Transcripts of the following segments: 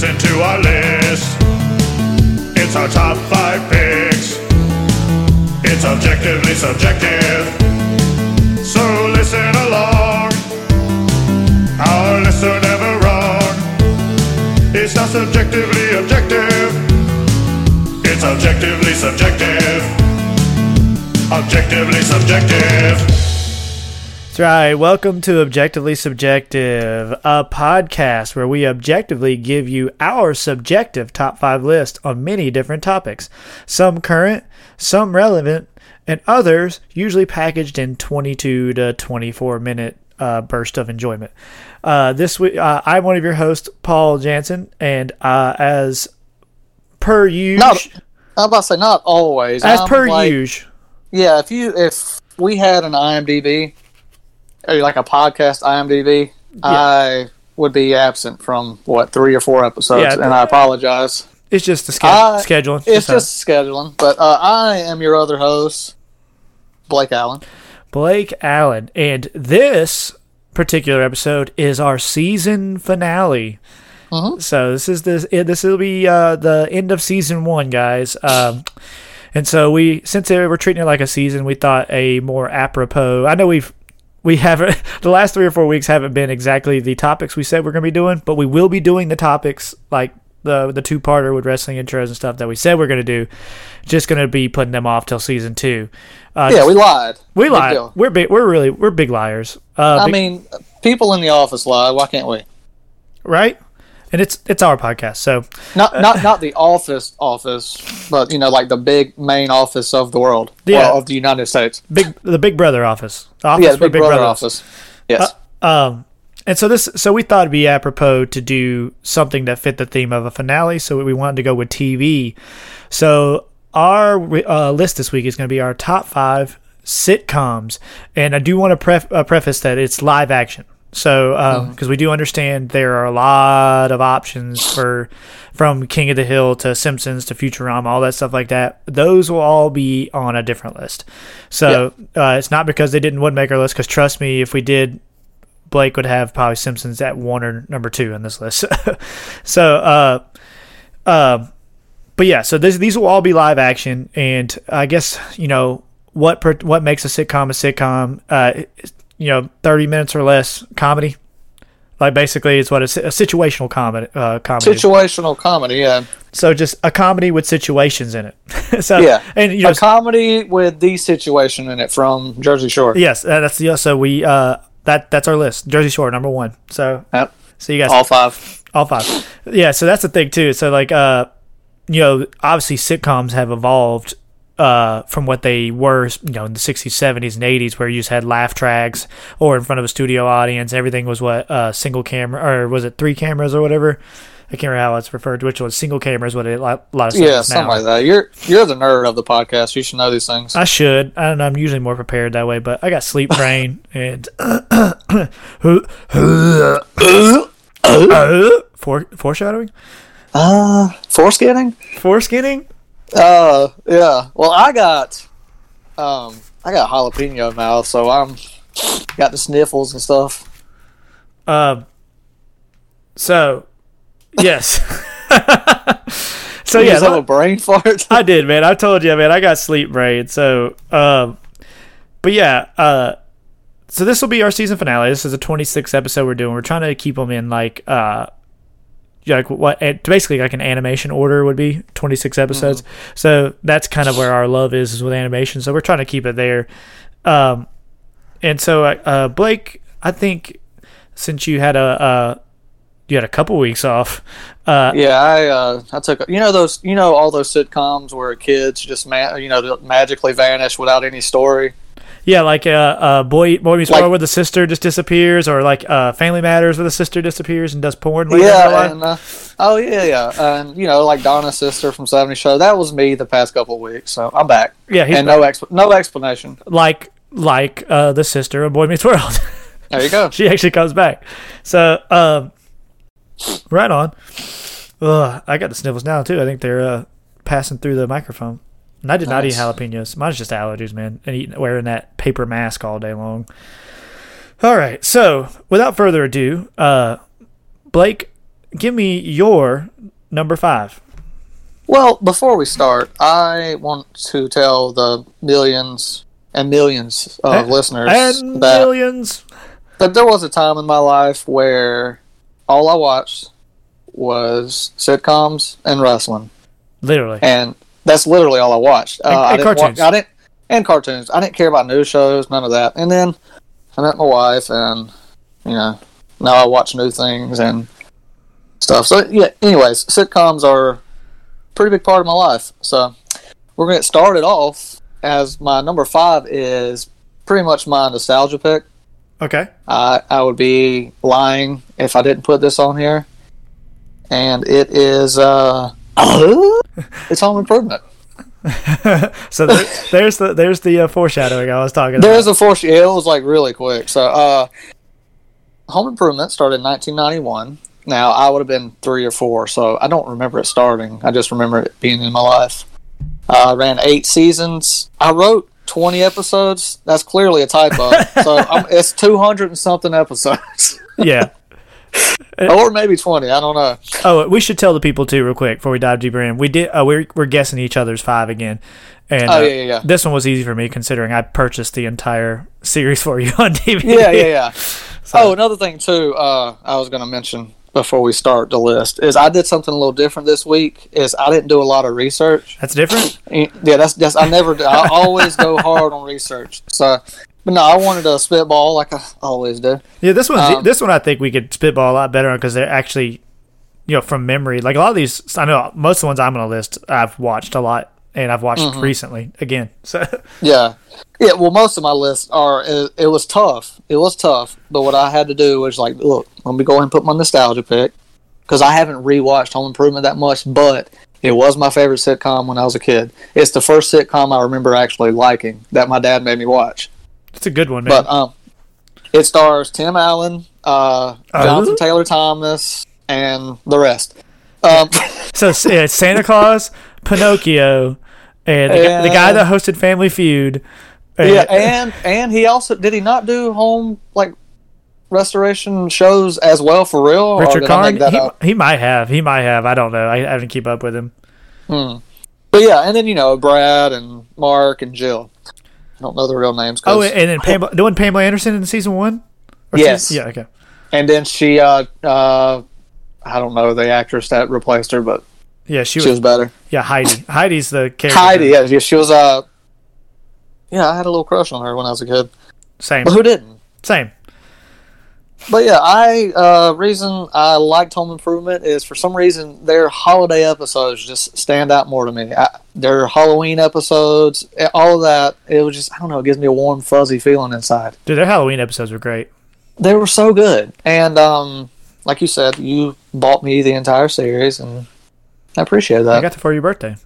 listen to our list. It's our top five picks. It's objectively subjective. So listen along. Our lists are never wrong. It's not subjectively objective. It's objectively subjective. Objectively subjective. That's right. Welcome to Objectively Subjective, a podcast where we objectively give you our subjective top five list on many different topics, some current, some relevant, and others usually packaged in 22 to 24 minute uh, burst of enjoyment. Uh, this week, uh, I'm one of your hosts, Paul Jansen, and uh, as per usual, I'm about to say not always. as I'm per like, usual, Yeah, if you if we had an IMDb, like a podcast IMDb, I would be absent from what three or four episodes, Yeah, and I apologize. it's just the ske- Uh, scheduling. It's just scheduling. But uh, I am your other host, Blake Allen. Blake Allen. And this particular episode is our season finale. So this is this this will be uh, the end of season one, guys. Um, and so we since we're treating it like a season, we thought a more apropos. I know we've we haven't the last three or four weeks haven't been exactly the topics we said we're going to be doing, but we will be doing the topics like the the two parter with wrestling intros and stuff that we said we're going to do. Just going to be putting them off till season two. Uh, Yeah, we lied. we Big We're big. We're really we're big liars. Uh, I big- mean, people in the office lie. Why can't we? right? And it's it's our podcast, so Not not not the office office, but you know, like the big main office of the world, Yeah. of the United States. big the Big Brother office. The office Yeah, the Big, Brother, office. Yes. Um, and so this so we thought it'd be apropos to do something that fit the theme of a finale. So we wanted to go with TV. So our uh, list this week is going to be our top five sitcoms, and I do want to pref- uh, preface that it's live action. So, because we do understand there are a lot of options for from King of the Hill to Simpsons to Futurama, all that stuff like that. Those will all be on a different list. So uh, it's not because they didn't make our list. Because trust me, if we did, Blake would have probably Simpsons at one or number two on this list. so, uh, um, but yeah, so this, these will all be live action, and I guess you know what per, what makes a sitcom a sitcom. Uh, you know, thirty minutes or less comedy. Like basically, it's what a, a situational comedy. Uh, comedy. is. Situational comedy, yeah. so just a comedy with situations in it. so Yeah. and you know, a comedy with the situation in it from Jersey Shore. yes, that's the so we uh that that's our list. Jersey Shore number one. So Yep. so you guys All five. All five. Yeah, so that's the thing too. So like uh you know, obviously sitcoms have evolved uh from what they were, you know, in the 60s, 70s and 80s where you just had laugh tracks or in front of a studio audience, everything was what uh single camera or was it three cameras or whatever? I can't remember how it's referred to which was single cameras what a lot, lot of stuff Yeah, something now. like that. You're you're the nerd of the podcast. You should know these things. I should. I don't know. I'm usually more prepared that way, but I got sleep brain and fore, foreshadowing, Uh, foreskinning? foreskinning. Uh, yeah. Well, I got, um, I got jalapeno mouth, so I'm got the sniffles and stuff. Um. So, yes. so yeah, have a brain fart. I did, man. I told you, man. I got sleep brain. So, um, but yeah, uh, so this will be our season finale. This is a 26th episode we're doing. We're trying to keep them in like, uh, like what eh, basically like an animation order would be 26 episodes. So that's kind of where our love is, is with animation. So we're trying to keep it there. Um, and so, uh, Blake, I think since you had a, uh, you had a couple weeks off, uh, yeah, I uh, I took you know those you know all those sitcoms where kids just ma- you know magically vanish without any story. Yeah, like uh, uh, boy, boy meets Like- world where the sister just disappears, or like uh, Family Matters where the sister disappears and does porn. Later yeah, and uh, oh yeah, yeah, and you know like Donna's sister from '70 Show. That was me the past couple of weeks, so I'm back. yeah, he's and no exp- no explanation. like like uh, the sister of Boy Meets World. There you go. she actually comes back. So, um, right on. Ugh, I got the sniffles now too. I think they're uh, passing through the microphone. And I did not eat jalapenos. Mine's just allergies, man, and eating, wearing that paper mask all day long. All right. So, without further ado, uh, Blake, give me your number five. Well, before we start, I want to tell the millions and millions of And- listeners And that, millions. that there was a time in my life where all I watched was sitcoms and wrestling, Literally. and that's literally all I watched. Uh, And- I and didn't wa- cartoons. I didn't, and cartoons. I didn't care about news shows, none of that. And then I met my wife, and you know, now I watch new things and stuff. So yeah. Anyways, sitcoms are a pretty big part of my life. So we're gonna get started off as my number five is pretty much my nostalgia pick. Okay. I I would be lying if I didn't put this on here, and it is uh, it's Home Improvement. so there, there's the there's the uh, foreshadowing I was talking There's about. a foreshadowing. Yeah, it was like really quick. So, uh, Home Improvement started in 1991. Now, I would have been three or four, so I don't remember it starting. I just remember it being in my life. Uh, I ran eight seasons. I wrote 20 episodes. That's clearly a typo. so um, it's 200 and something episodes, yeah. or maybe 20. I don't know. Oh, we should tell the people too, real quick, before we dive deeper in. We did. Uh, we're we're guessing each other's five again, and Oh, uh, yeah, yeah, yeah. this one was easy for me considering I purchased the entire series for you on DVD. Yeah, yeah, yeah. Oh, another thing too. Uh, I was going to mention before we start the list is I did something a little different this week. Is I didn't do a lot of research. That's different. Yeah, that's that's I never do. I always go hard on research. So, but no, I wanted to spitball like I always do. Yeah, this one. Um, this one, I think we could spitball a lot better on because they're actually, you know, from memory. Like a lot of these, I know most of the ones I'm going to list, I've watched a lot, and I've watched Mm-hmm. recently again. So Yeah, yeah. Well, most of my lists are. It, it was tough. It was tough. But what I had to do was like, look, let me go ahead and put my nostalgia pick because I haven't rewatched Home Improvement that much, but it was my favorite sitcom when I was a kid. It's the first sitcom I remember actually liking that my dad made me watch. It's a good one, man. But um, it stars Tim Allen, uh, Oh. Jonathan Taylor Thomas, and the rest. Um, so yeah, Santa Claus, Pinocchio, and the, guy, the guy that hosted Family Feud. and- yeah, and and he also did he not do home like restoration shows as well for real? Richard Karn. He, he might have. He might have. I don't know. I, I haven't keep up with him. Hmm. But yeah, and then you know Brad and Mark and Jill. I don't know their real names. 'cause- Oh, and then Pamela, doing Pamela Anderson in season one. Or Yes. season- yeah. Okay. and then she, uh, uh, I don't know the actress that replaced her, but Yeah, she was. was better. yeah, Heidi. Heidi's the character. Heidi, yeah, yeah, she was. Uh, yeah, I had a little crush on her when I was a kid, Same. but who didn't? Same. But yeah, I uh, reason I liked Home Improvement is for some reason their holiday episodes just stand out more to me. I, their Halloween episodes, eh, all of that, it was just I don't know, it gives me a warm fuzzy feeling inside. Dude, their Halloween episodes were great. They were so good, and um, like you said, you bought me the entire series, and I appreciate that. I got it for your birthday.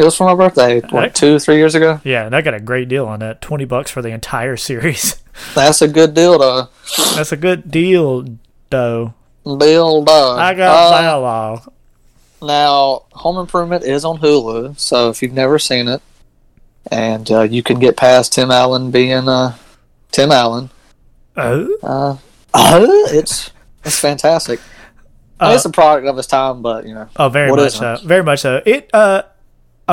It was for my birthday, what, Right. two, three years ago. Yeah, and I got a great deal on that. Twenty bucks for the entire series. That's a good deal to That's a good deal, though. build though. I got Uh, dialogue. Now, Home Improvement is on Hulu, so if you've never seen it, and uh, you can get past Tim Allen being uh, Tim Allen, Oh, uh, uh, it's it's fantastic. I mean, Uh, it's a product of its time, but you know, oh, very much so. Very much so. It. Uh.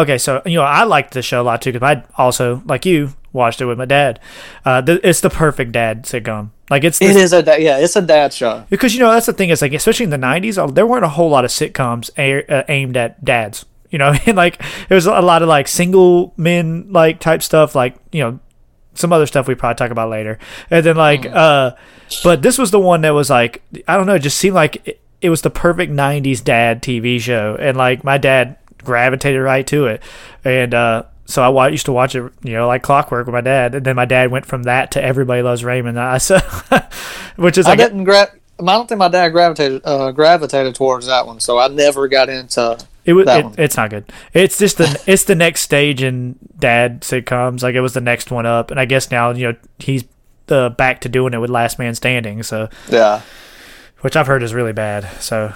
Okay, so you know I liked the show a lot too because I also like you watched it with my dad. Uh, th- it's the perfect dad sitcom. Like it's it is a da- yeah, it's a dad show. because you know that's the thing is like especially in the 90s uh, there weren't a whole lot of sitcoms a- uh, aimed at dads you know and like it was a lot of like single men like type stuff like you know some other stuff we probably talk about later and then like uh but this was the one that was like i don't know it just seemed like it, it was the perfect 90s dad tv show and like my dad gravitated right to it and uh so I used to watch it, you know, like clockwork with my dad, and then my dad went from that to Everybody Loves Raymond. I so, which is I like didn't gra- I don't think my dad gravitated uh, gravitated towards that one, so I never got into. It was. It, it's not good. It's just the. it's the next stage in dad sitcoms. Like it was the next one up, and I guess now you know he's uh, back to doing it with Last Man Standing. So, Yeah, which I've heard is really bad. So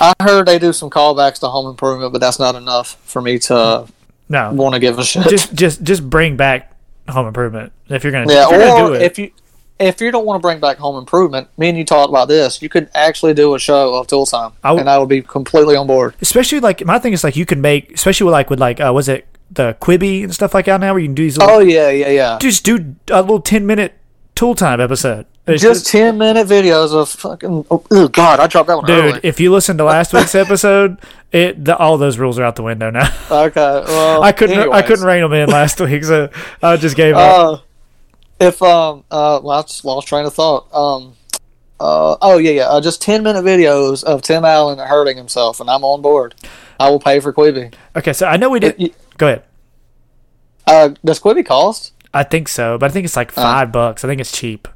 I heard they do some callbacks to Home Improvement, but that's not enough for me to no, want to give a shit. just just just bring back Home Improvement if you're gonna. yeah, if you're or do it. if you if you don't want to bring back Home Improvement, me and you talked about this. You could actually do a show of Tool Time, I w- and I would be completely on board. especially like my thing is like you can make, especially with like with like uh, was it the Quibi and stuff like that now where you can do these little, Oh yeah, yeah, yeah. just do a little ten minute tool time episode. It's Just ten minute videos of fucking. Oh, oh, God, I dropped that one dude. early. If you listen to last week's episode, it the, all those rules are out the window now. Okay, well, I couldn't I couldn't rein them in last week, so I just gave up. Uh, if um, uh, well, I just lost train of thought. Um, uh, oh yeah, yeah. Uh, just ten minute videos of Tim Allen hurting himself, and I'm on board. I will pay for Quibi. okay, so I know we did. y- Go ahead. Uh, does Quibi cost? I think so, but I think it's like five bucks. I think it's cheap.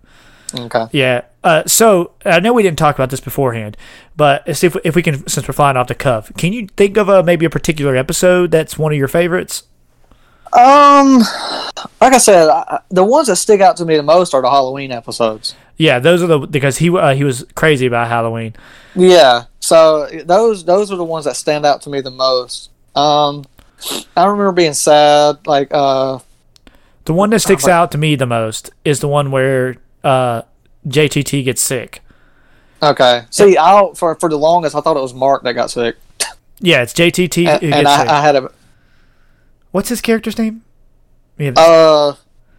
Okay. Yeah. Uh, so I know we didn't talk about this beforehand, but see if, if we can, since we're flying off the cuff, can you think of a maybe a particular episode that's one of your favorites? Um, like I said, I, the ones that stick out to me the most are the Halloween episodes. Yeah, those are the because he uh, he was crazy about Halloween. Yeah, so those those are the ones that stand out to me the most. Um, I remember being sad, like uh, The one that sticks out to me the most is the one where uh, JTT gets sick. okay. See, I for for the longest I thought it was Mark that got sick, Yeah, it's JTT and, who and gets sick. I, I had a What's his character's name? Yeah, uh,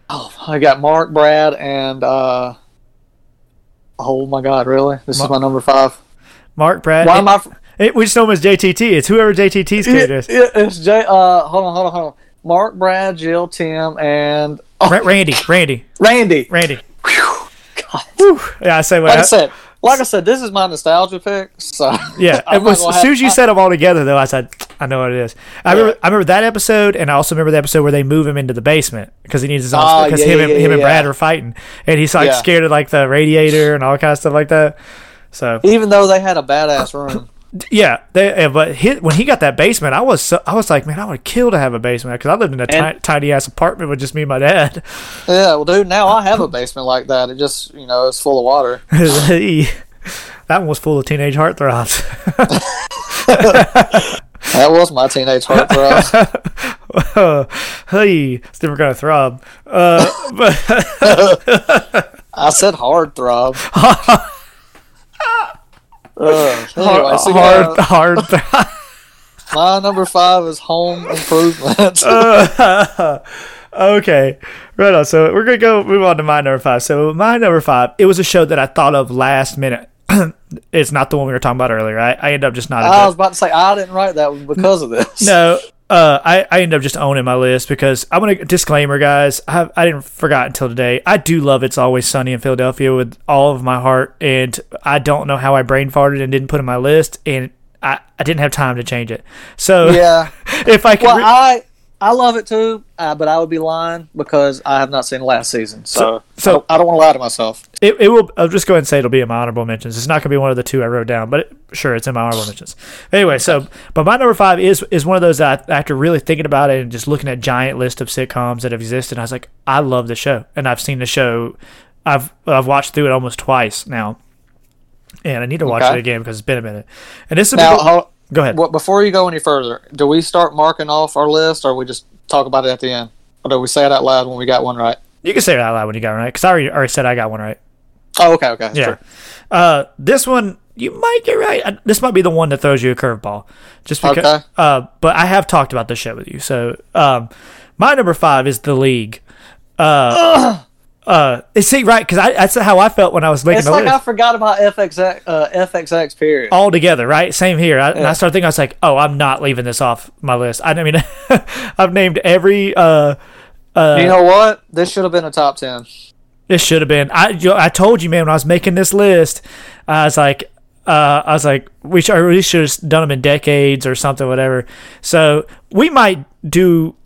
oh, I got Mark, Brad, and uh, oh my God, really? This is my number five. Mark Brad. Why am I? It, we just know him as JTT. It's whoever JTT's character is. Yeah, it's J. Uh, hold on, hold on, hold on. Mark, Brad, Jill, Tim, and oh, Randy, Randy, Randy. Randy. Whew. Yeah, I say what. Like I said, like I said, this is my nostalgia pick. So Yeah, it was, as soon as you said them all together, though, I said, I know what it is. I remember, I remember that episode, and I also remember the episode where they move him into the basement because he needs his own. Ah, Because yeah, him, yeah, and, yeah, him and yeah. Brad are fighting, and he's like Yeah. scared of like the radiator and all kind of stuff like that. So even though they had a badass room. Yeah, they, but he, when he got that basement, I was so, I was like, man, I would kill to have a basement because I lived in a ti- And- tiny ass apartment with just me and my dad. Yeah, well, dude, now I have a basement like that. It just, you know, it's full of water. that one was full of teenage heartthrobs. That was my teenage heartthrob. hey, it's never gonna throb. Uh, but I said hard throb. Uh, anyway, so hard, yeah, hard throb. my number five is home improvement. okay, right on. So we're gonna go move on to my number five. So my number five, it was a show that I thought of last minute. it's not the one we were talking about earlier. I, I end up just not. I was about to say I didn't write that one because of this. No, uh, I, I end up just owning my list because I'm gonna disclaimer, guys. I I didn't forgot until today. I do love It's Always Sunny in Philadelphia with all of my heart, and I don't know how I brain farted and didn't put in my list, and I, I didn't have time to change it. So Yeah. if I could, Well, re- I I love it too, uh, but I would be lying because I have not seen last season. So, so- I don't, want to lie to myself. it, it will. I'll just go ahead and say it'll be in my honorable mentions. It's not gonna be one of the two I wrote down, but it, sure, it's in my honorable mentions. Anyway, so but my number five is is one of those that I, after really thinking about it and just looking at giant list of sitcoms that have existed, I was like, I love the show, and I've seen the show. I've I've watched through it almost twice now, and I need to watch Okay. it again because it's been a minute. And this is Now, go ahead. Well, before you go any further, do we start marking off our list, or we just talk about it at the end, or do we say it out loud when we got one right? You can say it out loud when you got it right because I already, already said I got one right. Oh, okay, okay, Yeah. sure. Uh, this one you might get right. Uh, This might be the one that throws you a curveball, just because. Okay. Uh, but I have talked about this show with you. So, um, my number five is the League. Uh, uh, see, right? Because that's how I felt when I was making It's like I forgot about FXX, uh, FXX period. All together, right? Same here. I, And I started thinking, I was like, "Oh, I'm not leaving this off my list." I, I mean, I've named every. Uh, you know what? This should have been a top ten. This should have been. I yo- I told you, man, when I was making this list, I was like, uh, I was like, we should we should have done them in decades or something, whatever. So we might do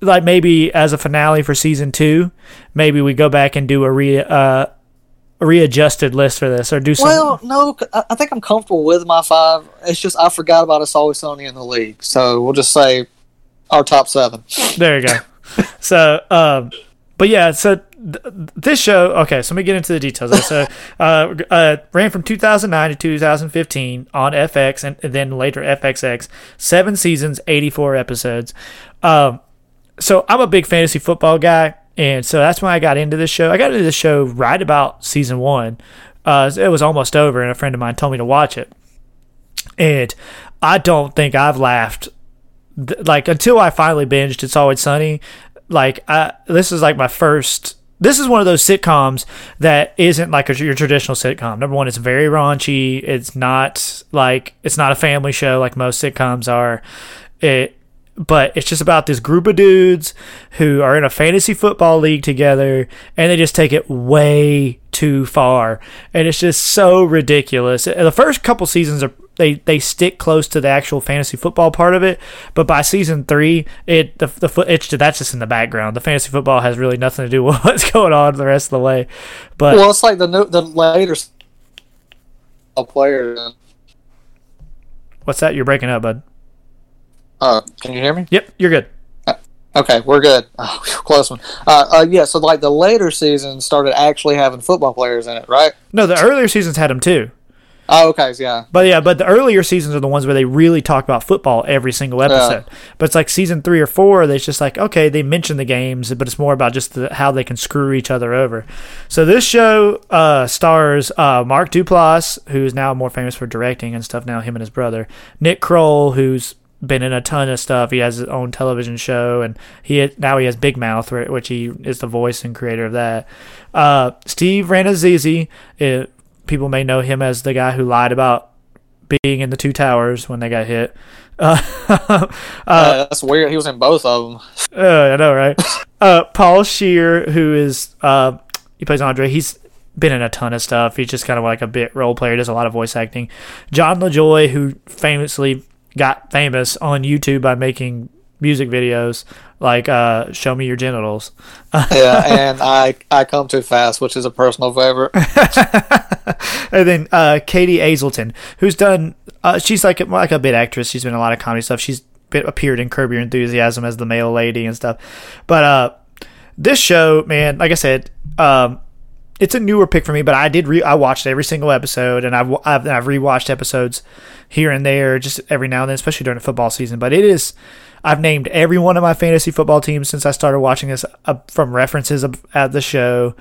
like maybe as a finale for season two, maybe we go back and do a re uh, a readjusted list for this or do some. Well, no, I think I'm comfortable with my five. It's just I forgot about It's Always Sunny in the league, so we'll just say our top seven. There you go. so, um, but yeah, so th- this show, okay, so let me get into the details. So, uh, uh, ran from 2009 to 2015 on FX and, and then later FXX, seven seasons, 84 episodes. Um, so I'm a big fantasy football guy. and so that's when I got into this show. I got into the show right about season one. Uh, it was almost over, and a friend of mine told me to watch it, and I don't think I've laughed like until I finally binged It's Always Sunny. Like I, this is like my first. This is one of those sitcoms that isn't like a, your traditional sitcom. Number one, it's very raunchy. It's not like it's not a family show like most sitcoms are. It but it's just about this group of dudes who are in a fantasy football league together and they just take it way too far. And it's just so ridiculous. The first couple seasons are they they stick close to the actual fantasy football part of it but by season three it the, the foot it's that's just in the background. The fantasy football has really nothing to do with what's going on the rest of the way. But Well, it's like the the later players. what's that? You're breaking up bud Uh, can you hear me? yep you're good Okay, we're good. Oh, close one. Uh, uh, yeah, so like the later seasons started actually having football players in it, right? no the earlier seasons had them too Oh, okay, yeah. But yeah, but the earlier seasons are the ones where they really talk about football every single episode. But it's like season three or four, they just like okay, they mention the games, but it's more about just the, how they can screw each other over. So this show uh, stars uh, Mark Duplass, who's now more famous for directing and stuff. Now him and his brother Nick Kroll, who's been in a ton of stuff. He has his own television show, and he now he has Big Mouth, which he is the voice and creator of that. Uh, Steve Rannazzisi, uh, people may know him as the guy who lied about being in the two towers when they got hit. Uh, Uh, that's weird. He was in both of them. uh, I know, right? Uh, Paul Scheer, who is uh, he plays Andre. He's been in a ton of stuff. He's just kind of like a bit role player. Does a lot of voice acting. John Lajoie, who famously got famous on YouTube by making music videos like uh, "Show Me Your Genitals." Yeah, and I I come too fast, which is a personal favorite. and then uh, Katie Aselton, who's done. Uh, she's like like a bit actress. She's been in a lot of comedy stuff. She's been, appeared in Curb Your Enthusiasm as the male lady and stuff. But uh, this show, man, like I said, um, it's a newer pick for me. But I did re- I watched every single episode, and I've I've, I've rewatched episodes here and there, just every now and then, especially during the football season. But it is. I've named every one of my fantasy football teams since I started watching this uh, from references at the show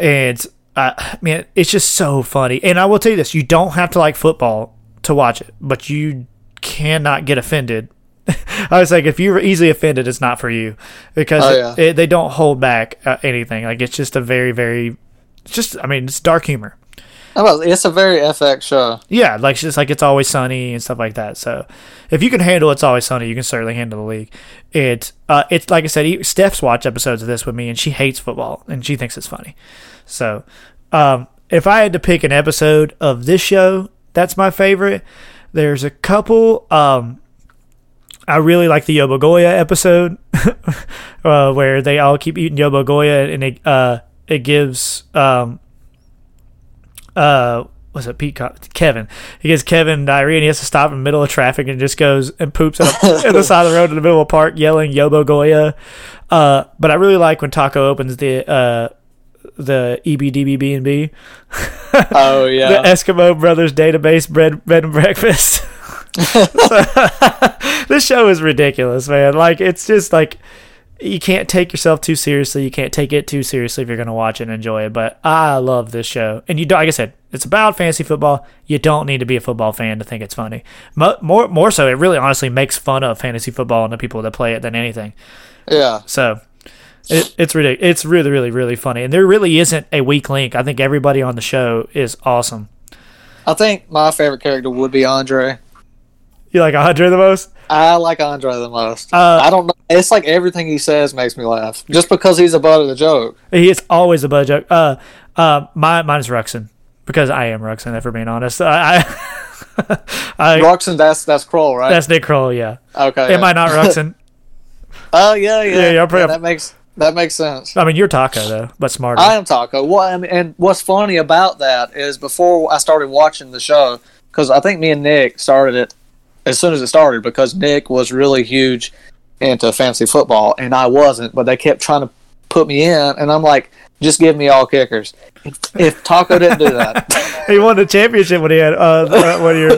and uh, man, it's just so funny. And I will tell you this: you don't have to like football to watch it, but you cannot get offended. I was like, if you're easily offended, it's not for you because Oh, yeah. it, they don't hold back uh, anything. Like it's just a very, very, just I mean, it's dark humor. Well, it's a very FX show. Yeah, like it's just like it's always sunny and stuff like that. So if you can handle it's always sunny, you can certainly handle the league. It uh, it's like I said, Steph's watched episodes of this with me, and she hates football and she thinks it's funny. So um, if I had to pick an episode of this show, that's my favorite. There's a couple. Um, I really like the Yobogoya episode uh, where they all keep eating Yobogoya, and it uh, it gives um, uh was it Pete Co- Kevin? He gives Kevin diarrhea and he has to stop in the middle of traffic and just goes and poops at, a, at the side of the road in the middle of a park yelling Yobo Goya. Uh, but I really like when Taco opens the uh, the E EBDBB&B, Oh the yeah, Eskimo Brothers database bread bread and breakfast. this show is ridiculous, man. Like it's just like you can't take yourself too seriously. You can't take it too seriously if you're going to watch it and enjoy it. But I love this show, and you. Like I said, it's about fantasy football. You don't need to be a football fan to think it's funny. More, more so, it really honestly makes fun of fantasy football and the people that play it than anything. yeah. So it, it's really, it's really, really, really funny, and there really isn't a weak link. I think everybody on the show is awesome. I think my favorite character would be Andre. You like Andre the most? I like Andre the most. Uh, I don't know. It's like everything he says makes me laugh, just because he's a butt of the joke. He is always a bud joke. Uh, uh, my mine is Ruxin because I am Ruxin. If we're being honest, I, I, I Ruxin, that's that's Kroll, right? that's Nick Kroll. Yeah, okay. am I not Ruxin? Oh yeah, yeah. Yeah, yeah, I'm that makes that makes sense. I mean, you're Taco though, but smarter. I am Taco. And, and what's funny about that is before I started watching the show, because I think me and Nick started it as soon as it started because Nick was really huge into fantasy football and I wasn't, but they kept trying to put me in, and I'm like, just give me all kickers. If, Taco didn't do that, he won the championship when he had uh one year.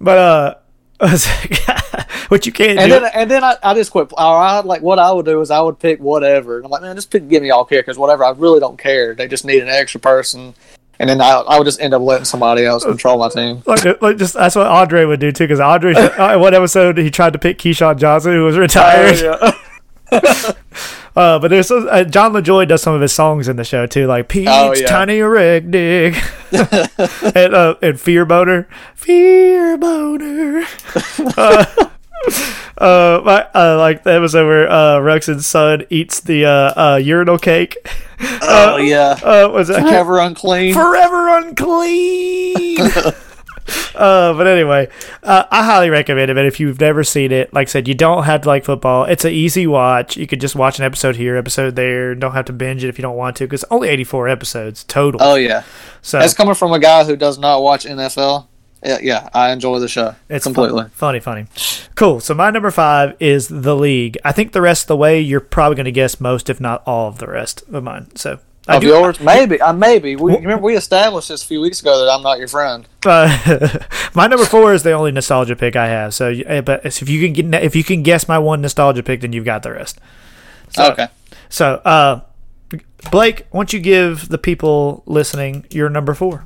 But uh, what you can't And do. then and then I, I just quit. Or I like what I would do is I would pick whatever. And I'm like, man, just pick give me all kickers, whatever. I really don't care. They just need an extra person. And then I, I would just end up letting somebody else control my team. like, like just that's what Andre would do too. Because Andre, uh, one episode he tried to pick Keyshawn Johnson, who was retired. Oh, yeah. Uh, but there's some, uh, John Lajoie does some of his songs in the show too, like Pete's Oh, yeah. Tiny Rig Dig and, uh, and Fear Boner, Fear Boner. Uh, uh, my, uh, like the episode where uh, Ruxin's son eats the uh, uh, urinal cake. oh yeah. Uh, was it Forever unclean. forever unclean. uh, but anyway, uh, I highly recommend it. But if you've never seen it, like I said, you don't have to like football. It's an easy watch. You could just watch an episode here, episode there. Don't have to binge it if you don't want to, because only eighty four episodes total. oh yeah. so That's coming from a guy who does not watch NFL. Yeah, yeah I enjoy the show. it's completely. fun- funny, funny, cool. So my number five is the league. I think the rest of the way you're probably going to guess most, if not all, of the rest of mine. So. I Of do, yours, maybe. Uh, maybe. We, remember we established this a few weeks ago that I'm not your friend. Uh, my number four is the only nostalgia pick I have. So, uh, but if you can get if you can guess my one nostalgia pick, then you've got the rest. okay. So, uh, Blake, why don't you give the people listening your number four?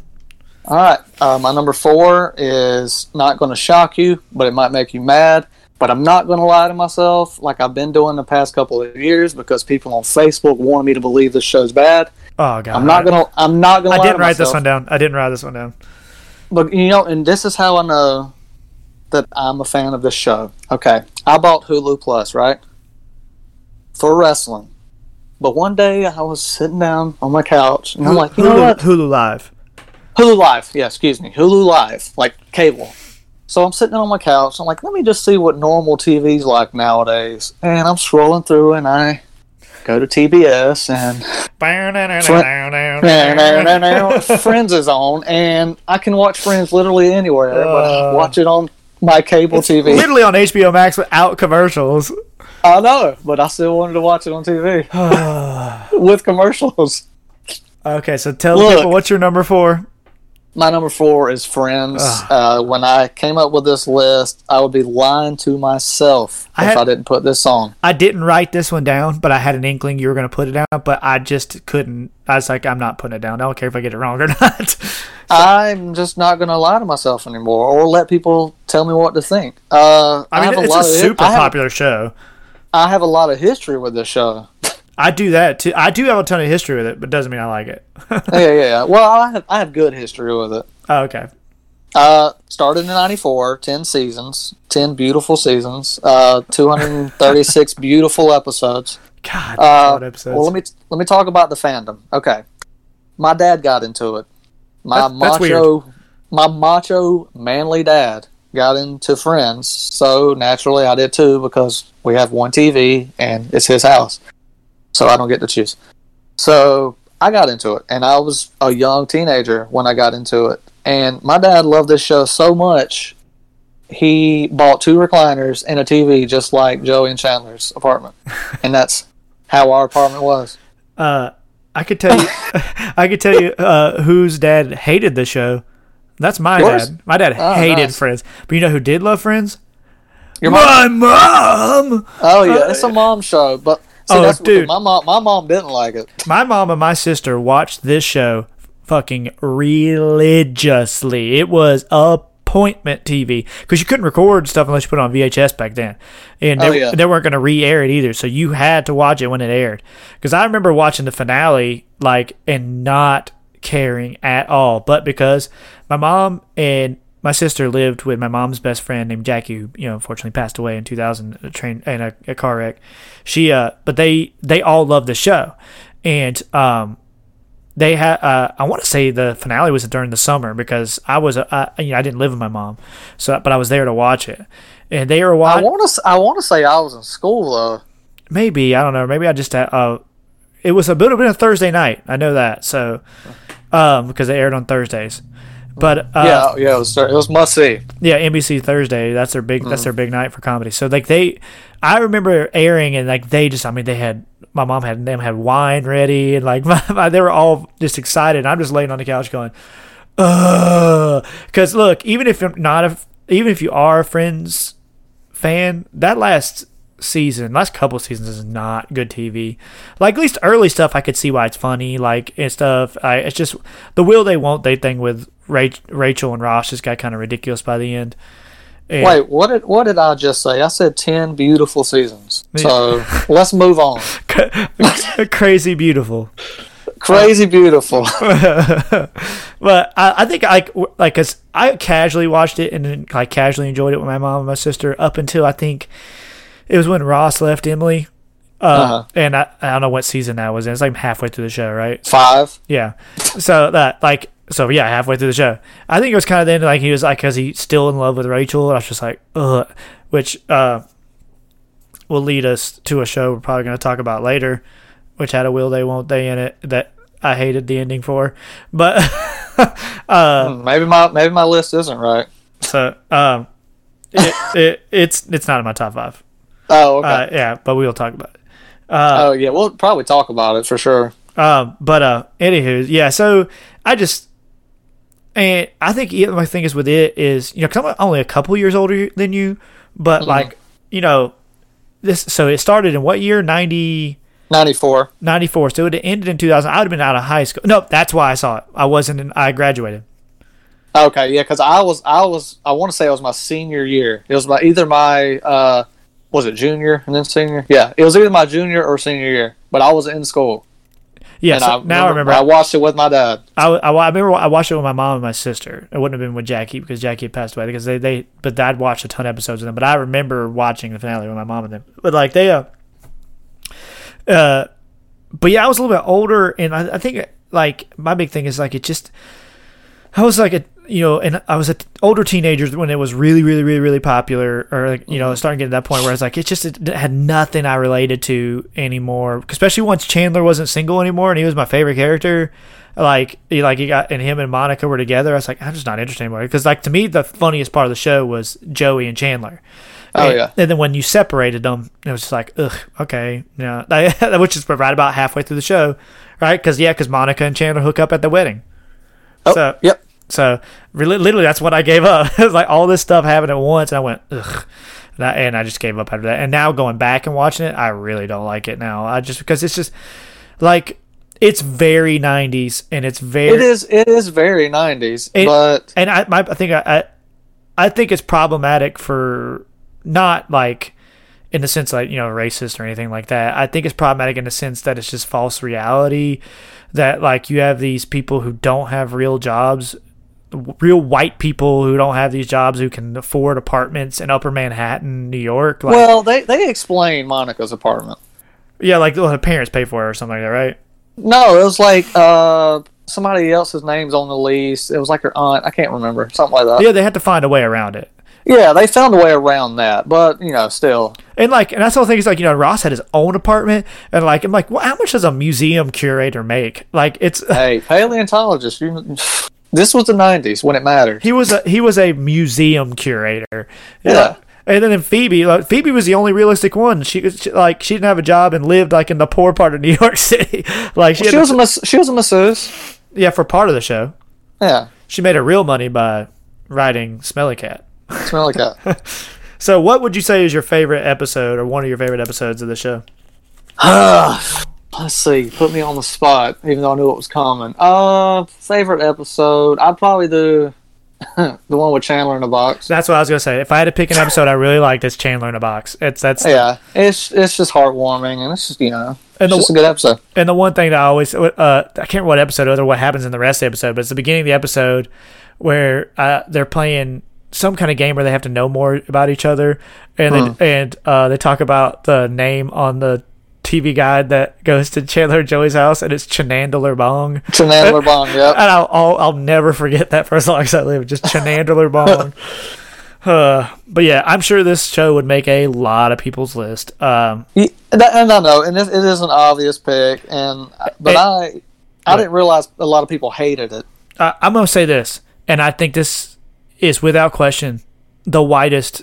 All right. Uh, my number four is not going to shock you, but it might make you mad. But I'm not going to lie to myself like I've been doing the past couple of years because people on Facebook want me to believe this show's bad. Oh God, I'm not gonna. I'm not gonna. I didn't write this one down. I didn't write this one down. But you know, and this is how I know that I'm a fan of this show. Okay, I bought Hulu Plus, right, for wrestling. But one day I was sitting down on my couch and I'm like, you know Hulu, what? Hulu Live. Hulu Live. Yeah, excuse me. Hulu Live, like cable. So I'm sitting on my couch. I'm like, let me just see what normal TV's like nowadays. And I'm scrolling through, and I go to TBS, and Friends is on, and I can watch Friends literally anywhere. but I Uh. watch it on my cable TV. Literally on HBO Max without commercials. I know, but I still wanted to watch it on TV with commercials. Okay, so tell Look. people what's your number four. My number four is Friends. Uh, when I came up with this list, I would be lying to myself I if had- I didn't put this on. I didn't write this one down, but I had an inkling you were going to put it down, but I just couldn't. I was like, I'm not putting it down. I don't care if I get it wrong or not. I'm just not going to lie to myself anymore, or let people tell me what to think. Uh, I mean, have it's a, lot of super I have, popular show. I have a lot of history with this show. I do that too. I do have a ton of history with it, but doesn't mean I like it. yeah, yeah, yeah. Well, I have I have good history with it. oh, okay. Uh, started in '94, ten seasons, ten beautiful seasons, uh, 236 beautiful episodes. God, Uh, what episodes? well, let me let me talk about the fandom. Okay, my dad got into it. My That- that's macho, my macho, manly dad got into Friends, so naturally I did too because we have one TV and it's his house, so I don't get to choose. So I got into it, and I was a young teenager when I got into it. And my dad loved this show so much, he bought two recliners and a TV, just like Joey and Chandler's apartment, and that's how our apartment was. uh, I could tell you, I could tell you uh, whose dad hated the show. That's my Yours? dad. My dad Oh, hated nice. Friends, but you know who did love Friends? Your mom? My mom. Oh yeah, it's a mom show, but see, Oh, that's dude. my mom. My mom didn't like it. My mom and my sister watched this show fucking religiously. It was appointment TV because you couldn't record stuff unless you put it on VHS back then, and oh, they, Oh, yeah. they weren't going to re-air it either. So you had to watch it when it aired. Because I remember watching the finale like and not caring at all, but because my mom and my sister lived with my mom's best friend named Jackie, who you know unfortunately passed away in 2000 a train in a, a car wreck. She uh, but they they all loved the show, and um, they had uh, I want to say the finale was during the summer because I was uh, I, you know I didn't live with my mom, so but I was there to watch it, and they were watching. I want to. I want to say I was in school though. Maybe I don't know. Maybe I just uh, uh it was a bit of a Thursday night. I know that so um because they aired on Thursdays, but uh, yeah, yeah, it was. It was must see. Yeah, NBC Thursday. That's their big. Mm-hmm. That's their big night for comedy. So like they, I remember airing and like they just. I mean, they had my mom had them had wine ready and like my, my- they were all just excited. I'm just laying on the couch going, uh, because look, even if I'm not a even if you are a Friends fan, that last season, last couple seasons is not good TV. Like at least early stuff, I could see why it's funny. Like and stuff, I, it's just the will they won't they thing with Rachel and Ross just got kind of ridiculous by the end. And- Wait, what did what did I just say? I said ten beautiful seasons. So let's move on. crazy beautiful. Crazy beautiful. But I, I think I like because I casually watched it and then like casually enjoyed it with my mom and my sister up until I think it was when Ross left Emily. Uh, Uh-huh. And I, I don't know what season that was in. It's like halfway through the show, right? Five. Yeah. So that like so yeah, halfway through the show. I think it was kind of then like he was like because he's still in love with Rachel. And I was just like, ugh, which uh will lead us to a show we're probably going to talk about later, which had a will they won't they in it that I hated the ending for. But uh Hmm, Maybe my maybe my list isn't right. so um it, it it's it's not in my top five. Oh, okay. Uh, yeah, but we'll talk about it. oh, yeah. We'll probably talk about it for sure. Um, but uh, anywho, yeah. So I just, and I think my thing is with it is you know because I'm only a couple years older than you, but like you know this. So it started in what year? 90, Ninety four. 94. So it ended in two thousand. I would have been out of high school. No, that's why I saw it. I wasn't. In, I graduated. Okay, yeah, because I was I was I want to say it was my senior year. It was my either my uh was it junior and then senior? Yeah, it was either my junior or senior year. But I was in school. Yeah. and So now I remember. I watched it with my dad. I, I, I remember I watched it with my mom and my sister. It wouldn't have been with Jackie because Jackie had passed away because they, they but Dad watched a ton of episodes of them. But I remember watching the finale with my mom and them. But like they uh uh but yeah, I was a little bit older and I, I think like my big thing is like it just I was like a you know, and I was an older teenager when it was really, really, really, really popular, or like you know, mm-hmm. starting to get to that point where it's like it just it had nothing I related to anymore. Especially once Chandler wasn't single anymore and he was my favorite character. Like, he, like he got and him and Monica were together. I was like, I'm just not interested anymore because like to me the funniest part of the show was Joey and Chandler. Oh, And- yeah. And then when you separated them, it was just like, ugh, okay, yeah, which is right about halfway through the show, right? Because yeah, because Monica and Chandler hook up at the wedding. Oh, So yep. So really, literally, that's what I gave up. it was like all this stuff happened at once, and I went ugh, and I, and I just gave up after that. And now going back and watching it, I really don't like it now. I just because it's just like it's very '90s and it's very It is it is very nineties, It- but and I, my, I think I, I, I think it's problematic for not like in the sense like you know racist or anything like that. I think it's problematic in the sense that it's just false reality that like you have these people who don't have real jobs, real white people who don't have these jobs who can afford apartments in Upper Manhattan, New York. Like, well, they they explain Monica's apartment. yeah, like well, her parents pay for it or something like that, right? No, it was like uh somebody else's name's on the lease. It was like her aunt. I can't remember something like that. Yeah, they had to find a way around it. Yeah, they found a way around that, but you know, still, And like, and that's the whole thing is like, you know, Ross had his own apartment, and like, I'm like, well, how much does a museum curator make? Like, it's hey, paleontologist, you, this was the '90s when it mattered. he was a he was a museum curator. Yeah. Uh, and then in Phoebe, like, Phoebe was the only realistic one. She, she like she didn't have a job and lived like in the poor part of New York City. like she, had She to- was a mas- she was a masseuse. yeah for part of the show. Yeah, She made her real money by writing Smelly Cat. Smelly Cat. So, what would you say is your favorite episode or one of your favorite episodes of the show? Let's see, put me on the spot, even though I knew it was coming. Uh, favorite episode? I'd probably do the one with Chandler in the box. That's what I was gonna say. If I had to pick an episode I really liked, it's Chandler in a Box. It's that's Yeah, it's it's just heartwarming, and it's just you know, And it's the- just a good episode. And the one thing that I always, uh, I can't remember what episode or what happens in the rest of the episode, but it's the beginning of the episode where uh, they're playing some kind of game where they have to know more about each other, and they, and uh, they talk about the name on the TV guide that goes to Chandler and Joey's house, and it's Chanandler Bong. Chandler Bong, yep. And I'll, I'll I'll never forget that for as long as I live. Just Chanandler Bong. Uh, but yeah, I'm sure this show would make a lot of people's list. Um, Yeah, that- and I know, and it, it is an obvious pick, and but It- I I didn't realize a lot of people hated it. I, I'm gonna say this, and I think this is without question the whitest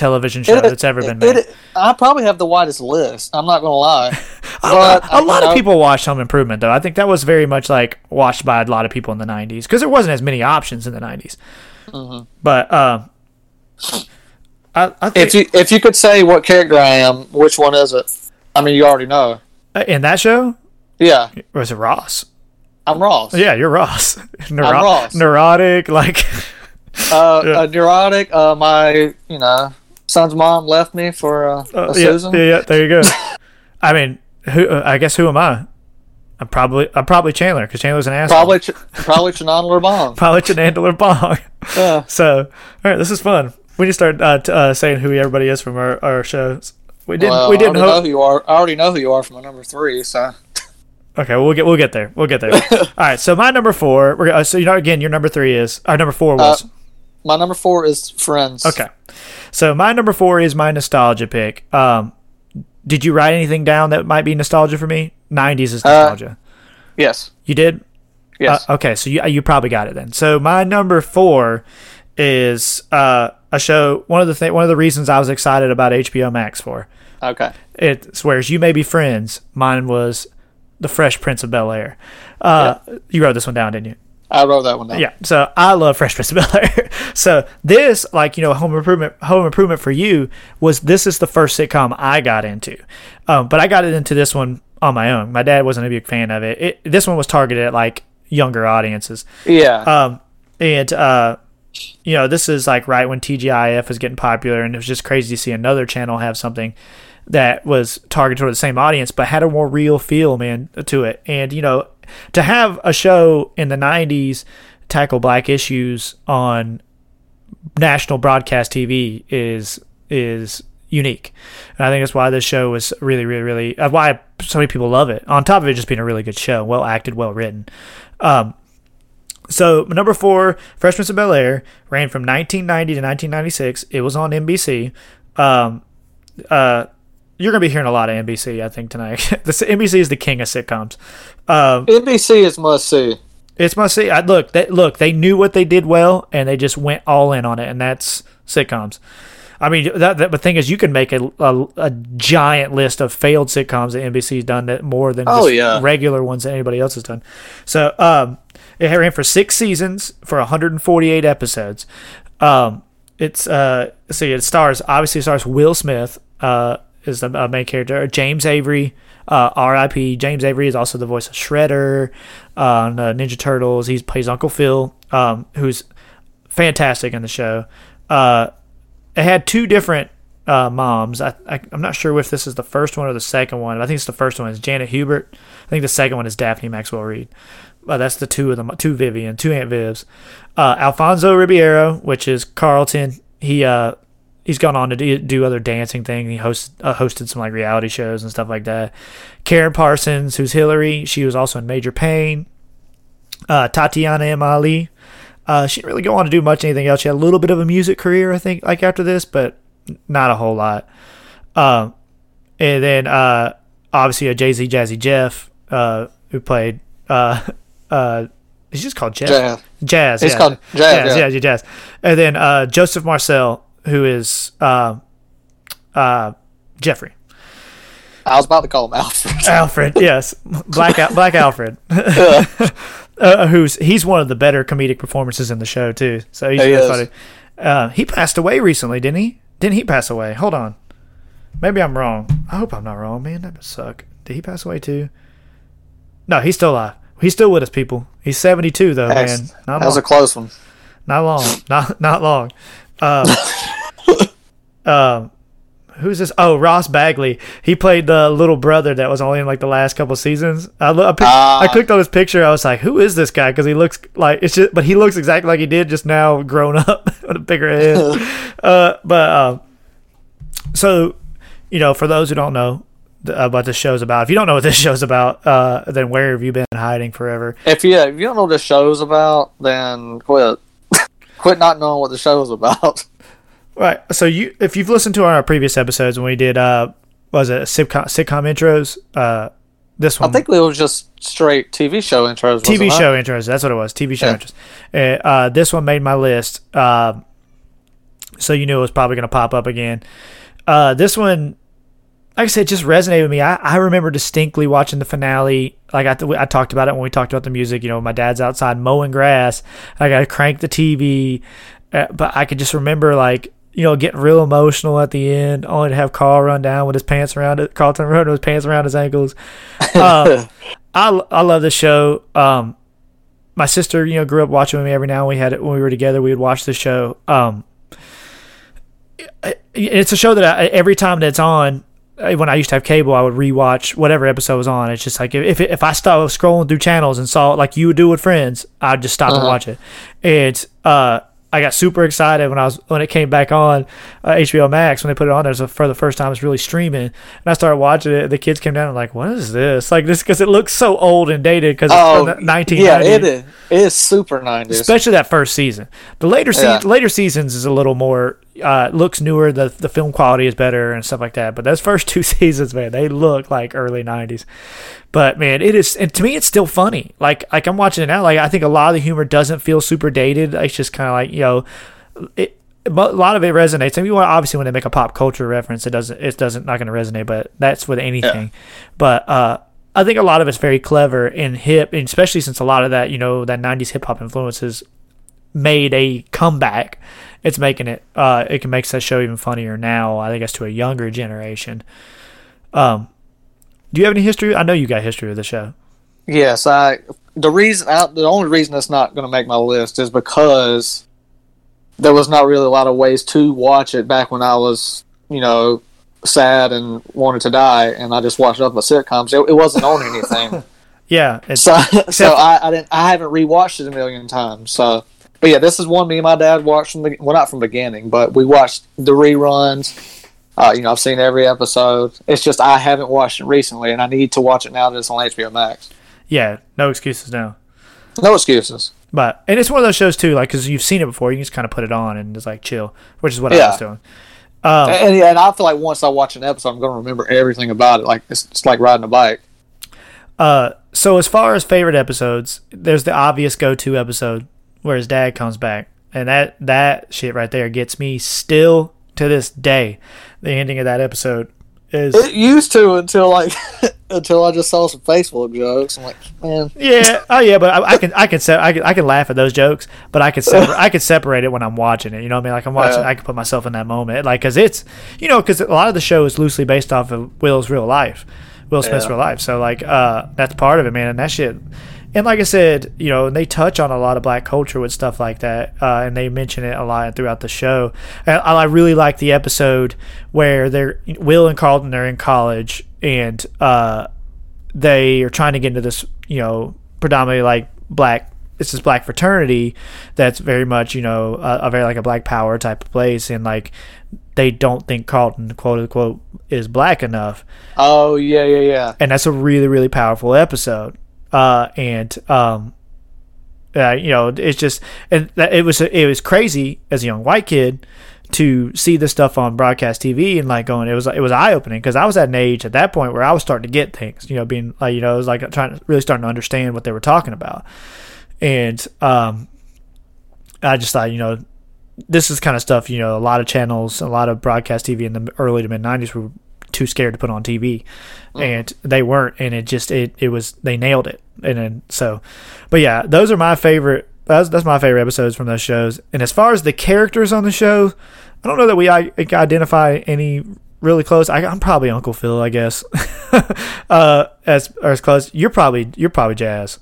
television show It- that's ever been made. it- I probably have the widest list. I'm not gonna lie, a, lot of know, people watched Home Improvement, though. I think that was very much like watched by a lot of people in the '90s because there wasn't as many options in the '90s. Mm-hmm. But um, I, I think If you if you could say what character I am, which one is it? I mean, you already know. uh, in that show, Yeah, or is it Ross? I'm Ross. Yeah, you're Ross. Neuro- Ross. Neurotic, like Uh, Yeah. uh, neurotic. Uh, my you know son's mom left me for uh, a yeah, Susan. yeah, yeah, there you go. I mean, who? Uh, I guess who am I? I'm probably I'm probably Chandler because Chandler's an asshole. Probably Ch- probably Chanandler Bong. probably Chandler Bong. Yeah. So, all right, this is fun. We need to start uh, t- uh, saying who everybody is from our, our shows. We didn't. Well, we didn't I already know who you are. I already know who you are from my number three. So Okay, we'll get we'll get there. We'll get there. all right. So my number four. We're uh, so you know again your number three is our number four was my number four is Friends. okay. So my number four is my nostalgia pick. Um, did you write anything down that might be nostalgia for me? Nineties is nostalgia. Yes. you did. Yes. Uh, okay, so you you probably got it then. So my number four is uh, a show. One of the th- one of the reasons I was excited about HBO Max for okay. It swears you may be friends. Mine was the Fresh Prince of Bel Air. Uh, You wrote this one down, didn't you? I wrote that one down. Yeah. So I love Fresh Prince of Bel Air. so this, like you know, Home Improvement, Home Improvement for you was this is the first sitcom I got into, um, but I got it into this one on my own. My dad wasn't a big fan of it. it this one was targeted at like younger audiences. Yeah. Um, and uh, you know, this is like right when TGIF was getting popular, and it was just crazy to see another channel have something that was targeted toward the same audience, but had a more real feel, man, to it. And you know, to have a show in the '90s tackle black issues on national broadcast TV is is unique, and I think that's why this show was really, really, really uh, why so many people love it. On top of it just being a really good show, well acted, well written. Um, so number four, Fresh Prince of Bel Air ran from 1990 to 1996. It was on NBC. Um, uh, you're gonna be hearing a lot of NBC, I think tonight. this NBC is the king of sitcoms. Um, NBC is must see. it's must see. I, look, they, look, they knew what they did well, and they just went all in on it, and that's sitcoms. I mean, that, that the thing is, you can make a, a, a giant list of failed sitcoms that NBC's done that more than Oh, just yeah. regular ones that anybody else has done. So, um, it ran for six seasons for 148 episodes. Um, it's uh, see, it stars obviously it stars Will Smith uh, is the uh, main character. James Avery, uh, R.I.P. James Avery is also the voice of Shredder uh, on uh, Ninja Turtles. He plays Uncle Phil, um, who's fantastic in the show. Uh, it had two different uh, moms. I, I, I'm not sure if this is the first one or the second one. I think it's the first one is Janet Hubert. I think the second one is Daphne Maxwell Reid. Uh, that's the two of them, two Vivian, two Aunt Vivs. Uh, Alfonso Ribeiro, which is Carlton. He uh, he's gone on to do, do other dancing things. He host, uh, hosted some like reality shows and stuff like that. Karen Parsons, who's Hillary, she was also in Major Payne. Uh, Tatyana M. Ali, uh, she didn't really go on to do much anything else. She had a little bit of a music career, I think, like after this, but not a whole lot. Um, and then uh, obviously a Jay Z Jazzy Jeff, uh, who played uh, uh, he's just called Jeff. Jazz. Jazz. It's yeah. called Jazz, Jazz, yeah. yeah, Jazz. And then uh, Joseph Marcell, who is uh, uh, Geoffrey. I was about to call him Alfred. Alfred, yes, Black Al- Black Alfred, uh, who's he's one of the better comedic performances in the show too. So he's He really funny. Uh, he passed away recently, didn't he? Didn't he pass away? Hold on, maybe I'm wrong. I hope I'm not wrong, man. That would suck. Did he pass away too? No, he's still alive. He's still with us, people. He's 72 though, man. Not That was long. a close one. Not long. Not not long. Um, um, who's this? Oh, Ross Bagley. He played the little brother that was only in like the last couple seasons. I, I, picked, Ah. I clicked on his picture. I was like, who is this guy? Because he looks like it's just, but he looks exactly like he did just now, grown up with a bigger head. uh, but um, so you know, for those who don't know about this show's about, if you don't know what this show's about, uh, then where have you been hiding forever? If you if you don't know what the show's about, then quit. Quit not knowing what the show's about. Right. So you, if you've listened to our previous episodes when we did, uh, was it sitcom, sitcom intros? Uh, this one. I think it was just straight TV show intros. TV wasn't it? show intros. That's what it was. TV show Yeah. intros. Uh, uh, this one made my list. Um, so you knew it was probably going to pop up again. Uh, this one, like I said, just resonated with me. I, I remember distinctly watching the finale. Like I, th- I talked about it when we talked about the music. You know, my dad's outside mowing grass. I got to crank the TV, uh, but I could just remember like you know, getting real emotional at the end, only to have Carl run down with his pants around it. Carlton run with his pants around his ankles. Uh, I I love the show. Um, my sister, you know, grew up watching with me every now and we had it when we were together. We would watch the show. Um, it's a show that I, every time that it's on, when I used to have cable, I would rewatch whatever episode was on. It's just like if if, I stopped scrolling through channels and saw it like you would do with friends, I'd just stop and watch it. And uh, I got super excited when I was when it came back on uh, HBO Max when they put it on there for the first time. It's really streaming, and I started watching it. The kids came down and like, "What is this?" Like this because it looks so old and dated because it's Oh, from the 1990s yeah, it is. It is super nineties. especially that first season. The later se- Yeah. later seasons is a little more uh, looks newer. The the film quality is better and stuff like that. But those first two seasons, man, they look like early nineties. But man, it is, and to me, it's still funny. Like like I'm watching it now. Like I think a lot of the humor doesn't feel super dated. It's just kind of like you know, it. But a lot of it resonates. I mean, obviously, when they make a pop culture reference, it doesn't. It doesn't not going to resonate. But that's with anything. But uh, I think a lot of it's very clever and hip, and especially since a lot of that, you know, that '90s hip hop influences made a comeback. It's making it. Uh, it can make that show even funnier now. I think it's to a younger generation. Um, do you have any history? I know you got history of the show. Yes, I. The reason, I, the only reason it's not going to make my list is because there was not really a lot of ways to watch it back when I was, you know, sad and wanted to die, and I just watched up my sitcoms. It, it wasn't on anything, Yeah, so so I, I didn't. I haven't rewatched it a million times. So, but yeah, this is one me and my dad watched from the well, not from the beginning, but we watched the reruns. Uh, you know, I've seen every episode. It's just I haven't watched it recently, and I need to watch it now that it's on HBO Max. yeah, no excuses now. No excuses. But and it's one of those shows too, like because you've seen it before, you can just kind of put it on and just like chill, which is what I was doing. Um, And, and I feel like once I watch an episode, I'm going to remember everything about it. Like it's, it's like riding a bike. Uh, so as far as favorite episodes, there's the obvious go-to episode where his dad comes back, and that that shit right there gets me still to this day. The ending of that episode is It used to until like until I just saw some Facebook jokes. I'm like, man, yeah, oh yeah, but I, I can I can se- I can I can laugh at those jokes, but I can separ- I can separate it when I'm watching it. You know what I mean? Like I'm watching, Yeah. I can put myself in that moment, like because it's you know because a lot of the show is loosely based off of Will's real life, Will Smith's Yeah. real life. So like uh that's part of it, man. And that shit. And like I said, you know, they touch on a lot of black culture with stuff like that, uh, and they mention it a lot throughout the show. And I I really like the episode where they're Will and Carlton are in college, and uh, they are trying to get into this, you know, predominantly like black. It's this black fraternity that's very much, you know, a, a very like a black power type of place, and like they don't think Carlton, quote unquote, is black enough, oh yeah, yeah, yeah. and that's a really really powerful episode. Uh, and um, uh, you know, it's just and it was it was crazy as a young white kid to see this stuff on broadcast TV and like going, it was it was eye opening because I was at an age at that point where I was starting to get things, you know, being like you know, it was like trying to really starting to understand what they were talking about, and um, I just thought, you know, this is kind of stuff, you know, a lot of channels, a lot of broadcast TV in the early to mid '90s were too scared to put on TV, and they weren't, and it just it it was they nailed it, and then so, but yeah, those are my favorite. That's that's my favorite episodes from those shows. And as far as the characters on the show, I don't know that we I, identify any really close. I, I'm probably Uncle Phil, I guess. uh, as or as close. You're probably you're probably Jazz.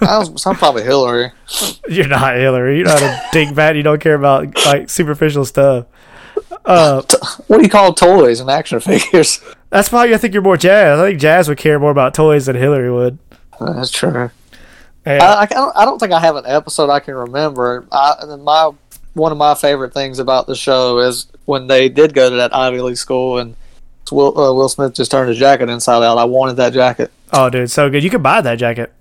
I was, I'm probably Hillary. You're not Hillary. You're not a dingbat. You don't care about like superficial stuff. Uh, What do you call toys and action figures? that's why I think you're more Jazz. I think Jazz would care more about toys than Hillary would. That's true. And- I, I, don't, I don't think I have an episode I can remember. I, and my one of my favorite things about the show is when they did go to that Ivy League school and Will uh, Will Smith just turned his jacket inside out. I wanted that jacket. oh, dude, so good. You could buy that jacket.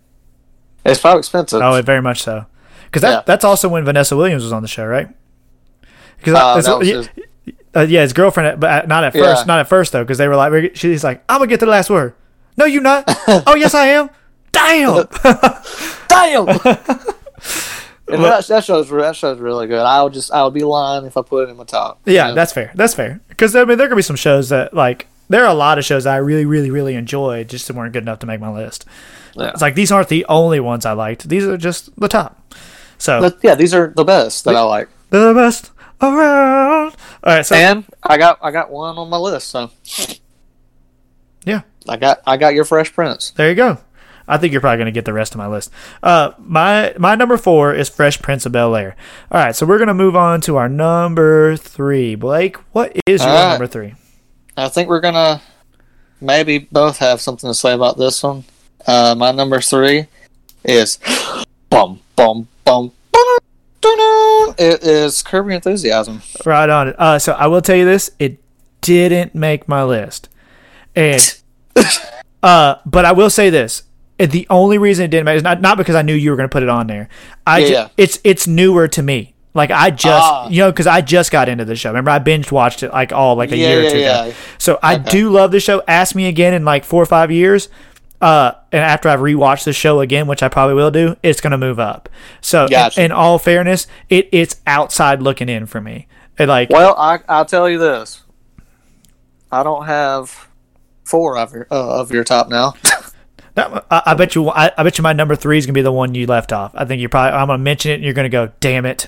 It's probably expensive. Oh, very much so. Because that Yeah. that's also when Vanessa Williams was on the show, right? Because Uh, that was his- uh, yeah, his girlfriend, but at- not at Yeah. first. Not at first though, because they were like, she's like, "I'm gonna get to the last word." No, you not. oh, yes, I am. Damn. Damn. and that, that show's that show's really good. I'll just I'll be lying if I put it in my top. Yeah, that's fair. That's fair. Because I mean, there could be some shows that like there are a lot of shows that I really, really, really enjoyed, just weren't good enough to make my list. Yeah. It's like these aren't the only ones I liked. These are just the top. So But yeah, these are the best that I like. They're the best around. All right, so And I got I got one on my list. So yeah, I got I got your Fresh Prince. there you go. I think you're probably going to get the rest of my list. Uh, my my number four is Fresh Prince of Bel Air. All right, so we're going to move on to our number three. Blake, what is your right. number three? I think we're gonna maybe both have something to say about this one. Uh, my number three is bum bum bum. It is Curb Your Enthusiasm. Right on it. Uh, so I will tell you this: it didn't make my list, and uh, but I will say this: the only reason it didn't make is not not because I knew you were going to put it on there. I Yeah, ju- yeah. it's it's newer to me. Like I just Ah. you know because I just got into the show. Remember I binge watched it like all like a Yeah, year or two ago. So I do love the show. Ask me again in like four or five years. Uh, and after I've rewatched the show again, which I probably will do, it's gonna move up. So, Gotcha. in, in all fairness, it it's outside looking in for me. It, like Well, I I'll tell you this. I don't have four of your uh, of your top now. That, I, I bet you. I, I bet you my number three is gonna be the one you left off. I think you're probably. I'm gonna mention it, and you're gonna go, "Damn it!"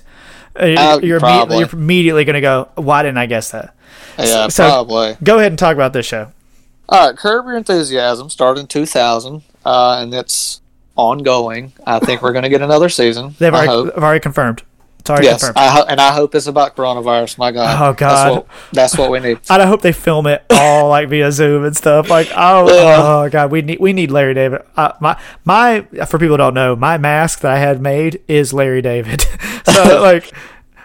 Uh, Uh, you're, probably. immediately, you're immediately gonna go, "Why didn't I guess that?" yeah, So- probably. Go ahead and talk about this show. All right, Curb Your Enthusiasm started in 2000, uh, and it's ongoing. I think we're going to get another season. They've already, already confirmed. It's already Yes, confirmed. I ho- and I hope it's about coronavirus. My God. Oh, God. That's what, that's what we need. and I hope they film it all like via Zoom and stuff. Like, oh, Yeah. oh god, we need we need Larry David. Uh, my my for people who don't know, my mask that I had made is Larry David. so like,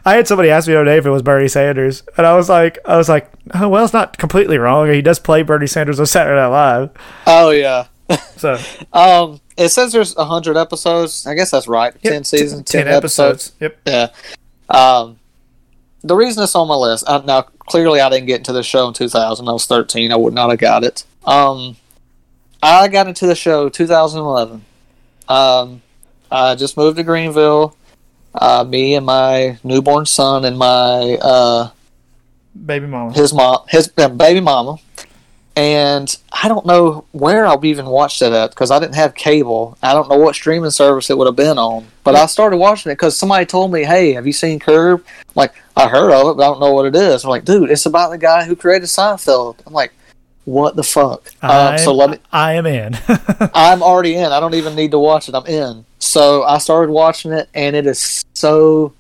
I had somebody ask me the other day if it was Bernie Sanders, and I was like, I was like, oh well, it's not completely wrong. He does play Bernie Sanders on Saturday Night Live. Oh yeah. So Um, it says there's 100 episodes. I guess that's right. 10 seasons, 10, episodes. Yep. Yeah. Um, the reason it's on my list uh, now clearly I didn't get into the show in 2000. I was 13. I would not have got it. Um, I got into the show 2011. Um, I just moved to Greenville. Uh, me and my newborn son and my uh, Baby mama. his mom, his uh, baby mama, and I don't know where I'll even watched it at because I didn't have cable. I don't know what streaming service it would have been on, but I started watching it because somebody told me, "Hey, have you seen Curb?" I'm like, I heard of it, but I don't know what it is. I'm like, dude, it's about the guy who created Seinfeld. I'm like, what the fuck? Uh, so let me. I am in. I'm already in. I don't even need to watch it. I'm in. So I started watching it, and it is so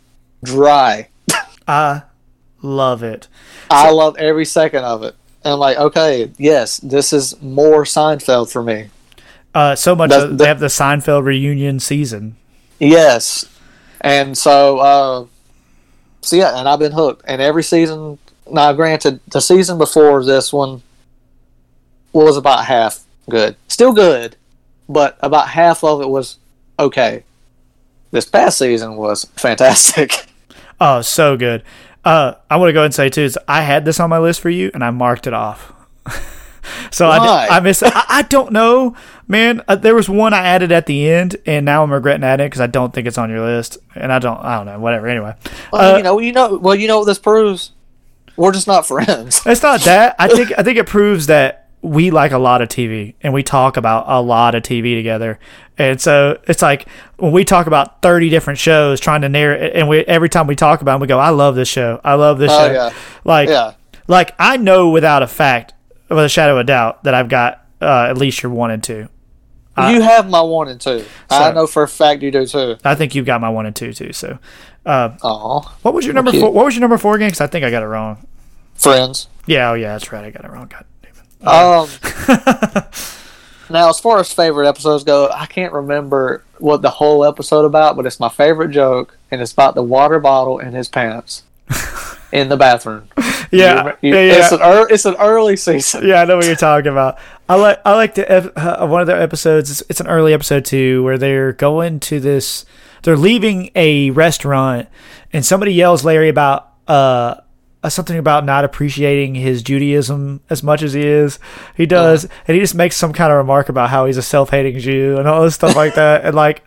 dry. I love it. I love every second of it. And I'm like, okay, yes, this is more Seinfeld for me. Uh, so much That's- that they have the Seinfeld reunion season. Yes. And so, uh, so yeah, and I've been hooked. And every season, now granted, the season before this one was about half good. Still good, but about half of it was okay. This past season was fantastic. Oh, so good. Uh, I want to go ahead and say too is I had this on my list for you and I marked it off. so I, Why? I missed it. I, I don't know, man. Uh, there was one I added at the end, and now I'm regretting adding it because I don't think it's on your list, and I don't. I don't know. Whatever. Anyway, Well, Uh, you know, you know, well, you know what this proves? We're just not friends. it's not that. I think I think it proves that we like a lot of TV and we talk about a lot of TV together. And so it's like when we talk about 30 different shows trying to narrate and we every time we talk about them we go I love this show. I love this Oh, show. yeah. Like Yeah. like I know without a fact with a shadow of a doubt that I've got uh, at least your 1 and 2. you have my one and two. I know for a fact you do too. I think you've got my 1 and 2 too. So uh, what was your number 4 What was your number 4 again cuz I think I got it wrong. Friends. Yeah, oh yeah, that's right. I got it wrong. God. Um, now, as far as favorite episodes go, I can't remember what the whole episode about, but it's my favorite joke, and it's about the water bottle in his pants in the bathroom. Yeah, You- yeah, yeah. It's an, ear it's an early season. Yeah, I know what you're talking about. I like I like the ep- uh, one of their episodes. It's, it's an early episode too, where they're going to this. They're leaving a restaurant, and somebody yells Larry about uh, something about not appreciating his Judaism as much as he is. He does, and he just makes some kind of remark about how he's a self-hating Jew and all this stuff like that. And like,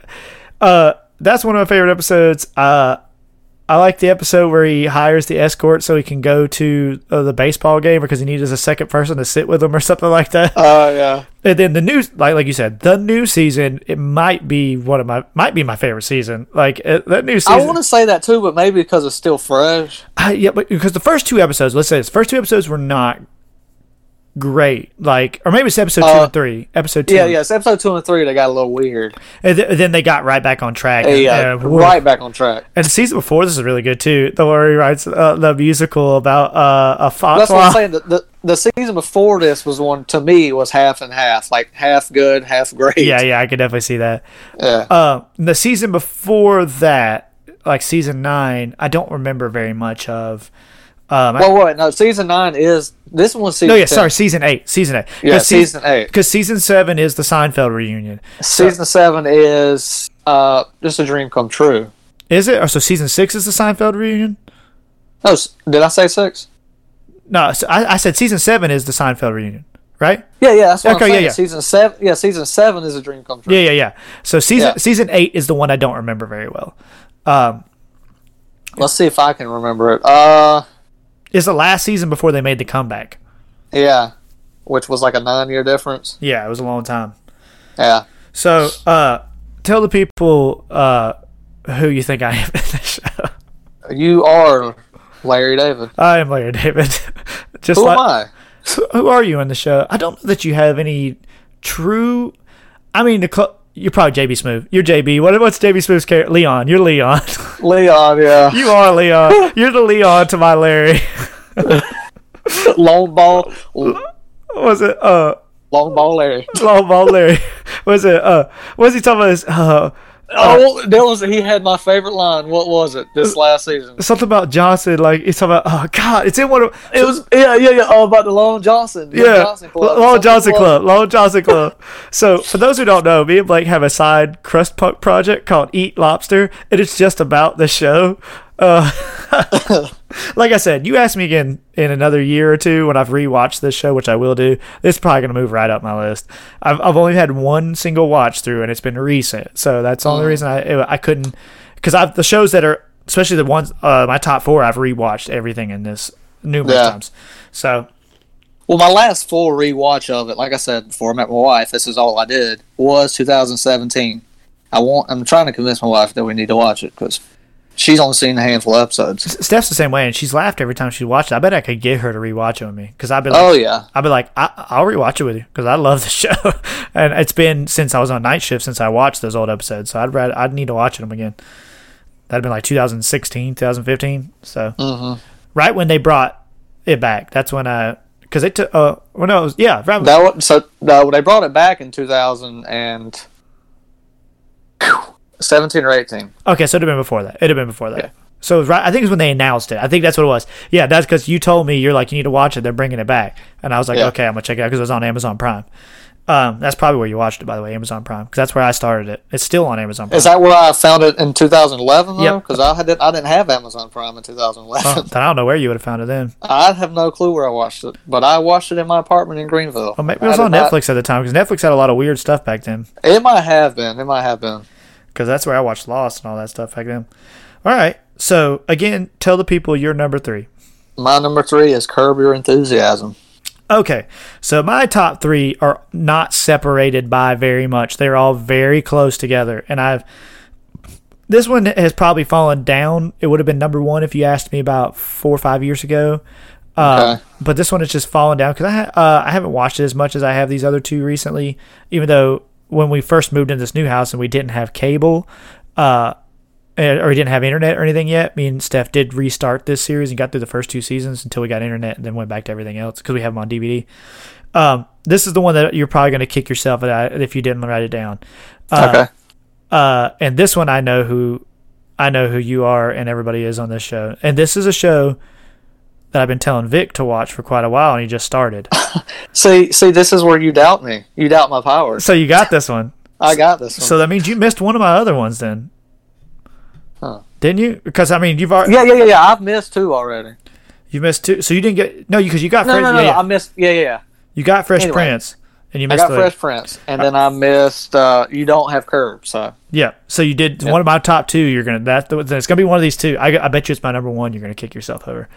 uh, that's one of my favorite episodes. Uh, I like the episode where he hires the escort so he can go to uh, the baseball game because he needs a second person to sit with him or something like that. Oh yeah. And then the new, like like you said, the new season it might be one of my might be my favorite season. Like uh, that new season. I want to say that too, but maybe because it's still fresh. I, yeah, but because the first two episodes, let's say this, first two episodes were not great. Like, or maybe it's episode two Uh, and three. Episode two, Yeah, yeah. It's episode two and three. They got a little weird. And th- then they got right back on track. Yeah, uh, woo. right back on track. And the season before this is really good too. The where he writes uh, the musical about uh, a fox. That's what I'm saying. The, the the season before this was one to me was half and half, like half good, half great. Yeah, yeah, I could definitely see that. yeah. Uh, the season before that, like season nine, I don't remember very much of. Um, Well, wait, no. Season nine is this one was season. no, yeah, 10. sorry, season eight, season eight. Yeah, season eight. Because season seven is the Seinfeld reunion. Season seven is uh just a dream come true. Is it? Or so season six is the Seinfeld reunion? No, did I say six? No, so I, I said season seven is the Seinfeld reunion, right? Yeah, yeah. That's what Okay, I'm yeah, yeah. Season seven. Yeah, season seven is a dream come true. Yeah, yeah, yeah. So season Yeah. season eight is the one I don't remember very well. Um, Let's see if I can remember it. Uh, is the last season before they made the comeback? yeah, which was like a nine year difference. Yeah, it was a long time. Yeah. So, uh, tell the people uh, who you think I am in the show. You are Larry David. I am Larry David. Just Who like, am I? who are you in the show? I don't know that you have any true. I mean, the cl- you're probably JB Smoove. You're JB. What, what's JB Smoove's character? Leon. You're Leon. Leon, yeah. you are Leon. You're the Leon to my Larry. Long ball, was it? Uh, Long ball Larry. long ball Larry. Was it? Uh, what was he talking about? His, uh, Oh, that was he had my favorite line. What was it this last season? something about Johnson. Like it's about. Oh God, it's in one of. It was yeah, yeah, yeah. Oh, about the Long Johnson. Young Yeah, Johnson Club. Long Johnson Club. Long Johnson Club. so, for those who don't know, me and Blake have a side crust punk project called Eat Lobster, and it's just about the show. Uh, like I said, you ask me again in another year or two when I've rewatched this show, which I will do. It's probably going to move right up my list. I've, I've only had one single watch through, and it's been recent, so that's the only reason I I couldn't because I've the shows that are especially the ones uh, my top four I've rewatched everything in this numerous Yeah. times. So Well, my last full rewatch of it, like I said before I met my wife, this is all I did, was 2017. I want. I'm trying to convince my wife that we need to watch it because she's only seen a handful of episodes. Steph's the same way, and she's laughed every time she watched it. I bet I could get her to rewatch it with me because I've been like, Oh yeah, I'd be like, I, I'll rewatch it with you because I love the show, and it's been since I was on night shift since I watched those old episodes. So I'd rather, I'd need to watch them again. That'd been like 2016, 2015. So Mhm. right when they brought it back, that's when I because they took. Uh, well, no, it was yeah, right. that was, so no, they brought it back in 2000 and 17 or 18. Okay, so it'd have been before that. It'd have been before that. Yeah. So it was right, I think it's when they announced it. I think that's what it was. Yeah, that's because you told me you're like you need to watch it. They're bringing it back, and I was like, Yeah. okay, I'm gonna check it out because it was on Amazon Prime. Um, that's probably where you watched it, by the way, Amazon Prime, because that's where I started it. It's still on Amazon Prime. Is that where I found it in 2011 though? Yep. Because I had I didn't have Amazon Prime in 2011. Well, then I don't know where you would have found it then. I have no clue where I watched it, but I watched it in my apartment in Greenville. Well, maybe it was I on did not- Netflix at the time because Netflix had a lot of weird stuff back then. It might have been. It might have been. Because that's where I watched Lost and all that stuff back then. All right. So again, tell the people you're number three. My number three is Curb Your Enthusiasm. Okay, so my top three are not separated by very much. They're all very close together, and I've this one has probably fallen down. It would have been number one if you asked me about four or five years ago. Uh, Okay. But this one has just fallen down because I ha- uh, I haven't watched it as much as I have these other two recently. Even though when we first moved in this new house and we didn't have cable, uh, or we didn't have internet or anything yet. Me and Steph did restart this series and got through the first two seasons until we got internet and then went back to everything else because we have them on DVD. Um, this is the one that you're probably going to kick yourself at if you didn't write it down. Uh, okay. Uh, and this one I know who I know who you are and everybody is on this show. And this is a show that I've been telling Vic to watch for quite a while and he just started. See, see, this is where you doubt me. You doubt my powers. so you got this one. I got this one. So that means you missed one of my other ones then. Huh. Didn't you? Because I mean, you've already yeah, yeah, yeah, yeah. I've missed two already. you missed two. So you didn't get no, because you got No, Fresh, no, no, yeah, no. yeah. I missed. Yeah, yeah, yeah. you got Fresh Anyway. Prince and you missed. I got the Fresh Prince, and then I missed. Uh, you don't have curb, so yeah. So you did one of my top two. You're gonna that it's gonna be one of these two. I, I bet you it's my number one. You're gonna kick yourself over.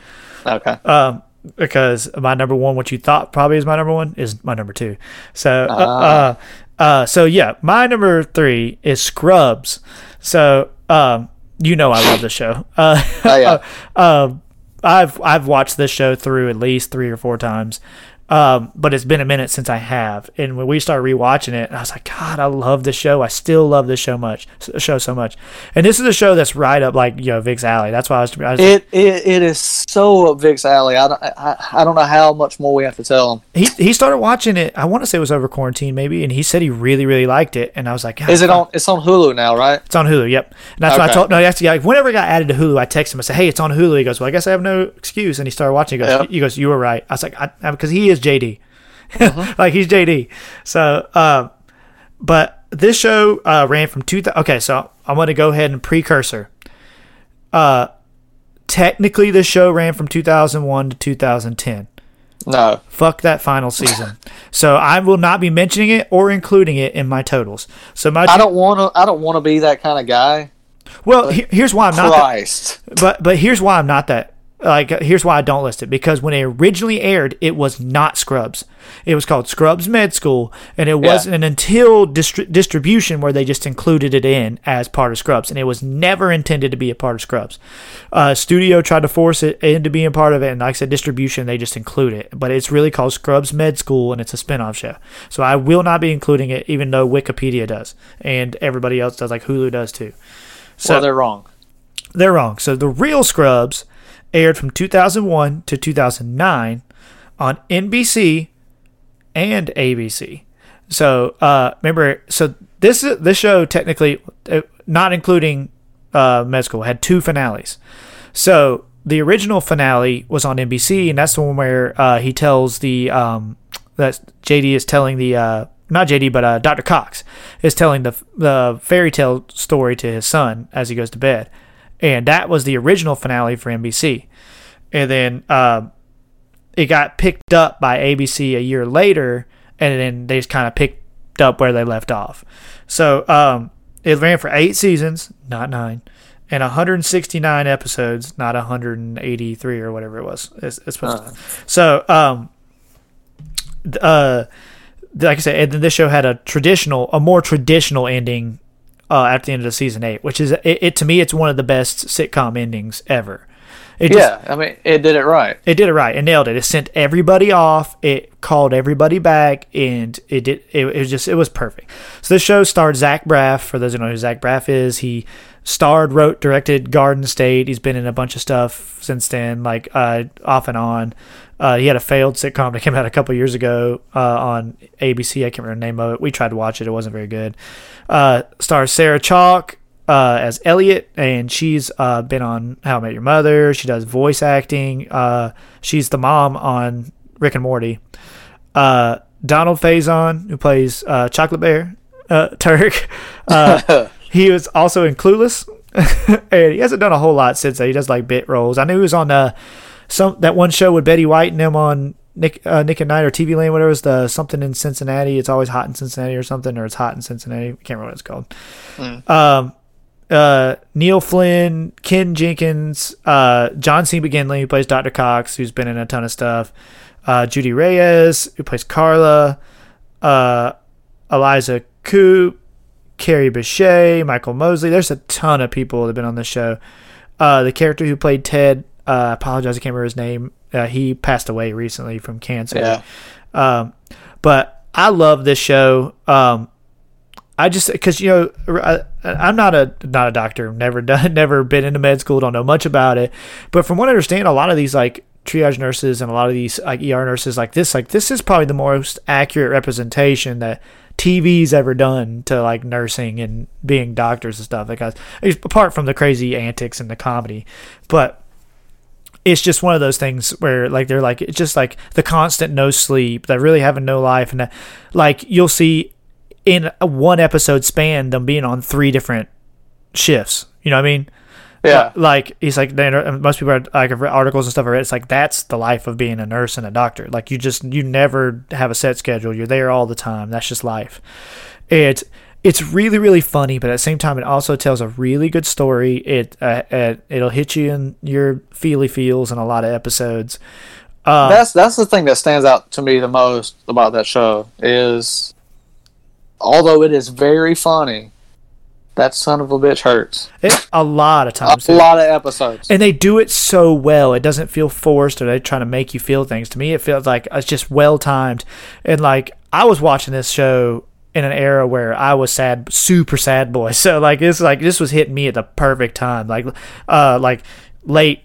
Okay. um, because my number one, what you thought probably is my number one, is my number two. So, uh, Ah. uh, uh, so yeah, my number three is Scrubs. So, um, you know, I love the show. Uh, Oh, yeah. uh, I've I've watched this show through at least three or four times. Um, but it's been a minute since I have, and when we started rewatching it, I was like, God, I love this show. I still love this show much, show so much. And this is a show that's right up like you know Vic's alley. That's why I was. I was It, it it is so up Vic's alley. I don't I, I don't know how much more we have to tell him. he he started watching it. I want to say it was over quarantine, maybe, and he said he really really liked it. And I was like, "God, Is it on? It's on Hulu now, right? It's on Hulu. Yep. And that's what I told. No, actually, like, whenever it got added to Hulu, I texted him. I said, "Hey, it's on Hulu." He goes, "Well, I guess I have no excuse." And he started watching. He goes, Yep. "He goes, you were right." I was like, "Because he is JD, Uh-huh. like he's JD." So, um, but this show uh, ran from two. Okay, so I'm going to go ahead and precursor. Uh, technically, this show ran from 2001 to 2010. No. Fuck that final season. so I will not be mentioning it or including it in my totals. So my I don't want to. I don't want to be that kind of guy. well, he- here's why I'm not. that- but but here's why I'm not that. Like here's why I don't list it because when it originally aired, it was not Scrubs. It was called Scrubs Med School, and it wasn't until distri- distribution where they just included it in as part of Scrubs, and it was never intended to be a part of Scrubs. Uh, studio tried to force it into being part of it, and like I said, distribution they just include it, but it's really called Scrubs Med School, and it's a spin-off show. So I will not be including it, even though Wikipedia does, and everybody else does, like Hulu does too. So well, they're wrong. they're wrong. So the real Scrubs aired from 2001 to 2009 on NBC and ABC. So uh, remember, so this this show technically, uh, not including uh, med school, had two finales. So the original finale was on NBC, and that's the one where uh, he tells the um, that JD is telling the uh, not JD, but uh, Dr. Cox is telling the the fairy tale story to his son as he goes to bed, and that was the original finale for NBC, and then um, it got picked up by ABC a year later, and then they just kind of picked up where they left off. So um, it ran for eight seasons, not nine, and 169 episodes, not 183 or whatever it was. It's, it's supposed to- So um, uh, like I said, and then this show had a traditional, a more traditional ending uh, at the end of season eight, which is it, it to me, it's one of the best sitcom endings ever. It just, Yeah, I mean, it did it right. it did it right. It nailed it. It sent everybody off. It called everybody back, and it did. It, it was just. It was perfect. So this show starred Zach Braff. For those who know who Zach Braff is, he starred, wrote, directed Garden State. He's been in a bunch of stuff since then, like uh, off and on. Uh, he had a failed sitcom that came out a couple years ago uh, on ABC. I can't remember the name of it. We tried to watch it. It wasn't very good. Uh, stars Sarah Chalke uh, as Elliot, and she's uh, been on How I Met Your Mother. She does voice acting. Uh, she's the mom on Rick and Morty. Uh, Donald Faison, who plays uh, Chocolate Bear uh, Turk, uh, he was also in Clueless, and he hasn't done a whole lot since. Then. He does like bit roles. I knew he was on uh, some that one show with Betty White and them on Nick uh, Nick and Night or TV Land, whatever it was the something in Cincinnati. It's always hot in Cincinnati or something, or it's hot in Cincinnati. I can't remember what it's called. Um, uh, Neil Flynn, Ken Jenkins, uh, John C. McGinley, who plays Dr. Cox, who's been in a ton of stuff. Uh, Judy Reyes, who plays Carla. Uh, Eliza Coupe, Kerry Bishé, Michael Mosley. There's a ton of people that have been on this show. Uh, the character who played Ted, uh, I apologize, I can't remember his name. Uh, he passed away recently from cancer. Yeah. Um, but I love this show. Um, I just because you know I, I'm not a not a doctor, never done, never been into med school, don't know much about it. But from what I understand, a lot of these like triage nurses and a lot of these like ER nurses like this, like this is probably the most accurate representation that TV's ever done to like nursing and being doctors and stuff. Like, apart from the crazy antics and the comedy, but it's just one of those things where like they're like it's just like the constant no sleep that really having no life and that, like you'll see in a one episode span them being on three different shifts you know what i mean Yeah. like he's like most people are like articles and stuff. I read it's like that's the life of being a nurse and a doctor. Like you just you never have a set schedule. You're there all the time. That's just life. It it's really really funny, but at the same time, it also tells a really good story. It uh, it it'll hit you in your feely feels in a lot of episodes. Uh, that's that's the thing that stands out to me the most about that show is although it is very funny that son of a bitch hurts it, a lot of times, a lot of episodes and they do it so well. It doesn't feel forced, or they're trying to make you feel things. To me, it feels like it's just well timed. And like I was watching this show in an era where I was sad, super sad boy. So like it's like this was hitting me at the perfect time, like uh like late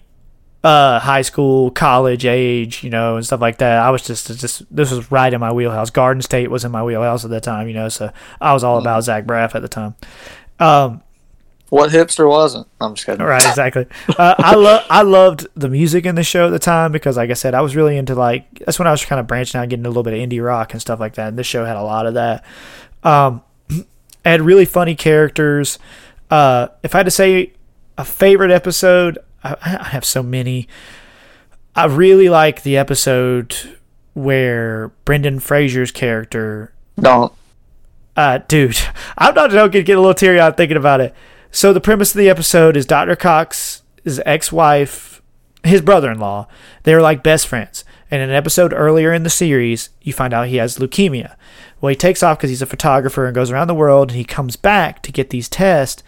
uh high school, college age, you know, and stuff like that. I was just just this was right in my wheelhouse. Garden State was in my wheelhouse at the time, you know, so I was all about Zach Braff at the time. Um what hipster wasn't? I'm just kidding. Right, exactly. uh, I love I loved the music in the show at the time because, like I said, I was really into like that's when I was kind of branching out, getting a little bit of indie rock and stuff like that. And this show had a lot of that. Um, had really funny characters. Uh, if I had to say a favorite episode, I, I have so many. I really like the episode where Brendan Fraser's character. Don't. Uh, dude, I'm not going to get a little teary eyed thinking about it. So the premise of the episode is Dr. Cox, Cox's ex-wife, his brother-in-law. they're like best friends. And in an episode earlier in the series, you find out he has leukemia. Well, he takes off because he's a photographer and goes around the world, and he comes back to get these tests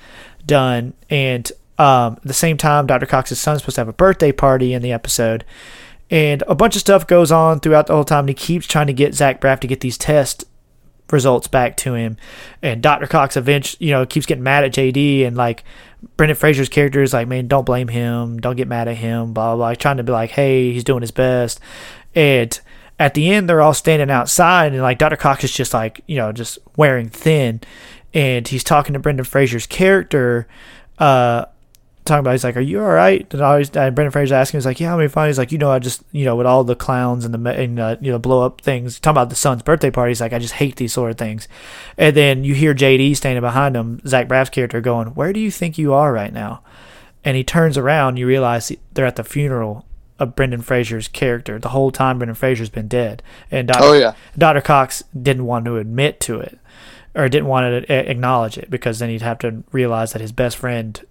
done. And um, at the same time, Dr. Cox's son's supposed to have a birthday party in the episode. And a bunch of stuff goes on throughout the whole time, and he keeps trying to get Zach Braff to get these tests results back to him. And Dr. Cox eventually, you know, keeps getting mad at JD and like Brendan Fraser's character is like, man, don't blame him, don't get mad at him, blah blah blah. Trying to be like, hey, he's doing his best. And at the end, they're all standing outside, and like Dr. Cox is just like, you know, just wearing thin, and he's talking to Brendan Fraser's character. Uh, talking about. He's like, "Are you all right?" And always, and Brendan Fraser asking, he's like, "Yeah, how many fun?" He's like, "You know, I just, you know, with all the clowns and the and uh, you know blow up things." Talking about the son's birthday party, he's like, "I just hate these sort of things." And then you hear JD standing behind him, Zach Braff's character, going, "Where do you think you are right now?" And he turns around, you realize they're at the funeral of Brendan Fraser's character. The whole time Brendan Fraser's been dead, and Dr. Oh, yeah. Dr. Cox didn't want to admit to it or didn't want to acknowledge it because then he'd have to realize that his best friend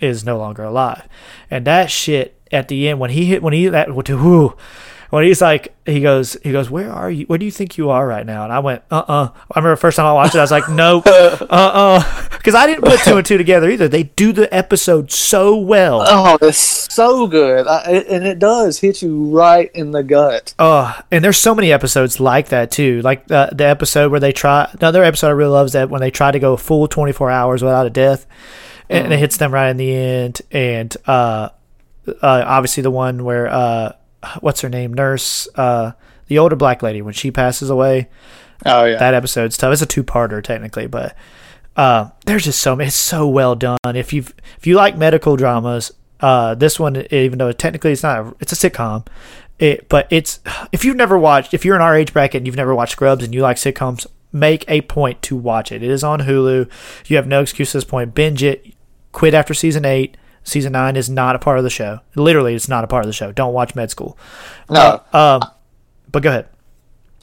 is no longer alive. And that shit at the end when he hit when he that whoo, when he's like he goes he goes where are you? Where do you think you are right now? And i went uh-uh i remember the first time i watched it i was like nope uh-uh because i didn't put two and two together either. They do the episode so well. Oh, it's so good, I, and it does hit you right in the gut. Oh, and there's so many episodes like that too. Like the the episode where they try another episode I really love is that when they try to go full 24 hours without a death, and it hits them right in the end. And uh, uh, obviously the one where uh, what's her name, nurse, uh, the older black lady when she passes away. Oh yeah, That episode's tough. It's a two parter technically, but uh, there's just so it's so well done. If you if you like medical dramas, uh, this one even though technically it's not a, it's a sitcom, it but it's if you've never watched if you're in our age bracket and you've never watched Scrubs and you like sitcoms, make a point to watch it. It is on Hulu. You have no excuse at this point. Binge it. Quit after season eight. Season nine is not a part of the show. Literally, it's not a part of the show. Don't watch Med School. no, Um, but go ahead.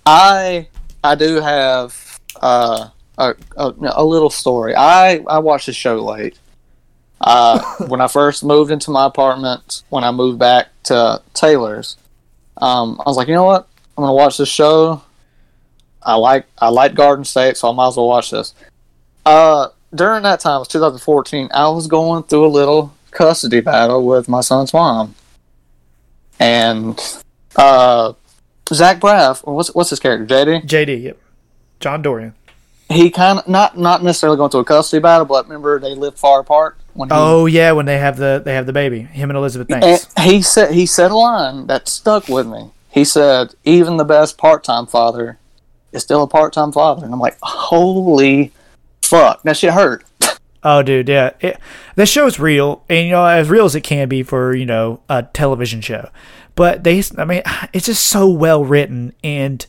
I I do have uh, a, a a little story. I I watched the show late. Uh, when I first moved into my apartment, when I moved back to Taylor's, um, I was like, you know what? I'm gonna watch this show. I like I like Garden State, so I might as well watch this. Uh, during that time, it was 2014. I was going through a little custody battle with my son's mom, and uh, Zach Braff, what's what's his character, JD? JD. Yep. John Dorian. he kind of not not necessarily going through a custody battle, but remember they live far apart. When he, Oh yeah, when they have the they have the baby, him and Elizabeth and Banks. he said he said a line that stuck with me. He said, "Even the best part time father is still a part time father," and I'm like, "Holy fuck, that shit hurt." Oh, dude, yeah, it, the show's real, and you know as real as it can be for you know a television show. But they, I mean, it's just so well written, and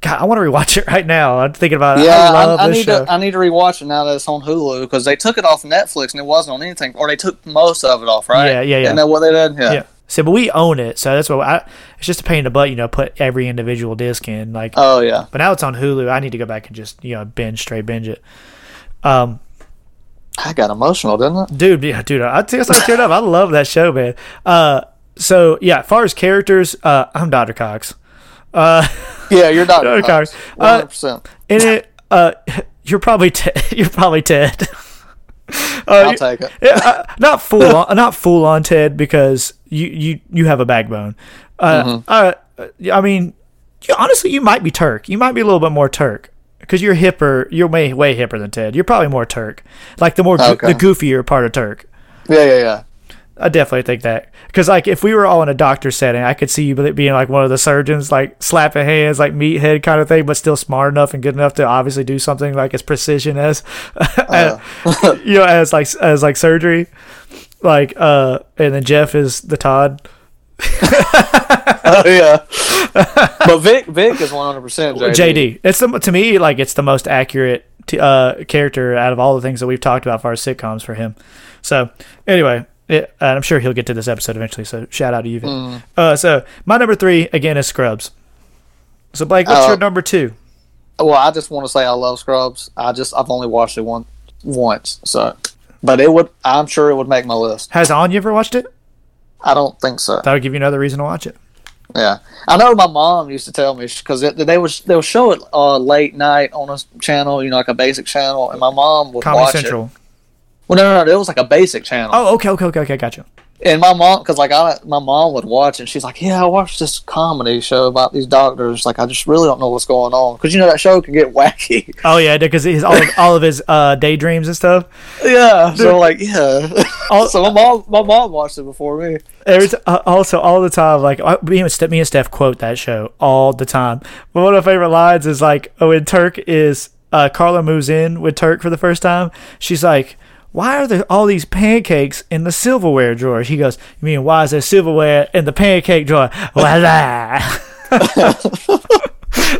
God, I want to rewatch it right now. I'm thinking about it. Yeah, I I, love I this need show. to. I need to rewatch it now that it's on Hulu because they took it off Netflix and it wasn't on anything, or they took most of it off, right? Yeah, yeah, yeah. Isn't that what they did? Yeah. yeah. So, but we own it, so that's what I. It's just a pain in the butt, you know. Put every individual disc in, like. Oh yeah. but now it's on Hulu. I need to go back and just you know binge straight binge it. Um, I got emotional, didn't it? dude, yeah, dude, I think I teared up. I love that show, man. Uh, so yeah, as far as characters, uh, I'm Dr. Cox. Uh, Yeah, you're not. Okay. One Uh, hundred percent. in it, uh, you're probably Ted. You're probably Ted. Uh, I'll take it. yeah, uh, not full on, not full on Ted because you you you have a backbone. Uh, Mm-hmm. uh, I mean, you, honestly, you might be Turk. You might be a little bit more Turk because you're hipper. You're way way hipper than Ted. You're probably more Turk, like the more go- Okay. the goofier part of Turk. Yeah, yeah, yeah. I definitely think that because like if we were all in a doctor setting, I could see you being like one of the surgeons, like slapping hands, like meathead kind of thing, but still smart enough and good enough to obviously do something like as precision as, you know, as like as like surgery, like uh, and then Jeff is the Todd. Oh yeah. but Vic, Vic is one hundred percent JD. It's the to me like it's the most accurate t- uh, character out of all the things that we've talked about for our sitcoms for him. So anyway, it, and I'm sure he'll get to this episode eventually. So shout out to you. Vic. Mm. Uh, so my number three again is Scrubs. So Blake, what's Uh, your number two? Well, I just want to say I love Scrubs. I just I've only watched it one once, so but it would. I'm sure it would make my list. Has Anya ever watched it? I don't think so. That would give you another reason to watch it. Yeah, I know my mom used to tell me because they was they would show it uh, late night on a channel, you know, like a basic channel, and my mom would Comedy watch Central. it. Well, no, no, no, it was like a basic channel. Oh, okay, okay, okay, okay, gotcha. And my mom, because like I, my mom would watch, and she's like, "Yeah, I watched this comedy show about these doctors. Like, I just really don't know what's going on because you know that show can get wacky." Oh yeah, because all of, all of his uh, daydreams and stuff. yeah, so like, yeah. All- so my mom, my mom watched it before me. Every t- uh, also all the time, like me and Steph, me and Steph quote that show all the time. But one of my favorite lines is like, oh, when Turk is uh, Carla moves in with Turk for the first time, she's like, "Why are there all these pancakes in the silverware drawer?" He goes, "You mean why is there silverware in the pancake drawer?" Voila.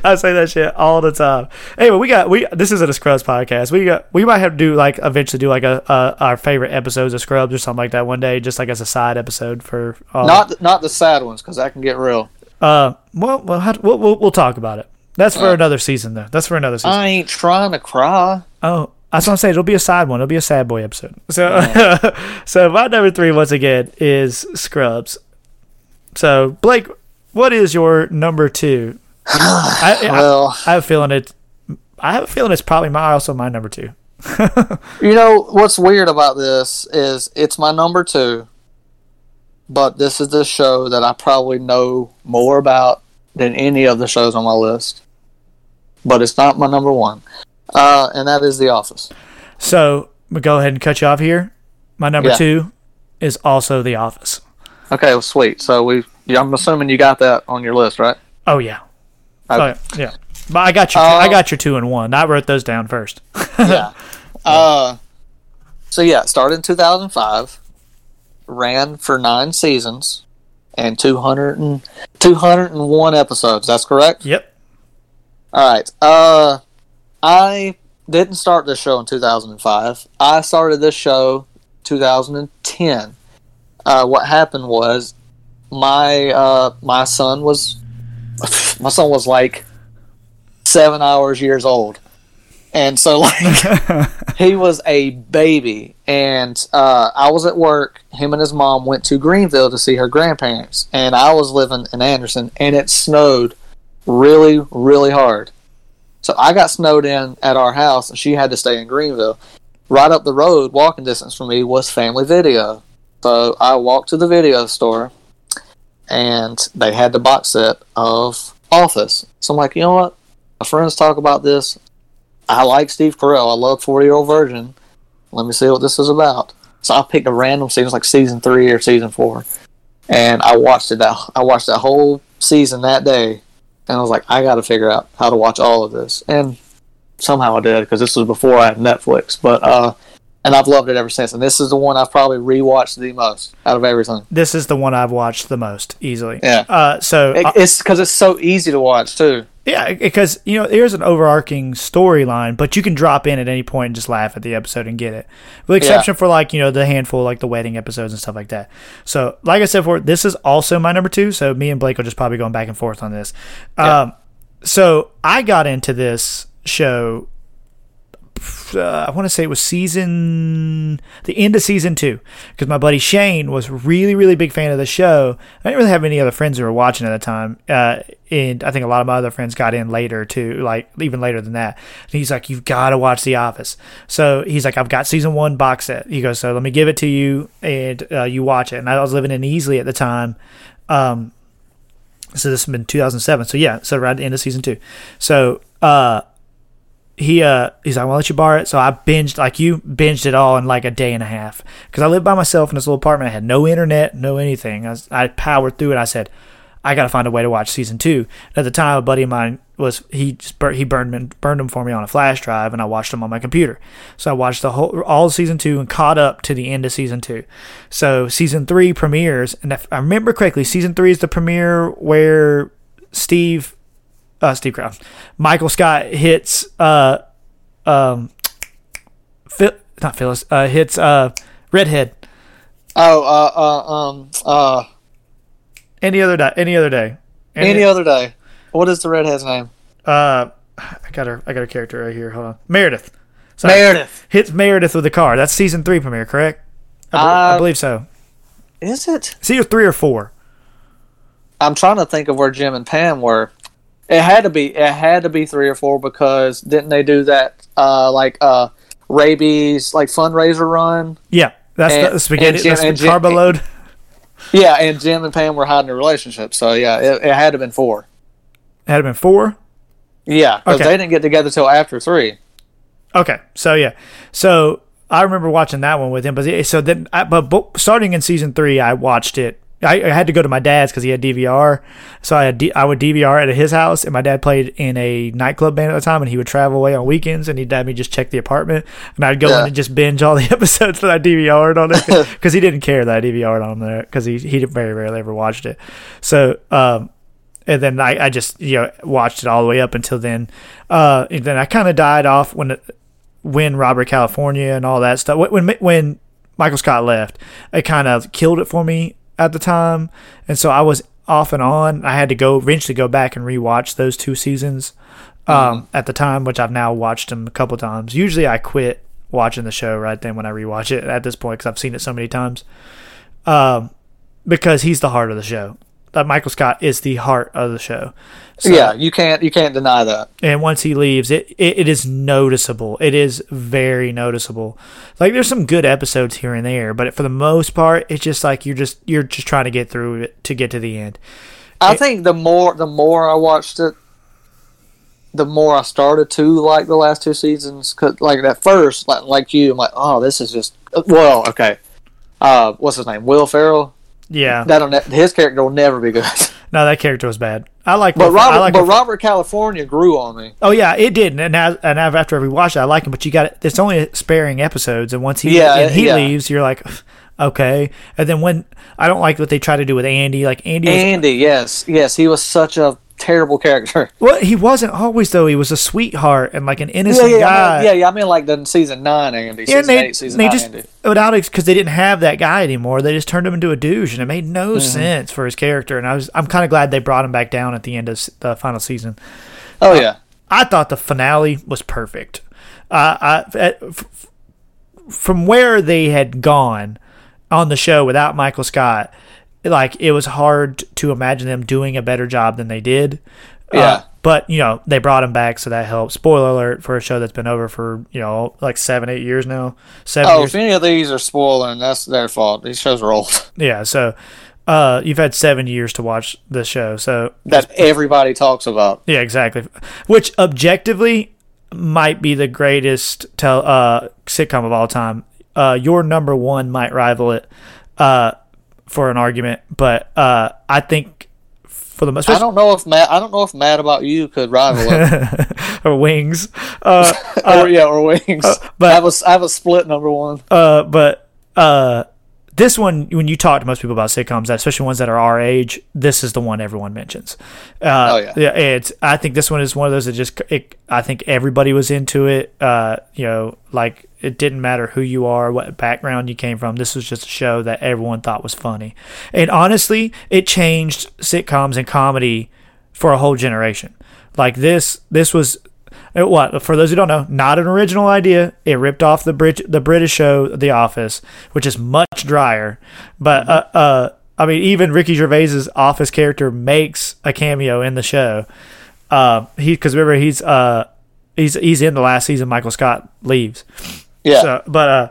I say that shit all the time. Anyway, we got we. This isn't a Scrubs podcast. We got we might have to do like eventually do like a, a our favorite episodes of Scrubs or something like that one day, just like as a side episode for uh, Not the, not the sad ones because that can get real. uh, well, we'll, to- we'll, we'll, we'll talk about it. That's for another season, though. That's for another season. I ain't trying to cry. oh, that's what I'm saying. It'll be a sad one. It'll be a sad boy episode. So, so my number three, once again, is Scrubs. So, Blake, what is your number two? I, I, Well, I have a feeling it. I have a feeling it's probably my also my number two. you know what's weird about this is it's my number two, but this is the show that I probably know more about than any of the shows on my list. But it's not my number one, uh, and that is The Office. So, I'm go ahead and cut you off here. My number Yeah. two is also The Office. Okay, well, sweet. So we, I'm assuming you got that on your list, right? Oh yeah. Okay. Oh, yeah. But I got your two, Uh, I got your two and one. I wrote those down first. yeah. Uh, so yeah, started in 2005, ran for nine seasons, and 200 and, 201 episodes. That's correct. Yep. All right. Uh, I didn't start this show in 2005. I started this show 2010. Uh, what happened was my uh, my son was my son was like seven hours years old, and so like he was a baby, and uh, I was at work. Him and his mom went to Greenville to see her grandparents, and I was living in Anderson, and it snowed really, really hard. So I got snowed in at our house, and she had to stay in Greenville. Right up the road, walking distance from me, was Family Video. So I walked to the video store, and they had the box set of Office. So I'm like, you know what? My friends talk about this. I like Steve Carell. I love 40 Year Old Virgin. Let me see what this is about. So I picked a random season, like season three or season four, and I watched it. That I watched that whole season that day, and I was like, I got to figure out how to watch all of this, and somehow I did because this was before I had Netflix. But uh, and I've loved it ever since. And this is the one I've probably rewatched the most out of everything. This is the one I've watched the most easily. Yeah. Uh, so It, uh, it's because it's so easy to watch too. Yeah, because you know there's an overarching storyline, but you can drop in at any point and just laugh at the episode and get it. With exception for like you know the handful like the wedding episodes and stuff like that. So like I said before, this is also my number two. So me and Blake are just probably going back and forth on this. Um, so I got into this show. Uh, I want to say it was season the end of season two because my buddy Shane was really really big fan of the show. I didn't really have any other friends who were watching at the time, uh, and I think a lot of my other friends got in later too, like even later than that. And he's like, "You've got to watch The Office." So he's like, "I've got season one box set." He goes, "So let me give it to you, and uh, you watch it." And I was living in Easley at the time. Um, so this has been 2007. So yeah, so right at the end of season two. So uh, he uh he's like, "Well, I'll let you borrow it." So I binged like you binged it all in like a day and a half because I lived by myself in this little apartment. I had no internet, no anything. I, was, I powered through it. I said, "I got to find a way to watch season two. And at the time, a buddy of mine was he just bur- he burned them, burned them for me on a flash drive, and I watched them on my computer. So I watched the whole all season two and caught up to the end of season two. So season three premieres, and if I remember correctly, season three is the premiere where Steve uh, Steve Carell's. Michael Scott hits uh um Phil, not Phyllis uh hits uh redhead Oh, uh, uh, um, uh, any other day any other day any other day. What is the redhead's name? uh I got her I got her character right here hold on Meredith Sorry. Meredith. hits Meredith with a car that's season three premiere correct I, I Uh, believe so Is it? it's either three or four I'm trying to think of where Jim and Pam were. It had to be. It had to be three or four because didn't they do that? Uh, like uh, rabies, like fundraiser run. yeah that's And- the spaghetti and Jim- that's the carbo load Yeah, and Jim and Pam were hiding a relationship. So yeah, it, it had to have been four. had it been four Yeah, because Okay. they didn't get together till after three. Okay, so yeah, so I remember watching that one with him. But so then, I, but, but starting in season three, I watched it. I, I had to go to my dad's because he had DVR, so I had D, I would DVR at his house, and my dad played in a nightclub band at the time, and he would travel away on weekends, and he'd have me just check the apartment, and I'd go Yeah. in and just binge all the episodes that I DVR'd on it because he didn't care that I DVR'd on there because he he very rarely ever watched it. So um, and then I, I just you know watched it all the way up until then. Uh, and then I kind of died off when it, when Robert California and all that stuff. When when, when Michael Scott left, it kind of killed it for me at the time, and so I was off and on. I had to go eventually go back and rewatch those two seasons um, at the time, which I've now watched them a couple times. Usually, I quit watching the show right then when I rewatch it at this point because I've seen it so many times. Um, because he's the heart of the show. That Michael Scott is the heart of the show. So, yeah, you can't you can't deny that. and once he leaves, it, it it is noticeable. It is very noticeable. Like there's some good episodes here and there, but for the most part, it's just like you're just you're just trying to get through it to get to the end. I think the more the more I watched it, the more I started to like the last two seasons. Cause like at first, like like you, I'm like, oh, this is just well, okay. Uh, what's his name? Will Ferrell. Yeah, That'll ne- his character will never be good. no, that character was bad. I like, But Robert, I like but Robert California grew on me. Oh yeah, it did, and now, and after every watch, it, I like him. But you got it's only sparing episodes, and once he Yeah, and he yeah. leaves, you're like, okay. And then when I don't like what they try to do with Andy, like Andy was Andy, yes, yes, he was such a terrible character. Well, he wasn't always though. He was a sweetheart and like an innocent yeah, guy. I mean, yeah, yeah. I mean, like the season nine Andy, Yeah, season they, eight, season they nine just Andy. without because they didn't have that guy anymore. They just turned him into a douche, and it made no Mm-hmm. sense for his character. And I was I'm kind of glad they brought him back down at the end of the final season. Oh yeah, I thought the finale was perfect. Uh, I, at- f- from where they had gone on the show without Michael Scott, like it was hard to imagine them doing a better job than they did. Uh, Yeah. but you know they brought him back, so that helped. Spoiler alert for a show that's been over for you know like seven, eight years now. Seven Oh, years. if any of these are spoiling, that's their fault. These shows are old. Yeah. So uh, you've had seven years to watch the show. So that everybody talks about. Yeah, exactly. Which objectively might be the greatest tel- uh, sitcom of all time. Uh, your number one might rival it uh, for an argument, but uh, I think for the most I don't know if Matt. I don't know if Mad About You could rival it. or wings, uh, or yeah, or Wings. but- I have a I have a split number one. uh, but uh, this one, when you talk to most people about sitcoms, especially ones that are our age, this is the one everyone mentions. Uh, Oh, yeah. It's. I think this one is one of those that just. It, I think everybody was into it. Uh, you know, like it didn't matter who you are, what background you came from. This was just a show that everyone thought was funny, and honestly, it changed sitcoms and comedy for a whole generation. Like this, this was what for those who don't know, not an original idea. It ripped off the Brit- the British show The Office, which is much drier. But uh, uh, I mean, even Ricky Gervais's Office character makes a cameo in the show. Uh, he because remember he's uh he's he's in the last season. Michael Scott leaves. Yeah. So, but uh,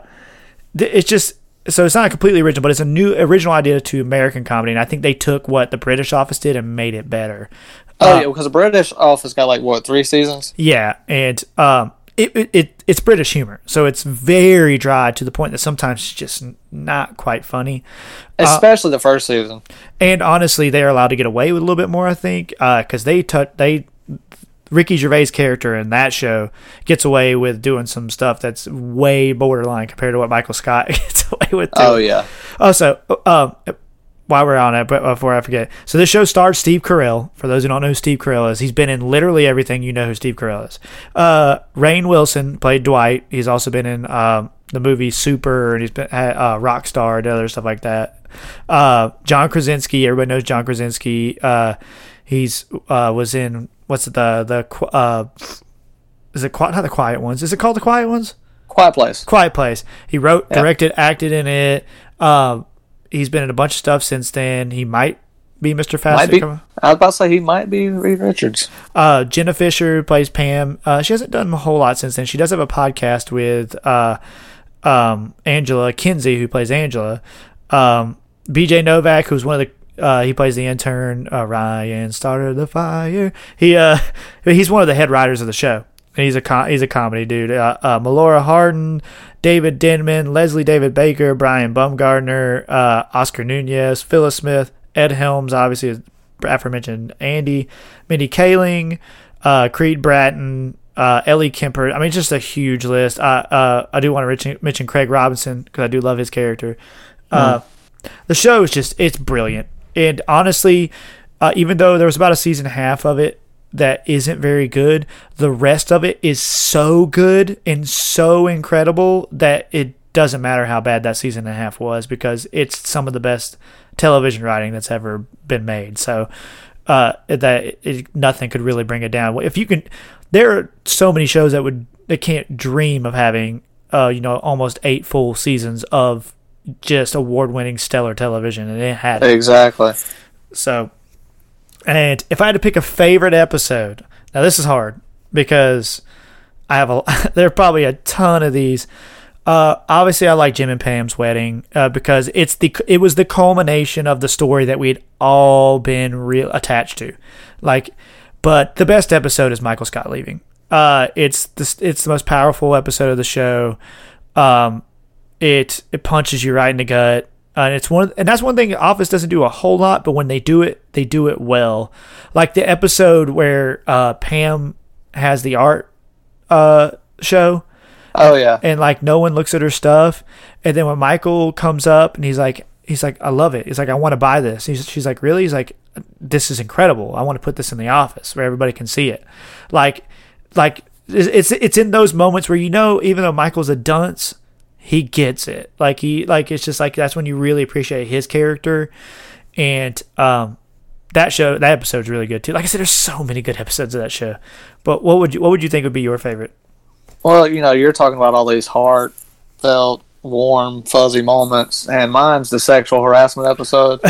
th- it's just so it's not completely original, but it's a new original idea to American comedy, and I think they took what the British Office did and made it better. Oh uh, yeah, because the British Office got like what three seasons? Yeah, and um, it, it, it it's British humor, so it's very dry to the point that sometimes it's just not quite funny. Especially the first season. And honestly, they are allowed to get away with a little bit more, I think, because they touch they Ricky Gervais' character in that show gets away with doing some stuff that's way borderline compared to what Michael Scott gets away with. Too. Oh yeah. Also, um, while we're on it, but before I forget, so this show stars Steve Carell. For those who don't know who Steve Carell is, he's been in literally everything you know who Steve Carell is. Uh, Rainn Wilson played Dwight. He's also been in um, the movie Super, and he's been uh, Rockstar and other stuff like that. Uh, John Krasinski, everybody knows John Krasinski. Uh, he's uh, was in what's it, the the uh, is it not the Quiet Ones? Is it called the Quiet Ones? Quiet Place. Quiet Place. He wrote, Yeah. directed, acted in it. Um, he's been in a bunch of stuff since then. He might be Mr. Fast. Be. I was about to say he might be Reed Richards. Uh, Jenna Fischer plays Pam. Uh, she hasn't done a whole lot since then. She does have a podcast with uh, um, Angela Kinsey, who plays Angela. Um, BJ Novak, who's one of the uh, he plays the intern. Uh, Ryan started the fire. He uh, he's one of the head writers of the show. He's a com- he's a comedy dude. Uh, uh, Melora Hardin, David Denman, Leslie David Baker, Brian Baumgartner, uh, Oscar Nunez, Phyllis Smith, Ed Helms, obviously aforementioned Andy, Mindy Kaling, uh, Creed Bratton, uh, Ellie Kemper. I mean, it's just a huge list. Uh, uh, I do want to mention, Craig Robinson because I do love his character. Uh, the show is just it's brilliant, and honestly, uh, even though there was about a season and a half of it that isn't very good, the rest of it is so good and so incredible that it doesn't matter how bad that season and a half was because it's some of the best television writing that's ever been made. So uh, that it, nothing could really bring it down. If you can, there are so many shows that would that can't dream of having uh, you know almost eight full seasons of just award-winning stellar television, and it had it. Exactly. So, and if I had to pick a favorite episode, now this is hard because I have a there are probably a ton of these. Uh, obviously, I like Jim and Pam's wedding uh, because it's the it was the culmination of the story that we'd all been real attached to, like. But the best episode is Michael Scott leaving. Uh, it's the it's the most powerful episode of the show. Um, it it punches you right in the gut. Uh, and it's one, and that's one thing Office doesn't do a whole lot, but when they do it, they do it well. Like the episode where uh, Pam has the art uh, show, Oh yeah. and like no one looks at her stuff, and then when Michael comes up and he's like, he's like, I love it. He's like, I want to buy this. He's, she's like, really? He's like, this is incredible. I want to put this in the office where everybody can see it. Like, like it's- it's in those moments where you know, even though Michael's a dunce, he gets it. Like he like it's just like that's when you really appreciate his character, and um, that show that episode's really good too. Like I said, there's so many good episodes of that show. But what would you what would you think would be your favorite? Well, you know, you're talking about all these heartfelt, warm, fuzzy moments, and mine's the sexual harassment episode.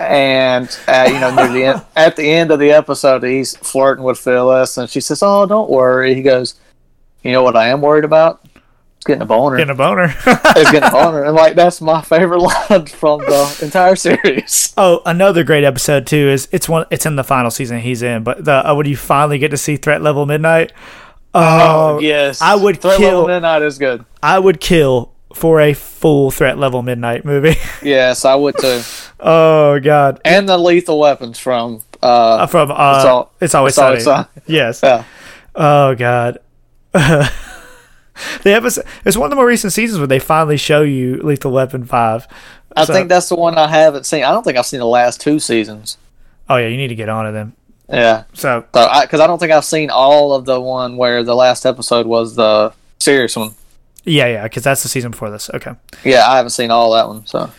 and uh, you know, near the end, at the end of the episode, he's flirting with Phyllis, and she says, "Oh, don't worry." He goes, "You know what I am worried about? It's getting a boner. Getting a boner. it's getting a boner." And like, that's my favorite line from the entire series. Oh, another great episode too is it's one. It's in the final season he's in, but the uh, when you finally get to see Threat Level Midnight. Oh, yes, I would Threat kill- Level Midnight is good. I would kill for a full Threat Level Midnight movie. Yes, I would too. oh God, and the Lethal Weapons from uh, Uh, from uh, It's Al- it's always It's Always sunny. Sunny. Yes. yeah. Oh God. The episode. It's one of the more recent seasons where they finally show you Lethal Weapon Five. I So- think that's the one I haven't seen. I don't think I've seen the last two seasons. Oh yeah, you need to get on to them. Yeah, So so because I, don't think I've seen all of the one where the last episode was the serious one. yeah, yeah, because that's the season before this. Okay. Yeah, I haven't seen all that one. So All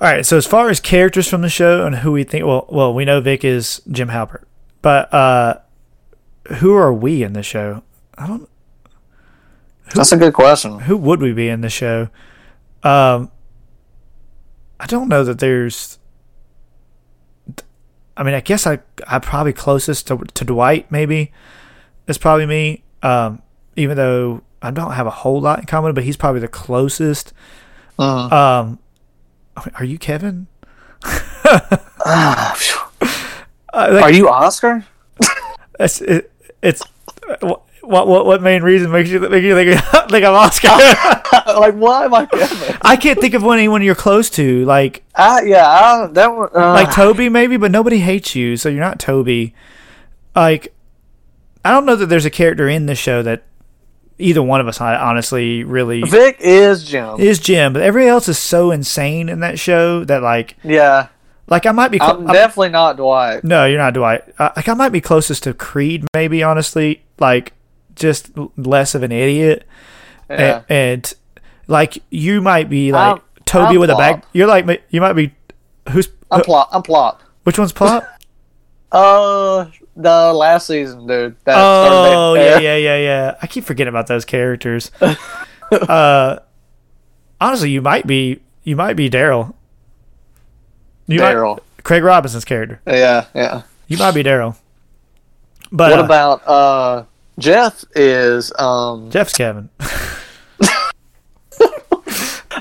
right. So as far as characters from the show and who we think, well, well, we know Vic is Jim Halpert, but uh, who are we in the show? I don't. That's a good question. Who would we be in the show? Um, I don't know that there's. I mean, I guess I I'm probably closest to to Dwight. Maybe it's probably me. Um, even though I don't have a whole lot in common, but he's probably the closest. Mhm. Um, are you Kevin? Ah. Uh, like, Are you Oscar? It's it, it's what what what main reason makes you make you think think I'm Oscar? like why am I I can't think of one anyone you're close to, like I, yeah, I, that one. Uh, like Toby maybe, but nobody hates you, so you're not Toby. Like I don't know that there's a character in this show that either one of us honestly really Vic is Jim. is Jim, but everybody else is so insane in that show that like yeah, like I might be cl- I'm I'm- definitely not Dwight. No, you're not Dwight. Uh, like I might be closest to Creed, maybe honestly, like just less of an idiot, Yeah. and, and like you might be like I'm- Toby I'm with a bag. You're like you might be who's I'm uh, plop. I'm plop. which one's Plop? Uh, the last season, dude. That oh yeah, yeah, yeah, yeah. I keep forgetting about those characters. uh, honestly, you might be you might be Daryl. You might- Daryl. Craig Robinson's character. Yeah, yeah. You might be Daryl. But What uh, about uh Jeff? Is um Jeff's Kevin?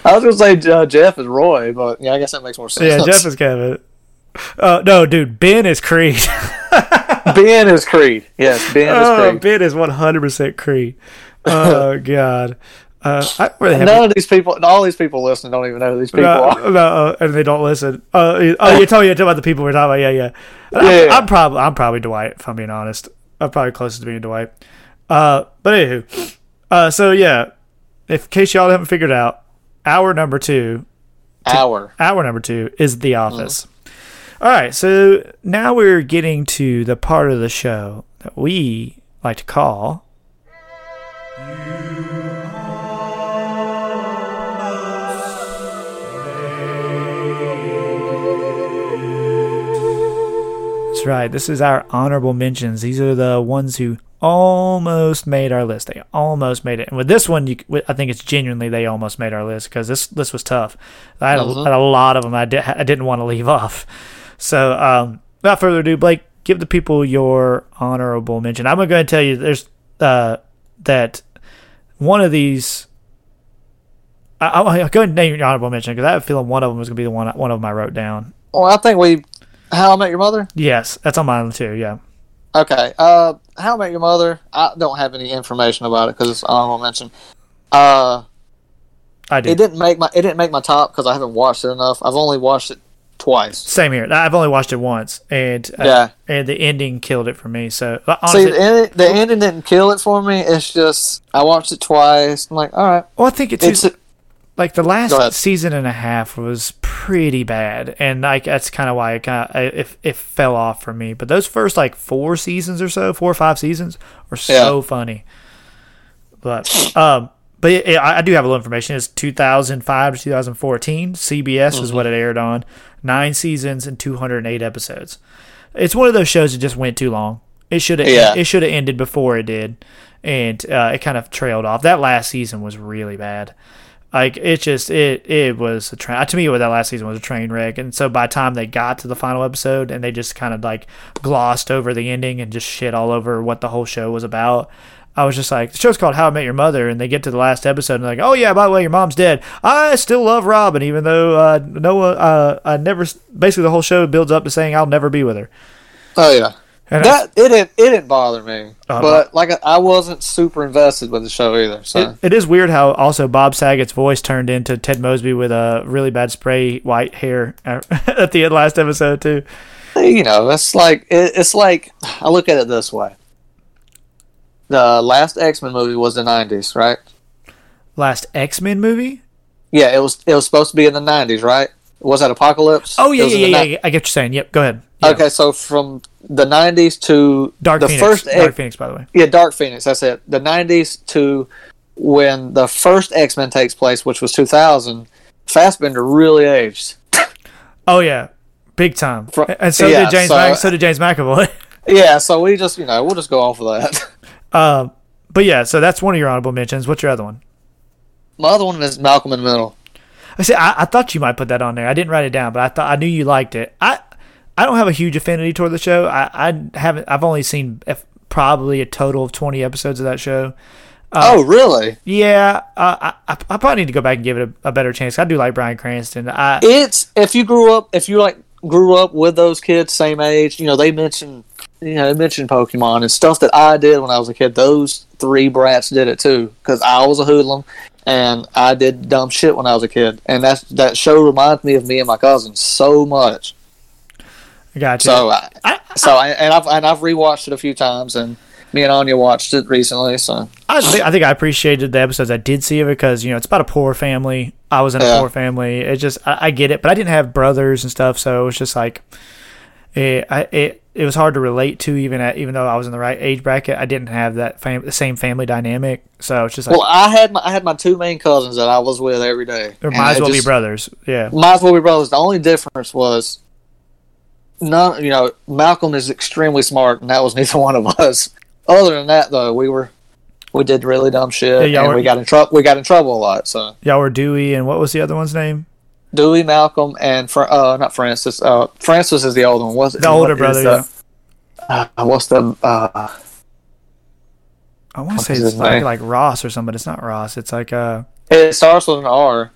I was gonna say uh, Jeff is Roy, but yeah, I guess that makes more sense. Yeah, Jeff is Kevin. Uh, no, dude, Ben is Creed. Ben is Creed. Yes, Ben is oh, Creed. Ben is one hundred percent Creed. Oh God, uh, I really have None of these people, all these people listening, don't even know who these people no, are. no, uh, and they don't listen. Uh, you- oh, you're talking, you're talking about the people we're talking about. Yeah, yeah. I'm, Yeah. I'm probably, I'm probably Dwight. If I'm being honest, I'm probably closest to being Dwight. Uh, but anywho, uh, so yeah, if in case y'all haven't figured out, hour number two Hour. hour number two is The Office. All right, so now we're getting to the part of the show that we like to call. That's right. This is our honorable mentions. These are the ones who almost made our list. They almost made it. And with this one, you, I think it's genuinely they almost made our list because this list was tough. I had, a, Mhm. had a lot of them I, did, I didn't want to leave off. So, um, without further ado, Blake, give the people your honorable mention. I'm going to go ahead and tell you there's uh, that one of these. I, I'll, I'll go ahead and name your honorable mention because I have a feeling one of them was going to be the one one of them I wrote down. Well, I think we. How I Met Your Mother. Yes, that's on mine too. Yeah. Okay. Uh, How I Met Your Mother. I don't have any information about it because it's honorable mention. Uh, I do. it didn't make my it didn't make my top because I haven't watched it enough. I've only watched it twice. Same here. I've only watched it once, and uh, Yeah. and the ending killed it for me. So uh, See, the, ending, the ending didn't kill it for me. It's just I watched it twice. I'm like, all right, well, I think it's, it's like the last season and a half was pretty bad, and like that's kind of why it kind of it, it fell off for me. But those first like four seasons or so, four or five seasons, were so funny. But um, but it, it- I I do have a little information. It's 2005 to 2014. CBS is what it aired on. Nine seasons and 208 episodes. It's one of those shows that just went too long. It should have Yeah. it should have ended before it did, and uh, it kind of trailed off. That last season was really bad. Like it just it it was a train to me. What that last season was a train wreck, and so by the time they got to the final episode, and they just kind of like glossed over the ending and just shit all over what the whole show was about. I was just like, the show's called How I Met Your Mother, and they get to the last episode and like, oh yeah, by the way, your mom's dead. I still love Robin, even though uh, Noah, uh, I never. Basically, the whole show builds up to saying I'll never be with her. oh yeah. And I- That it didn't it didn't bother me, Uh, but like I, I wasn't super invested with the show either. So It, it is weird how also Bob Saget's voice turned into Ted Mosby with a really bad spray white hair at the end last episode too. you know, it's like it, it's like I look at it this way: the last X Men movie was the '90s, right? last X Men movie. Yeah, it was it was supposed to be in the '90s, right? Was that Apocalypse? Oh yeah, yeah, yeah, yeah. I get what you're saying. Yep. Go ahead. Yeah. Okay, so from the '90s to Dark the Phoenix. first Dark X- Phoenix, by the way. yeah, Dark Phoenix. That's it. The '90s to when the first X Men takes place, which was 2000. Fassbender really aged. Oh yeah, big time. Fro- and so yeah, did James. so- Mac- so did James McAvoy. Yeah, so we just you know we'll just go off of that. um, but yeah, so that's one of your honorable mentions. What's your other one? My other one is Malcolm in the Middle. I said I, I thought you might put that on there. I didn't write it down, but I thought I knew you liked it. I I don't have a huge affinity toward the show. I, I haven't. I've only seen if, probably a total of twenty episodes of that show. Uh, oh, really? Yeah, uh, I, I I probably need to go back and give it a, a better chance. I do like Bryan Cranston. I It's if you grew up if you like grew up with those kids same age, you know they mentioned you know they mentioned Pokemon and stuff that I did when I was a kid. Those three brats did it too because I was a hoodlum and I did dumb shit when I was a kid, and that's that show reminds me of me and my cousins so much. got you. So I, I, so I, and I've and I've rewatched it a few times, and me and Anya watched it recently. So I, think, I think I appreciated the episodes I did see of it because you know it's about a poor family. I was in a Yeah. poor family. It just I, I get it, but I didn't have brothers and stuff, so it was just like it. I, it it was hard to relate to even at even though I was in the right age bracket. I didn't have that fam- the same family dynamic, so it's just like well, I had my I had my two main cousins that I was with every day. and might as well be brothers. Yeah, might as well be brothers. The only difference was none. You know, Malcolm is extremely smart, and that was neither one of us. Other than that, though, we were we did really dumb shit, Yeah, and were- we got in trouble. We got in trouble a lot. So y'all were Dewey, and what was the other one's name? Dewey, Malcolm, and Fra- uh, not Francis. Uh, Francis is the older one. What's The older what brother. Yeah, uh, what's the uh, I want to say it's like, like Ross or something. but It's not Ross. It's like uh. It starts with an R.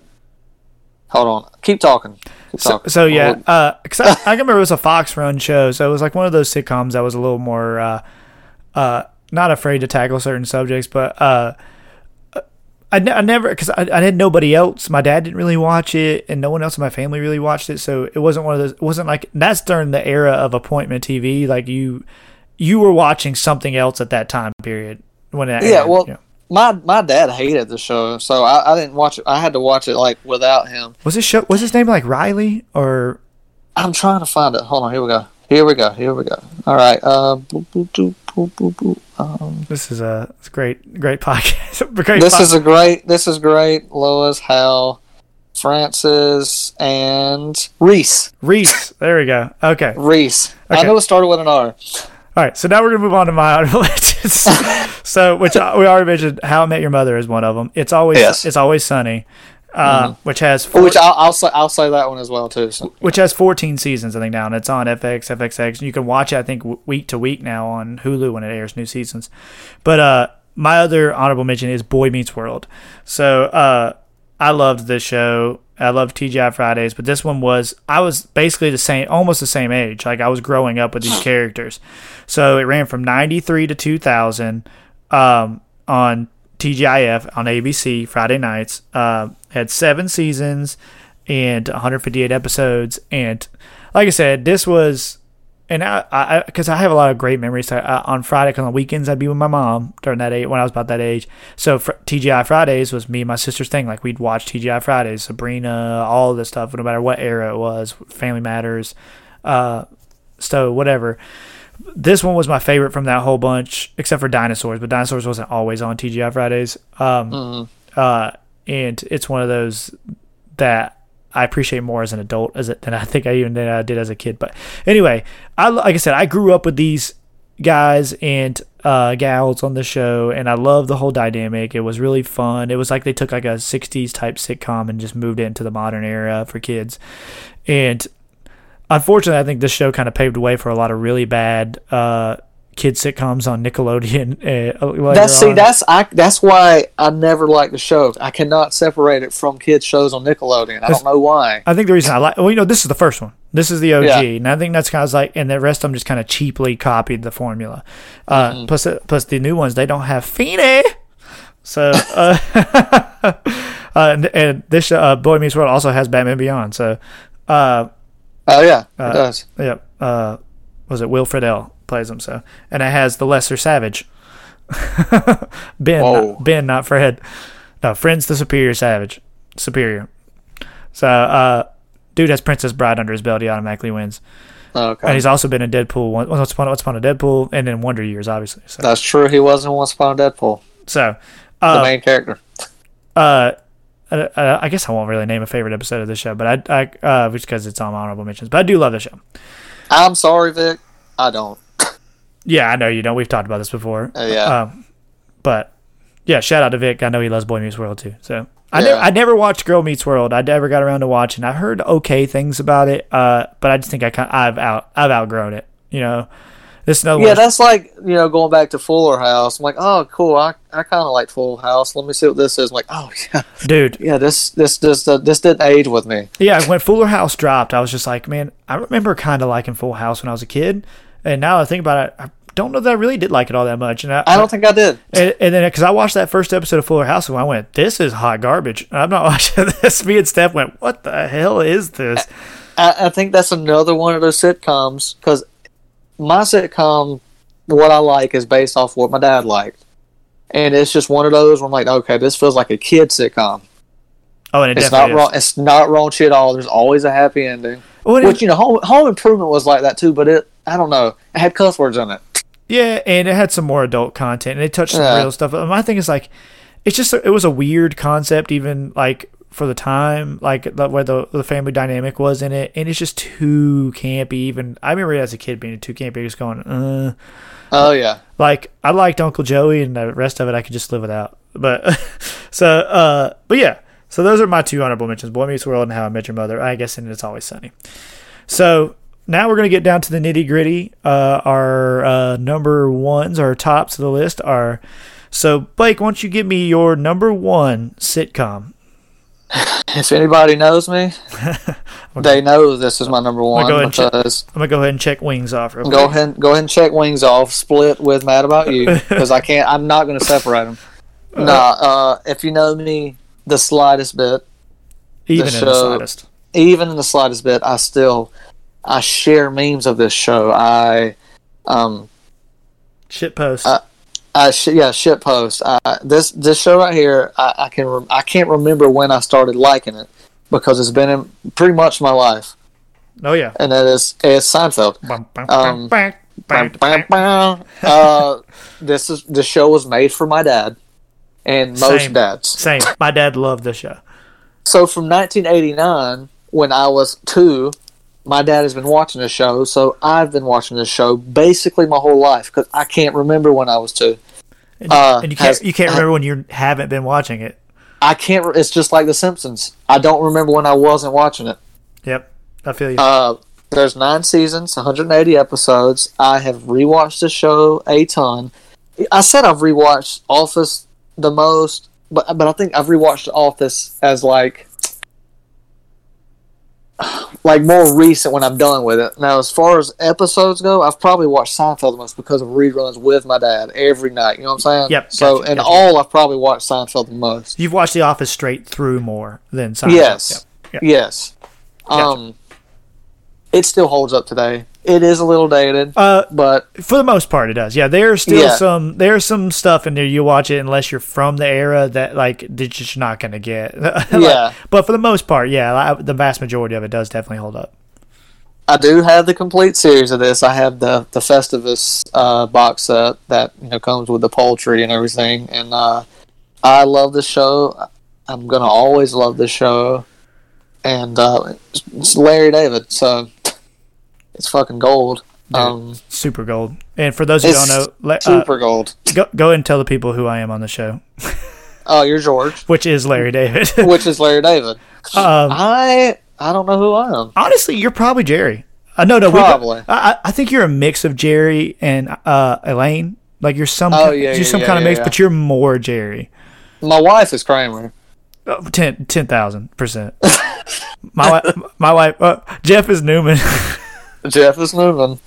Hold on. Keep talking. Keep So, talking. so yeah, uh 'cause I, I can remember it was a Fox run show, so it was like one of those sitcoms that was a little more, uh, uh, not afraid to tackle certain subjects, but uh, I, ne- I never because I, I had nobody else. My dad didn't really watch it, and no one else in my family really watched it, so it wasn't one of those. It wasn't like that's during the era of appointment TV. Like you, you were watching something else at that time period when it Yeah, aired, well, you know. my my dad hated the show, so I, I didn't watch it. I had to watch it like without him. was his show was his name like Riley or I'm trying to find it. Hold on. Here we go. Here we go. Here we go. All right. Uh, boop, boop, boop, boop, boop, boop. Um, this is a great great podcast. great this is a great. This is great. Lois, Hal, Francis, and Reese. Reese. There we go. Okay. Reese. I Okay. know it started with an R. All right, so now we're gonna move on to my honorable mentions. so, which I, we already mentioned, How I Met Your Mother is one of them. It's always Yes. It's always sunny, uh, which has four, Which I'll, I'll say. I'll say that one as well too. So. which has 14 seasons I think now, and it's on FX, FXX. You can watch it I think week to week now on Hulu when it airs new seasons. But uh, my other honorable mention is Boy Meets World. So uh, I loved this show. I loved TGI Fridays, but this one was I was basically the same, almost the same age. Like I was growing up with these characters. So it ran from '93 to 2000 um, on TGIF on ABC Friday nights. Uh, had seven seasons and 158 episodes. And like I said, this was, and I, I, because I have a lot of great memories. I, I, on Friday, because on weekends I'd be with my mom during that age when I was about that age. So fr- TGI Fridays was me and my sister's thing. Like we'd watch TGI Fridays, Sabrina, all of this stuff, no matter what era it was, Family Matters, uh, so whatever. This one was my favorite from that whole bunch, except for dinosaurs. But dinosaurs wasn't always on TGI Fridays. Um, uh, and it's one of those that I appreciate more as an adult as it than I think I even than I did as a kid. But anyway, I like I said, I grew up with these guys and uh, gals on the show, and I love the whole dynamic. It was really fun. It was like they took like a '60s type sitcom and just moved it into the modern era for kids. And unfortunately, I think this show kind of paved the way for a lot of really bad uh, kid sitcoms on Nickelodeon. Uh, That's see. on. That's I. That's why I never liked the show. I cannot separate it from kids shows on Nickelodeon. I don't know why. I think the reason I like, well, you know, this is the first one. This is the OG, Yeah. and I think that's kind of like, and the rest of them just kind of cheaply copied the formula. Uh, Mm-hmm. Plus, plus the new ones they don't have Feeney, so uh, uh, and, and this uh, Boy Meets World also has Batman Beyond. So, uh, Oh yeah, it does. yeah, uh, was it Will Friedle plays him? So, and it has the Lesser Savage, Ben, not, Ben, not Fred. No, Fred's the Superior Savage. Superior. So, uh, dude has Princess Bride under his belt. He automatically wins. Okay. And he's also been in Deadpool. One- Once upon, Once upon a Deadpool, and then Wonder Years, obviously. So, That's true. He wasn't Once Upon a Deadpool, so the uh, main character. uh, uh, I guess I won't really name a favorite episode of this show, but I, I uh, just because it's on honorable mentions. But I do love the show. I'm sorry, Vic. I don't. Yeah, I know you don't. We've talked about this before. Uh, yeah. Um, but yeah, shout out to Vic. I know he loves Boy Meets World too. So I Yeah. never, I never watched Girl Meets World. I never got around to watching. I heard okay things about it, uh, but I just think I kind I've out I've outgrown it. You know, this is another Yeah, that's like you know going back to Fuller House. I'm like, oh, cool. I, I kind of like Fuller House. Let me see what this is. I'm like, oh yeah, dude. yeah. This this this uh, this didn't age with me. Yeah, when Fuller House dropped, I was just like, man, I remember kind of liking Full House when I was a kid, and now I think about it, I don't know that I really did like it all that much. And I, I don't think I did. And, and then because I watched that first episode of Fuller House, and I went, "This is hot garbage." I'm not watching this. Me and Steph went, "What the hell is this?" I, I think that's another one of those sitcoms because my sitcom, what I like is based off what my dad liked, and it's just one of those where I'm like, okay, this feels like a kid sitcom. Oh, and it It's not definitely wrong. It's not raunchy at all. There's always a happy ending. Well, Which you know, Home, Home Improvement was like that too, but it I don't know. It had cuss words in it. Yeah, and it had some more adult content, and it touched some Yeah. real stuff. My thing is like, it's just it was a weird concept, even like for the time, like the, where the the family dynamic was in it, and it's just too campy. Even I remember as a kid being too campy, just going, uh. Oh yeah, like I liked Uncle Joey, and the rest of it I could just live without. But so, uh, but yeah, so those are my two honorable mentions: Boy Meets World and How I Met Your Mother. I guess, and It's Always Sunny. So now we're gonna get down to the nitty gritty. Uh, our uh, number ones, our tops of the list are. So Blake, why don't you give me your number one sitcom? if anybody knows me, they know this is my number one go ahead and check- I'm gonna go ahead and check Wings off. Real go ahead go ahead and check Wings off. Split with Mad About You because I can't. I'm not going to separate them. Nah, uh, if you know me the slightest bit, even the in the slightest. even in the slightest bit, I still I share memes of this show. I um Shit post. Uh, I sh- yeah shit post. I, this this show right here, I, I can rem- I can't remember when I started liking it because it's been in pretty much my life, oh yeah. and that is it's Seinfeld. Um, uh, this is the show was made for my dad and most Same. dads. Same. My dad loved the show. So from 1989, when I was two, my dad has been watching the show. So I've been watching the show basically my whole life because I can't remember when I was two. And, Uh, and you can't has- you can't remember when you haven't been watching it. I can't. It's just like The Simpsons. I don't remember when I wasn't watching it. Yep, I feel you. Uh, there's nine seasons, 180 episodes. I have rewatched the show a ton. I said I've rewatched Office the most, but but I think I've rewatched Office as like like more recent when I'm done with it. Now, as far as episodes go, I've probably watched Seinfeld the most because of reruns with my dad every night. You know what I'm saying? Yep, So gotcha, in gotcha. all, I've probably watched Seinfeld the most. You've watched The Office straight through more than Seinfeld. Yes. Yep. Yep. Yes. Um, it still holds up today. It is a little dated, Uh, but for the most part, it does. Yeah, there's still Yeah. some there's some stuff in there you watch it unless you're from the era that like that you're just not gonna get. Like, Yeah. But for the most part, yeah, the vast majority of it does definitely hold up. I do have the complete series of this. I have the the Festivus uh, box set that you know comes with the poultry and everything, and uh, I love the show. I'm gonna always love the show, and uh, it's Larry David, so it's fucking gold. Um, Super gold. And for those who don't know, uh, super gold. go go ahead and tell the people who I am on the show, Oh, you're George, which is Larry David. which is Larry David. um, I I don't know who I am. honestly, you're probably Jerry. Uh, no, no, Probably. I, I- I think you're a mix of Jerry and uh, Elaine. Like you're some, Oh, ki- yeah, you're yeah, some yeah, kind of mix, but you're more Jerry. My wife is Kramer. Oh, Ten ten thousand percent. My wife, my wife, uh, Jeff is Newman. Jeff is moving.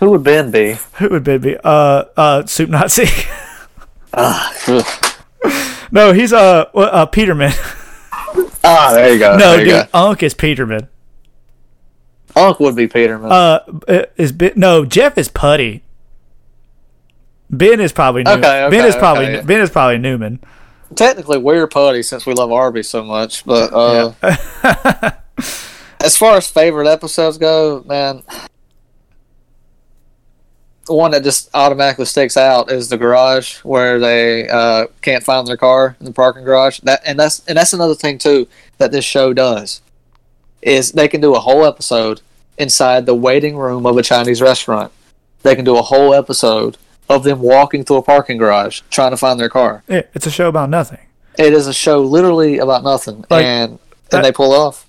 Who would Ben be? Who would Ben be? Uh, uh, Soup Nazi. Ugh. no, he's uh, uh Peterman. Ah, there you go. no, there dude, Unc is Peterman. Unc would be Peterman. Uh, is ben, no Jeff is Putty. Ben is probably New- Okay, okay, Ben is probably okay, yeah. Ben is probably Newman. technically we're putty since we love Arby so much, but uh, as far as favorite episodes go, man, the one that just automatically sticks out is the garage where they uh, can't find their car in the parking garage. That and that's and that's another thing too that this show does is they can do a whole episode inside the waiting room of a Chinese restaurant. They can do a whole episode of them walking through a parking garage trying to find their car. It's a show about nothing. It is a show literally about nothing, Like, and that- and they pull off.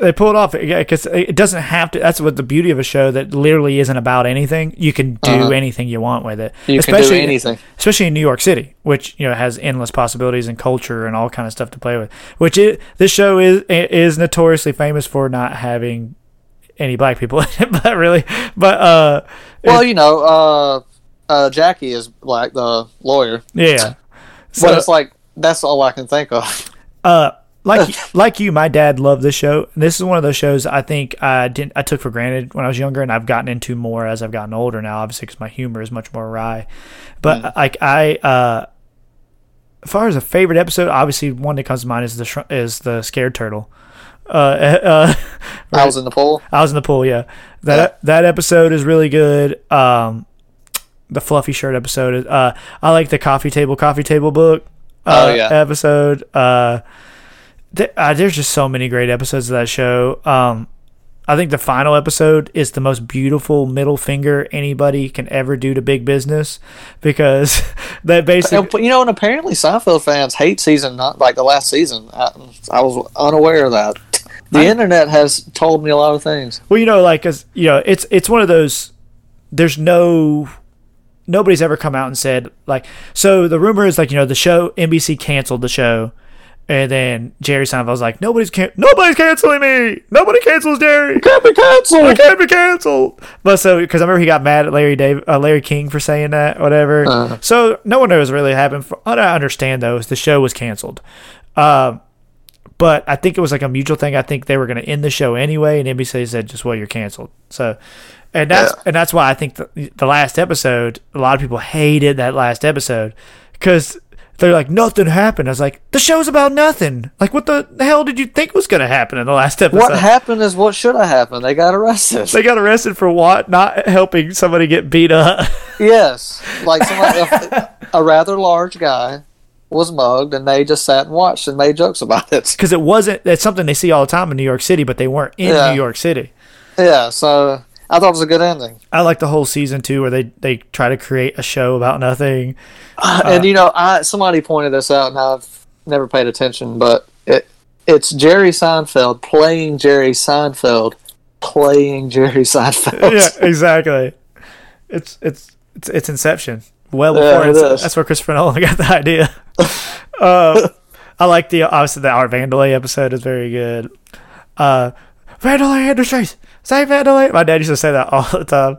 They pull it off because it doesn't have to. That's what the beauty of a show that literally isn't about anything. You can do Uh-huh. anything you want with it. You can do anything. especially in New York City, which you know has endless possibilities and culture and all kind of stuff to play with. Which it this show is is notoriously famous for not having any black people in it, but really, but uh, Well, you know, uh, uh, Jackie is black, the lawyer, yeah. but it's like that's all I can think of. uh like like you my dad loved this show this is one of those shows i think i didn't i took for granted when i was younger and i've gotten into more as i've gotten older now obviously because my humor is much more wry but like i uh as far as a favorite episode obviously one that comes to mind is the shr- is the scared turtle uh, uh I was in the pool. I was in the pool. Yeah, that Yeah. that episode is really good. Um, the fluffy shirt episode. is- Uh, I like the coffee table coffee table book. Uh, Oh, yeah. episode. Uh, th- uh, there's just so many great episodes of that show. Um, I think the final episode is the most beautiful middle finger anybody can ever do to big business because that basically you know, and apparently Seinfeld fans hate season not like the last season. I, I was unaware of that. The internet has told me a lot of things. Well, you know, like, cause you know, it's it's one of those. There's no, nobody's ever come out and said like. So the rumor is like, you know, the show NBC canceled the show, and then Jerry Seinfeld was like, nobody's can nobody's canceling me. Nobody cancels Jerry. Can't be canceled. I can't be canceled. But so because I remember he got mad at Larry Dave, uh, Larry King for saying that, whatever. Uh. So no one knows what really happened. For, what I understand though is the show was canceled. Um, but I think it was like a mutual thing. I think they were going to end the show anyway, and NBC said just well, you're canceled. So, and that's Yeah. and that's why I think the, the last episode, a lot of people hated that last episode because they're like nothing happened. I was like, the show's about nothing. Like, what the hell did you think was going to happen in the last episode? What happened is what should have happened. They got arrested. They got arrested for what? Not helping somebody get beat up. yes, like somebody, a, a rather large guy was mugged, and they just sat and watched and made jokes about it. Because it wasn't, that's something they see all the time in New York City, but they weren't in Yeah. New York City. Yeah, so I thought it was a good ending. I like the whole season too, where they, they try to create a show about nothing. and you know, I somebody pointed this out, and I've never paid attention, but it it's Jerry Seinfeld playing Jerry Seinfeld playing Jerry Seinfeld. yeah, exactly. It's, it's, it's, it's Inception. Well Yeah, before is. that's where Christopher Nolan got the idea. uh, I like the, obviously, the Art Vandelay episode is very good. Uh, Vandelay Industries! Say Vandelay! My dad used to say that all the time.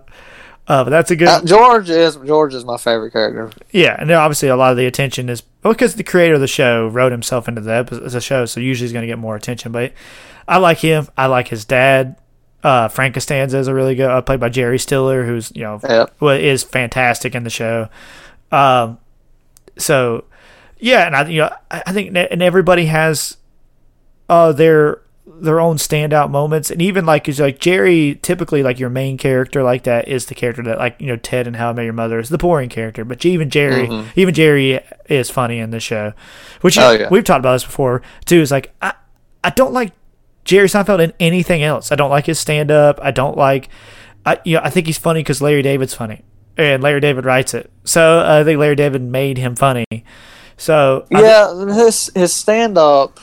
Uh, but that's a good. Uh, George is George is my favorite character. Yeah, and obviously a lot of the attention is well, because the creator of the show wrote himself into the episode, the show, so usually he's going to get more attention. But I like him. I like his dad. Uh, Frank Costanza is a really good, uh, played by Jerry Stiller, who's you know Yep. is fantastic in the show. Um, so yeah, and I you know I, I think and everybody has uh their their own standout moments, and even like is like Jerry, typically like your main character like that is the character that like you know Ted and How I Met Your Mother is the boring character, but even Jerry, even Jerry is funny in the show, which Oh, yeah. we've talked about this before too. Is like I I don't like Jerry Seinfeld in anything else. I don't like his stand up. I don't like I you know I think he's funny because Larry David's funny and Larry David writes it, so uh, I think Larry David made him funny. So Yeah, his his stand up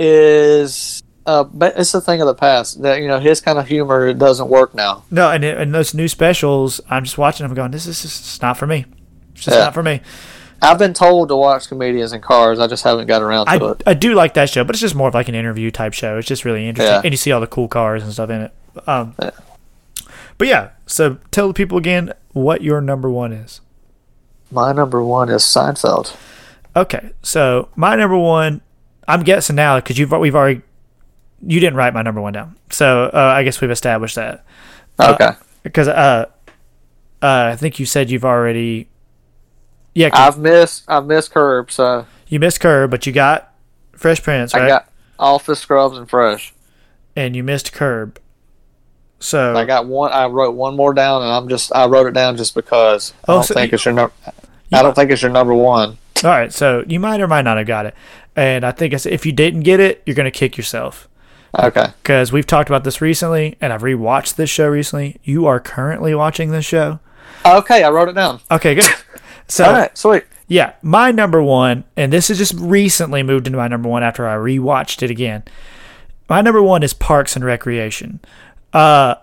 is uh, but it's a thing of the past. That you know, his kind of humor doesn't work now. No, and and those new specials, I'm just watching them going, this is just not for me. It's just Yeah. not for me. I've been told to watch comedians in cars. I just haven't got around to I, it. I do like that show, but it's just more of like an interview type show. It's just really interesting, Yeah. and you see all the cool cars and stuff in it. Um, Yeah. But yeah, so tell the people again what your number one is. My number one is Seinfeld. Okay, so my number one, I'm guessing now because you've we've already you didn't write my number one down, so uh, I guess we've established that. Okay. because uh, uh, I think you said you've already Yeah, I've missed I've missed Curb, so you missed Curb, but you got Fresh Prince, right? I got Office Scrubs and Fresh. and you missed Curb. So I got one. I wrote one more down, and I'm just I wrote it down just because I Oh, don't so think you- it's your number. I don't think it's your number one. all right, so you might or might not have got it, and I think if you didn't get it, you're gonna kick yourself Okay. because we've talked about this recently, and I've rewatched this show recently. You are currently watching this show. Okay, I wrote it down. Okay, good. So All right, sweet. Yeah, my number one, and this has just recently moved into my number one after I rewatched it again. My number one is Parks and Recreation. Uh,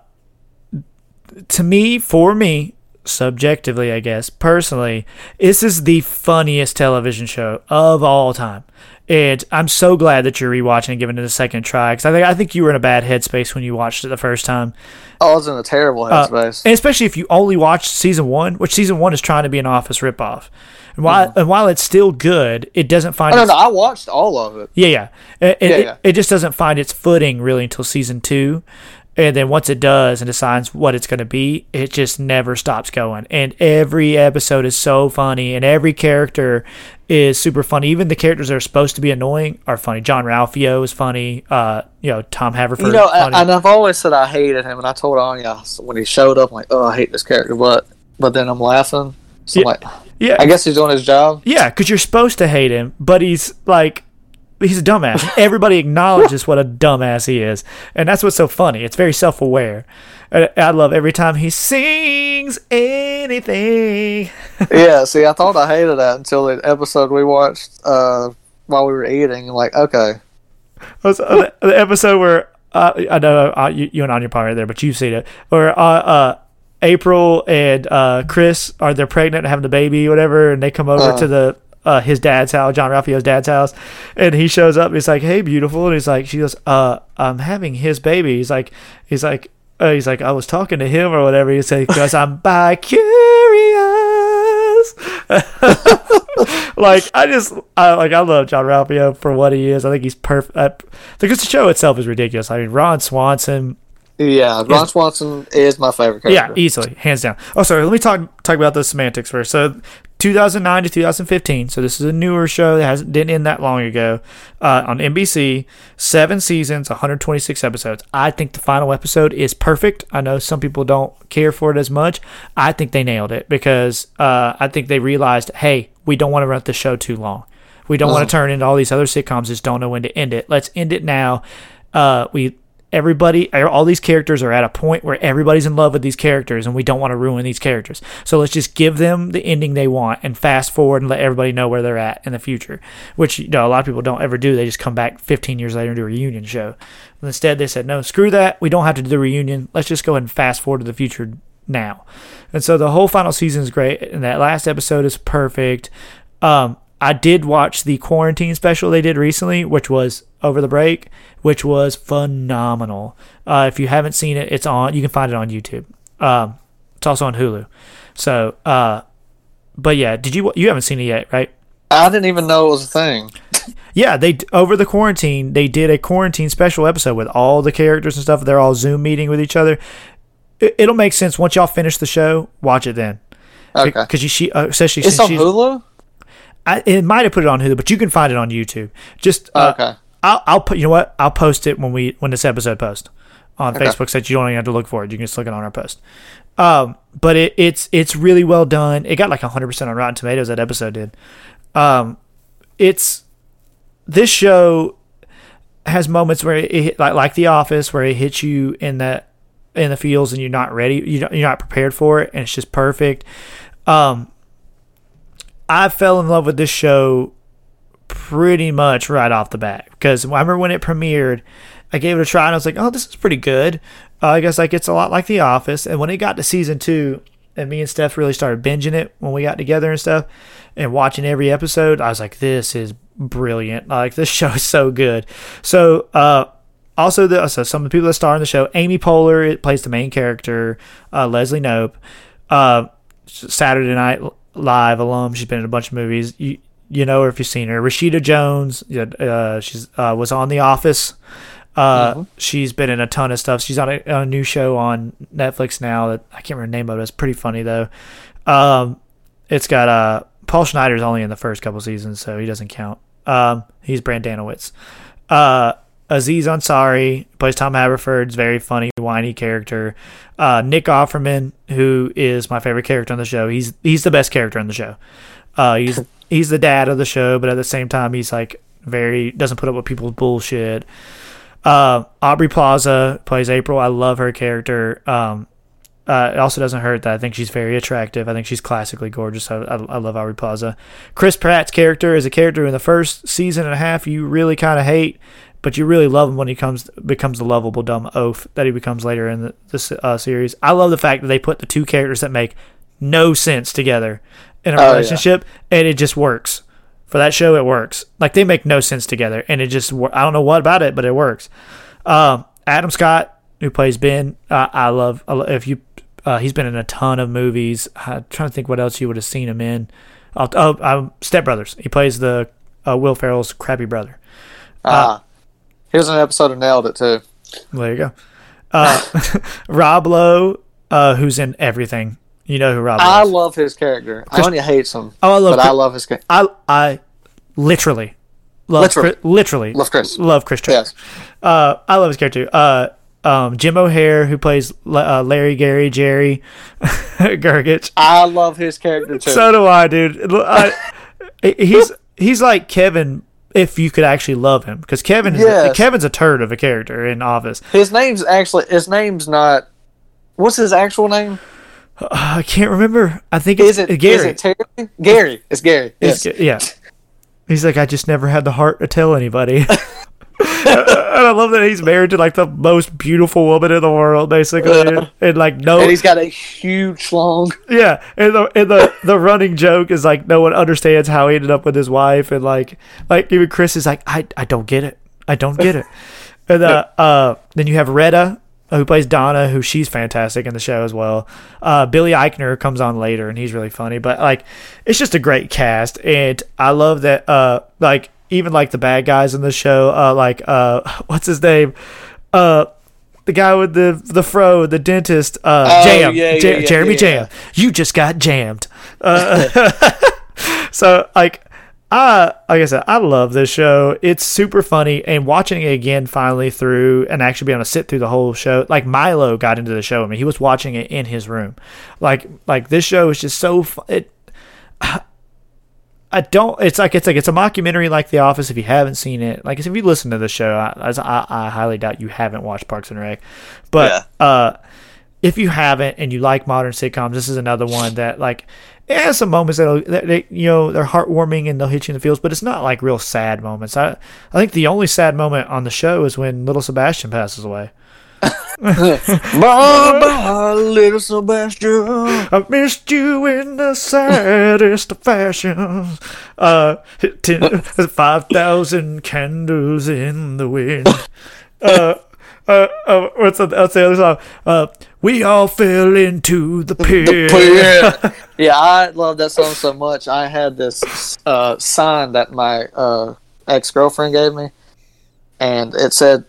to me, for me, subjectively, I guess, personally, this is the funniest television show of all time. And I'm so glad that you're rewatching and giving it a second try because I think I think you were in a bad headspace when you watched it the first time. Oh, I was in a terrible Uh, headspace. and especially if you only watched season one, which season one is trying to be an Office ripoff. And while, and while it's still good, it doesn't find no, its, no, I watched all of it. yeah, yeah. It, it, Yeah, it- yeah. it just doesn't find its footing really until season two. And then once it does and decides what it's going to be, it just never stops going. And every episode is so funny, and every character is super funny. Even the characters that are supposed to be annoying are funny. Jean-Ralphio is funny. Uh, you know, Tom Haverford. You know, funny. And I've always said I hated him, and I told Anya when he showed up, I'm like, oh, I hate this character, but but then I'm laughing. So I'm like, yeah, I guess he's doing his job. Yeah, because you're supposed to hate him, but he's like, he's a dumbass. Everybody acknowledges what a dumbass he is, and that's what's so funny. It's very self aware. I love every time he sings anything. yeah, see, I thought I hated that until the episode we watched uh, while we were eating. I'm like, okay, Was, uh, the, the episode where uh, I know uh, you, you and Anya probably are there, but you've seen it. Where uh, uh, April and uh, Chris are they're pregnant and having the baby, whatever, and they come over to the uh, his dad's house, Jean-Ralphio's dad's house, and he shows up. He's like, "Hey, beautiful," and he's like, "She goes, uh, I'm having his baby." He's like, he's like. Uh, he's like, I was talking to him or whatever. He said, because I'm bi curious. like, I just, I like, I love Jean-Ralphio for what he is. I think he's perfect. I, because the show itself is ridiculous. I mean, Ron Swanson, yeah, Ron Swanson is my favorite character. yeah, easily, hands down. Oh, sorry. Let me talk talk about the semantics first. So, 2009 to 2015. So this is a newer show that hasn't didn't end that long ago uh, on NBC. Seven seasons, 126 episodes. I think the final episode is perfect. I know some people don't care for it as much. I think they nailed it because uh, I think they realized, hey, we don't want to run the show too long. We don't want to turn into all these other sitcoms. Just don't know when to end it. Let's end it now. Uh, we everybody all these characters are at a point where everybody's in love with these characters and we don't want to ruin these characters. So let's just give them the ending they want and fast forward and let everybody know where they're at in the future which you know a lot of people don't ever do. They just come back 15 years later and do a reunion show. And instead they said no screw that. We don't have to do the reunion. Let's just go ahead and fast forward to the future now. And so the whole final season is great and that last episode is perfect. Um, I did watch the quarantine special they did recently, which was over the break, which was phenomenal. Uh, if you haven't seen it, it's on. You can find it on YouTube. Um, it's also on Hulu. So, uh, but yeah, did you you haven't seen it yet, right? I didn't even know it was a thing. Yeah, they over the quarantine they did a quarantine special episode with all the characters and stuff. They're all Zoom meeting with each other. It, it'll make sense once y'all finish the show. Watch it then, Okay, because she uh, says she it's on she's- Hulu. I, it might have put it on Hulu, but you can find it on YouTube. Just uh, Okay. I'll I'll put you know what I'll post it when we when this episode posts on Okay. Facebook so that you don't even have to look for it. You can just look it on our post. Um, but it, it's it's really well done. It got like 100 percent on Rotten Tomatoes. That episode did. Um, it's this show has moments where it hit, like like The Office where it hits you in the in the feels and you're not ready. You you're not prepared for it, and it's just perfect. Um, I fell in love with this show pretty much right off the bat because I remember when it premiered, I gave it a try and I was like, "Oh, this is pretty good." Uh, I guess like it's a lot like The Office. And when it got to season two, and me and Steph really started binging it when we got together and stuff, and watching every episode, I was like, "This is brilliant! Like this show is so good." So, uh, also the so some of the people that star in the show, Amy Poehler it plays the main character, uh, Leslie Knope, uh, Saturday Night Live alum. She's been in a bunch of movies. You you know her if you've seen her. Rashida Jones, uh, she's uh, was on The Office. Uh, She's been in a ton of stuff. She's on a, a new show on Netflix now that I can't remember the name of it. It's pretty funny though. Um, it's got uh, Paul Schneider's only in the first couple seasons, so he doesn't count. Um, he's Brendanawicz. Uh, Aziz Ansari plays Tom Haverford's very funny, whiny character. Uh, Nick Offerman, who is my favorite character on the show, he's he's the best character on the show. Uh, he's he's the dad of the show, but at the same time, he's like very doesn't put up with people's bullshit. Uh, Aubrey Plaza plays April. I love her character. Um, uh, it also doesn't hurt that I think she's very attractive. I think she's classically gorgeous. I, I, I love Aubrey Plaza. Chris Pratt's character is a character in the first season and a half you really kind of hate, but you really love him when he comes becomes the lovable dumb oaf that he becomes later in the, this uh, series. I love the fact that they put the two characters that make no sense together in a Oh, yeah. relationship, and it just works. For that show, it works. Like they make no sense together, and it just I don't know what about it, but it works. Um, Adam Scott, who plays Ben, uh, I love. If you, uh, he's been in a ton of movies. I'm trying to think what else you would have seen him in. Oh, oh um, Step Brothers. He plays the uh, Will Ferrell's crappy brother. Ah, he was in an episode of Nailed It too. There you go. Uh, Rob Lowe, uh, who's in everything. You know who Rob I is. love his character. Chris- Anya hates him, Oh, I love but I love his character. I I literally love Literally. Chris, literally Love Chris. love Chris. Yes. Uh, I love his character. Uh, um, Jim O'Heir, who plays uh, Larry, Gary, Jerry, Gergich. I love his character too. So do I, dude. I, he's he's like Kevin if you could actually love him, because Kevin is Yes. Kevin's a turd of a character in Office. his name's actually his name's not. What's his actual name? Uh, I can't remember. I think it's Is it Gary. Is it Terry? Gary. It's Gary. Yes. Ga- yeah. He's like, I just never had the heart to tell anybody. and I love that he's married to like the most beautiful woman in the world, basically, and like no, And he's got a huge long. yeah, and the and the the running joke is like no one understands how he ended up with his wife, and like like even Chris is like, I I don't get it, I don't get it, and uh, uh then you have Retta. Who plays Donna? Who she's fantastic in the show as well. Uh, Billy Eichner comes on later, and he's really funny. But like, it's just a great cast, and I love that. Uh, like even like the bad guys in the show. Uh, like uh, what's his name? Uh, the guy with the the fro, the dentist. Uh, Oh, Jam, yeah, yeah, Ja- yeah, Jeremy yeah, Jam. You just got jammed. Uh, so like I like I said, I love this show. It's super funny, and watching it again finally through, and actually being able to sit through the whole show. Like Milo got into the show. I mean, he was watching it in his room. Like like this show is just so it. I don't. It's like it's like it's a mockumentary like The Office. If you haven't seen it, like if you listen to the show, I, I, I highly doubt you haven't watched Parks and Rec. But uh, if you haven't and you like modern sitcoms, this is another one that like it has some moments that'll, that they, you know they're heartwarming and they'll hit you in the feels, but it's not like real sad moments. I I think the only sad moment on the show is when little Sebastian passes away. Bye bye, little Sebastian. I missed you in the saddest of fashions. Uh, ten, five thousand candles in the wind. Uh, uh, uh, what's the, what's the other song? Uh, we all fell into the pit. yeah. yeah, I love that song so much. I had this uh, sign that my uh, ex girlfriend gave me, and it said,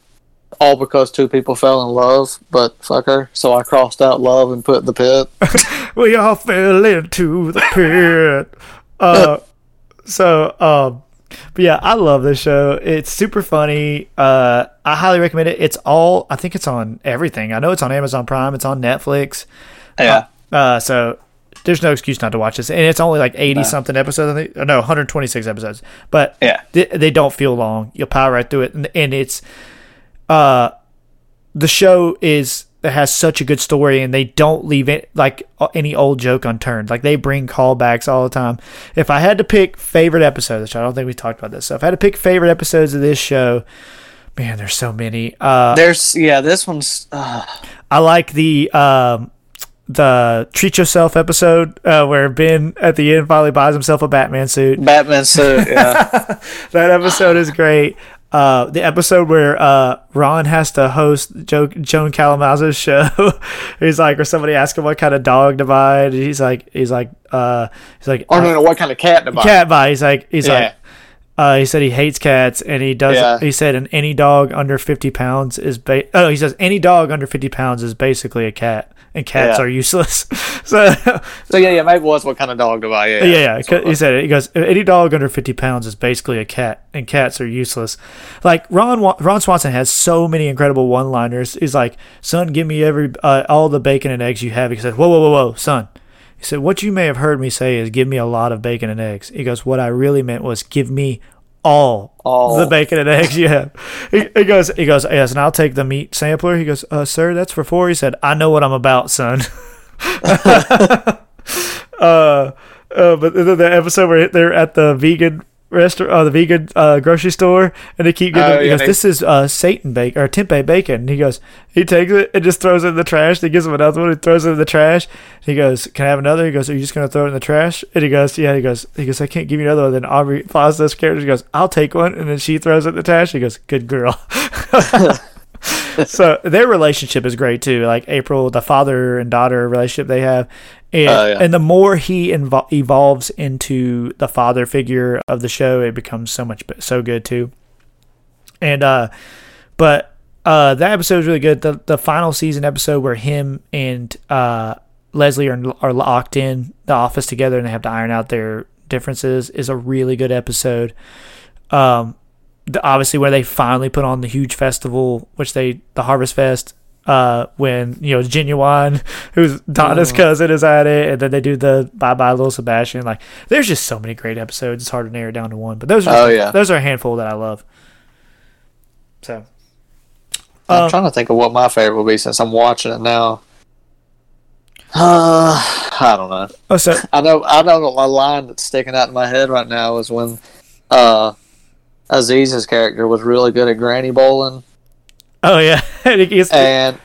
"All because two people fell in love, but fuck her." So I crossed out love and put the pit. we all fell into the pit. Uh, so, um, but yeah, I love this show. It's super funny. Uh, I highly recommend it. It's all, I think it's on everything. I know it's on Amazon Prime. It's on Netflix. Yeah, Uh, so there's no excuse not to watch this. And it's only like 80 something episodes. I think, no, 126 episodes. But Yeah. they, they don't feel long. You'll power right through it. And, and it's, uh, the show is it has such a good story and they don't leave it like any old joke unturned like they bring callbacks all the time if i had to pick favorite episodes which i don't think we talked about this so if i had to pick favorite episodes of this show man there's so many uh there's yeah. This one's uh, i like the um the treat yourself episode uh, where ben at the end finally buys himself a batman suit Batman suit. Yeah, that episode is great. Uh, the episode where uh, Ron has to host Joe, Joan Callamezzo's show. he's like, or somebody asks him what kind of dog to buy. And he's like, he's like, uh, he's like, or no, no, what kind of cat to buy? cat buy. He's like, he's Yeah. like, Uh, he said he hates cats, and he does. Yeah. He said, and any dog under fifty pounds is ba- oh, he says any dog under fifty pounds is basically a cat, and cats Yeah. are useless. so So yeah, yeah, maybe was what kind of dog to buy. Yeah, yeah, yeah. That's what it He said it. He goes, any dog under fifty pounds is basically a cat, and cats are useless. Like Ron Ron Swanson has so many incredible one-liners. He's like, "Son, give me every uh, all the bacon and eggs you have." He said, "Whoa, whoa, whoa, whoa, son." He said, "What you may have heard me say is give me a lot of bacon and eggs." He goes, "What I really meant was give me all, All. the bacon and eggs you have." He, he goes, "He goes, yes, and I'll take the meat sampler." He goes, uh, "Sir, that's for four. He said, "I know what I'm about, son." uh, uh, but the, the episode where they're at the vegan restaurant, uh, the vegan uh, grocery store, and they keep getting. Oh, he yeah, goes, they- "This is uh, seitan bacon or tempeh bacon." And he goes, he takes it and just throws it in the trash. He gives him another one. He throws it in the trash. He goes, "Can I have another?" He goes, "Are you just gonna throw it in the trash?" And he goes, "Yeah." He goes, "He goes, I can't give you another one." Then Aubrey follows those characters. Goes, "I'll take one," and then she throws it in the trash. He goes, "Good girl." so their relationship is great too. Like April, the father and daughter relationship they have, and Oh, yeah. and the more he invo- evolves into the father figure of the show, it becomes so much so good too. And uh, but uh, that episode is really good. The the final season episode where him and uh Leslie are are locked in the office together and they have to iron out their differences is a really good episode. Um, obviously where they finally put on the huge festival, which they the Harvest Fest. Uh, when you know Ginuwine, who's Donna's cousin, is at it, and then they do the Bye Bye Little Sebastian. Like, there's just so many great episodes. It's hard to narrow it down to one, but those are Oh, yeah. those are a handful that I love. So, I'm Uh, trying to think of what my favorite will be since I'm watching it now. Uh, I don't know. oh, so I know. I know. A line that's sticking out in my head right now is when uh, Aziz's character was really good at granny bowling, oh yeah, and he gets, and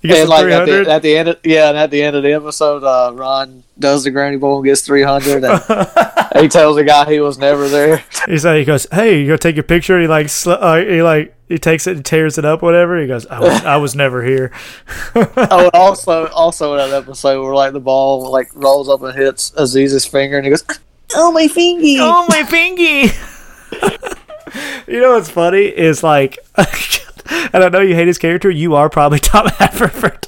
he and like at the, at the end, of, yeah, and at the end of the episode, uh, Ron does the granny bowl and gets three hundred, and he tells the guy he was never there. He's like, he goes, "Hey, you go take your picture." He like, sl- uh, he like, he takes it and tears it up, whatever. He goes, "I was, I was never here." oh, and also, also in that episode where like the ball like rolls up and hits Aziz's finger, and he goes, "Oh my fingy!" oh my pinky! You know what's funny is like, and I know you hate his character. You are probably Tom Haverford.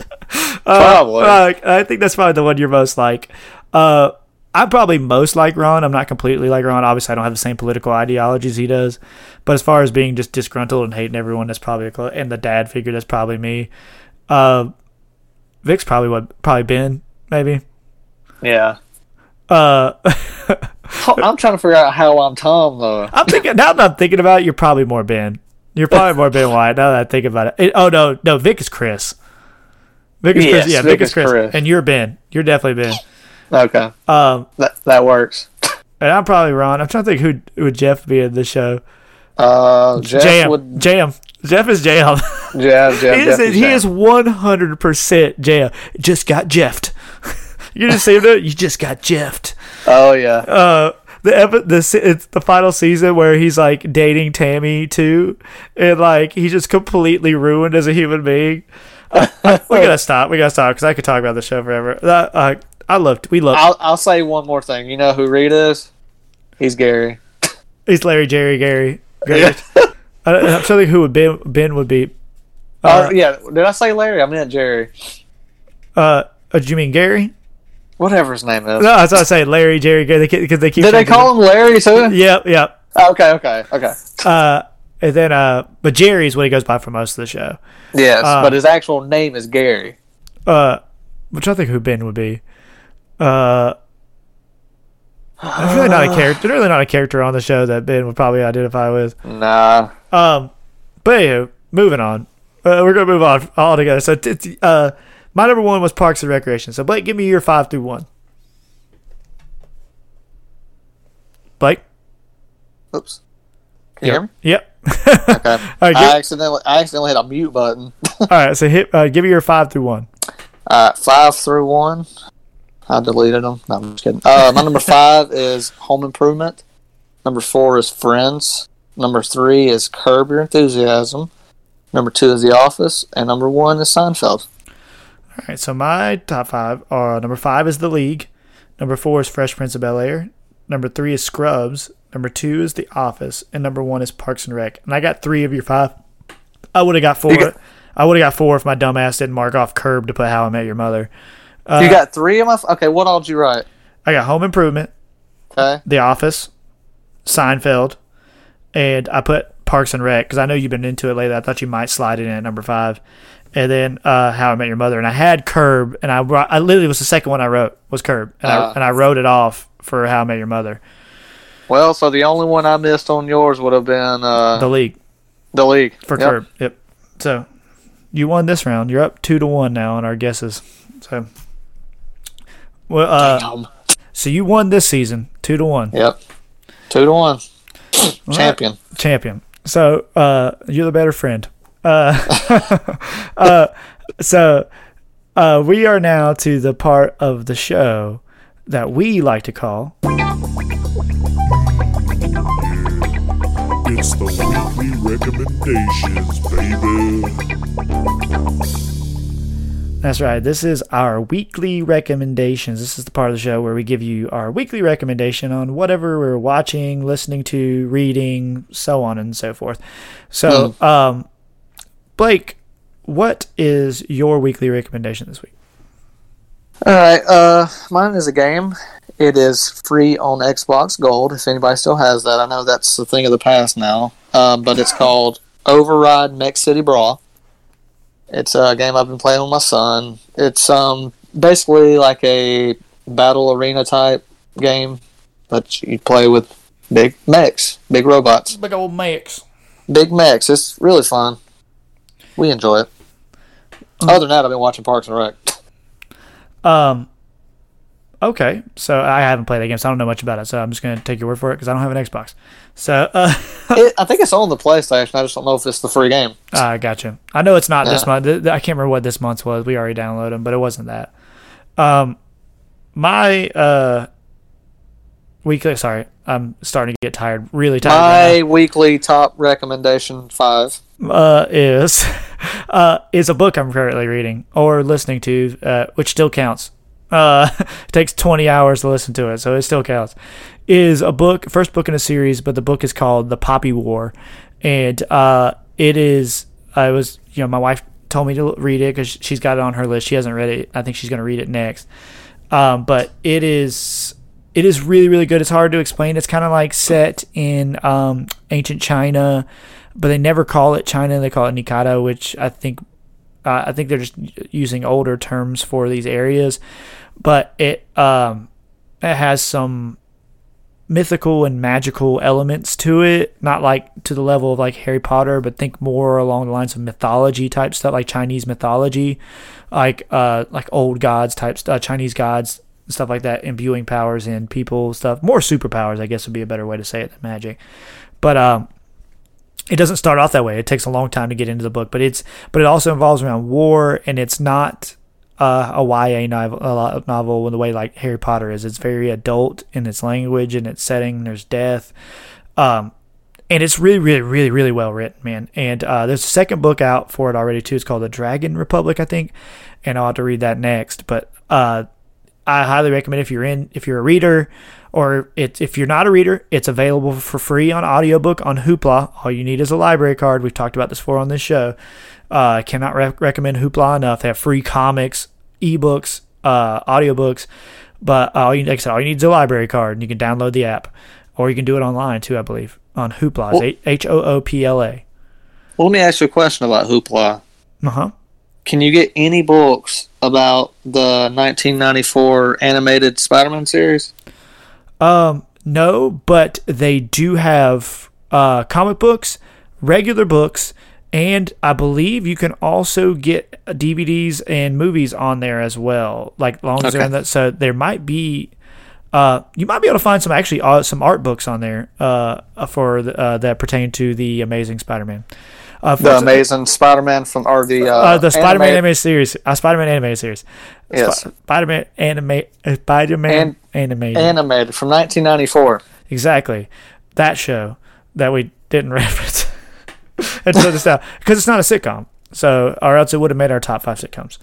Uh, Probably. uh, I think that's probably the one you're most like. Uh, I'm probably most like Ron. I'm not completely like Ron. Obviously, I don't have the same political ideologies he does. But as far as being just disgruntled and hating everyone, that's probably a clo- and the dad figure. That's probably me. Uh, Vic's probably what probably Ben maybe. Yeah. Uh, I'm trying to figure out how I'm Tom though. I'm thinking now that I'm thinking about it, you're probably more Ben. You're probably more Ben Wyatt now that I think about it. It- oh no, no, Vic is Chris. Vic is Yes, Chris. Yeah, Vic Vic is is Chris. Chris. and you're Ben. You're definitely Ben. Okay, Um, that that works. and I'm probably Ron. I'm trying to think who would Jeff be in the show. Uh, Jeff Jam, would. Jam. Jeff is Jam. Jeff, Jeff, he is, Jeff he Jam. is 100 percent Jam. Just got Jeffed. you just see that? You just got Jeffed. Oh yeah. uh the epi- the it's the final season where he's like dating Tammy too, and like he's just completely ruined as a human being. Uh, we gotta stop. We gotta stop because I could talk about the show forever. That uh, I loved. We love. I'll I'll say one more thing. You know who Reed is? He's Gary. He's Larry, Jerry, Gary. Gary. I, I'm trying to who would Ben Ben would be. Uh, yeah. Did I say Larry? I meant Jerry. Uh, uh, do you mean Gary? Whatever his name is. No, I was gonna say Larry, Jerry, Gary because they keep. Did they call him Larry too? Yep, yep. Okay, okay, okay. Uh, and then uh, but Jerry's what he goes by for most of the show. Yes, Uh, but his actual name is Gary. Uh, which I think who Ben would be. Uh, there's really not a character. Really not a character on the show that Ben would probably identify with. Nah. Um, but anywho, moving on. Uh, we're gonna move on all together. So, t- t- uh, my number one was Parks and Recreation. So, Blake, give me your five through one. Blake. Oops. Can you hear me? Yep. Okay. All right. I accidentally I accidentally hit a mute button. all right. So, hit. Uh, give me your five through one. Uh, five through one. I deleted them. No, I'm just kidding. Uh, my number five is Home Improvement. Number four is Friends. Number three is Curb Your Enthusiasm. Number two is The Office, and number one is Seinfeld. All right, so my top five are number five is The League, number four is Fresh Prince of Bel Air, number three is Scrubs, Number two is The Office, and number one is Parks and Rec. And I got three of your five. I would have got four. Got- I would have got four if my dumbass didn't mark off Curb to put How I Met Your Mother. Uh, you got three of my. f- Okay, what all did you write? I got Home Improvement, Okay. The Office, Seinfeld, and I put Parks and Rec because I know you've been into it lately. I thought you might slide it in at number five, and then uh, How I Met Your Mother. And I had Curb, and I I literally was the second one I wrote was Curb, and I Ah. and I wrote it off for How I Met Your Mother. Well, so the only one I missed on yours would have been uh, The League the league for Yep. Curb. Yep. So you won this round. You're up two to one now on our guesses. So well, uh, so you won this season two to one. Yep. Two to one. Champion. champion. So uh, you're the better friend. Uh, uh, so uh, we are now to the part of the show that we like to call. It's the weekly recommendations, baby. That's right. This is our weekly recommendations. This is the part of the show where we give you our weekly recommendation on whatever we're watching, listening to, reading, so on and so forth. So, um, Blake, what is your weekly recommendation this week? All right. Uh, mine is a game. It is free on Xbox Gold. If anybody still has that, I know that's the thing of the past now. Um, but it's called Override Mech City Brawl. It's a game I've been playing with my son. It's um basically like a battle arena type game, but you play with big mechs, big robots, Big old mechs, big mechs. It's really fun. We enjoy it. Other than that, I've been watching Parks and Rec. Um. Okay, so I haven't played that game, so I don't know much about it. So I'm just gonna take your word for it because I don't have an Xbox. So, uh, it, I think it's on the PlayStation. I just don't know if it's the free game. I gotcha. I know it's not this month. Th- th- I can't remember what this month's was. We already downloaded them, but it wasn't that. Um, my uh weekly. Sorry, I'm starting to get tired. Really tired. right My weekly top recommendation five. uh, is uh, is a book I'm currently reading or listening to, uh, which still counts. Uh, it takes 20 hours to listen to it, so it still counts. Is a book, first book in a series, but the book is called The Poppy War, and uh, it is. I was, you know, my wife told me to read it because she's got it on her list. She hasn't read it. I think she's going to read it next. Um, but it is it is really really good. It's hard to explain. It's kind of like set in um, ancient China, but they never call it China. They call it Nikara, which I think uh, I think they're just using older terms for these areas. But it um, it has some mythical and magical elements to it not like to the level of like harry potter but think more along the lines of mythology type stuff like chinese mythology like uh like old gods type stuff chinese gods stuff like that imbuing powers in people stuff more superpowers i guess would be a better way to say it than magic but um it doesn't start off that way it takes a long time to get into the book but it's but it also involves around war and it's not uh, a YA novel, a novel in the way like Harry Potter is. It's very adult in its language and its setting. There's death, um, and it's really, really, really, really well written, man. And uh, there's a second book out for it already too. It's called The Dragon Republic, I think, and I'll have to read that next. But uh, I highly recommend if you're in, if you're a reader, or it, if you're not a reader, it's available for free on audiobook on Hoopla. All you need is a library card. We've talked about this before on this show. Uh, I cannot rec- recommend Hoopla enough. They have free comics, ebooks, uh, audiobooks. But uh, all you, like I said, all you need is a library card, and you can download the app, or you can do it online too. I believe on Hoopla. H O O P L A. Well, let me ask you a question about Hoopla. Uh huh. Can you get any books about the 1994 animated Spider-Man series? Um, no, but they do have uh, comic books, regular books, and I believe you can also get DVDs and movies on there as well. Like long as they're Okay. in that, so there might be. Uh, you might be able to find some actually uh, some art books on there uh, for the, uh, that pertain to the Amazing Spider-Man. Uh, The for- Amazing Spider-Man from or the uh, uh, the Spider-Man anime, animated series, uh, Spider-Man anime series, Yes. Sp- Spider-Man anime, uh, Spider-Man And- animated. animated from 1994. Exactly. That show that we didn't reference. and so this because it's not a sitcom. So or else it would have made our top five sitcoms.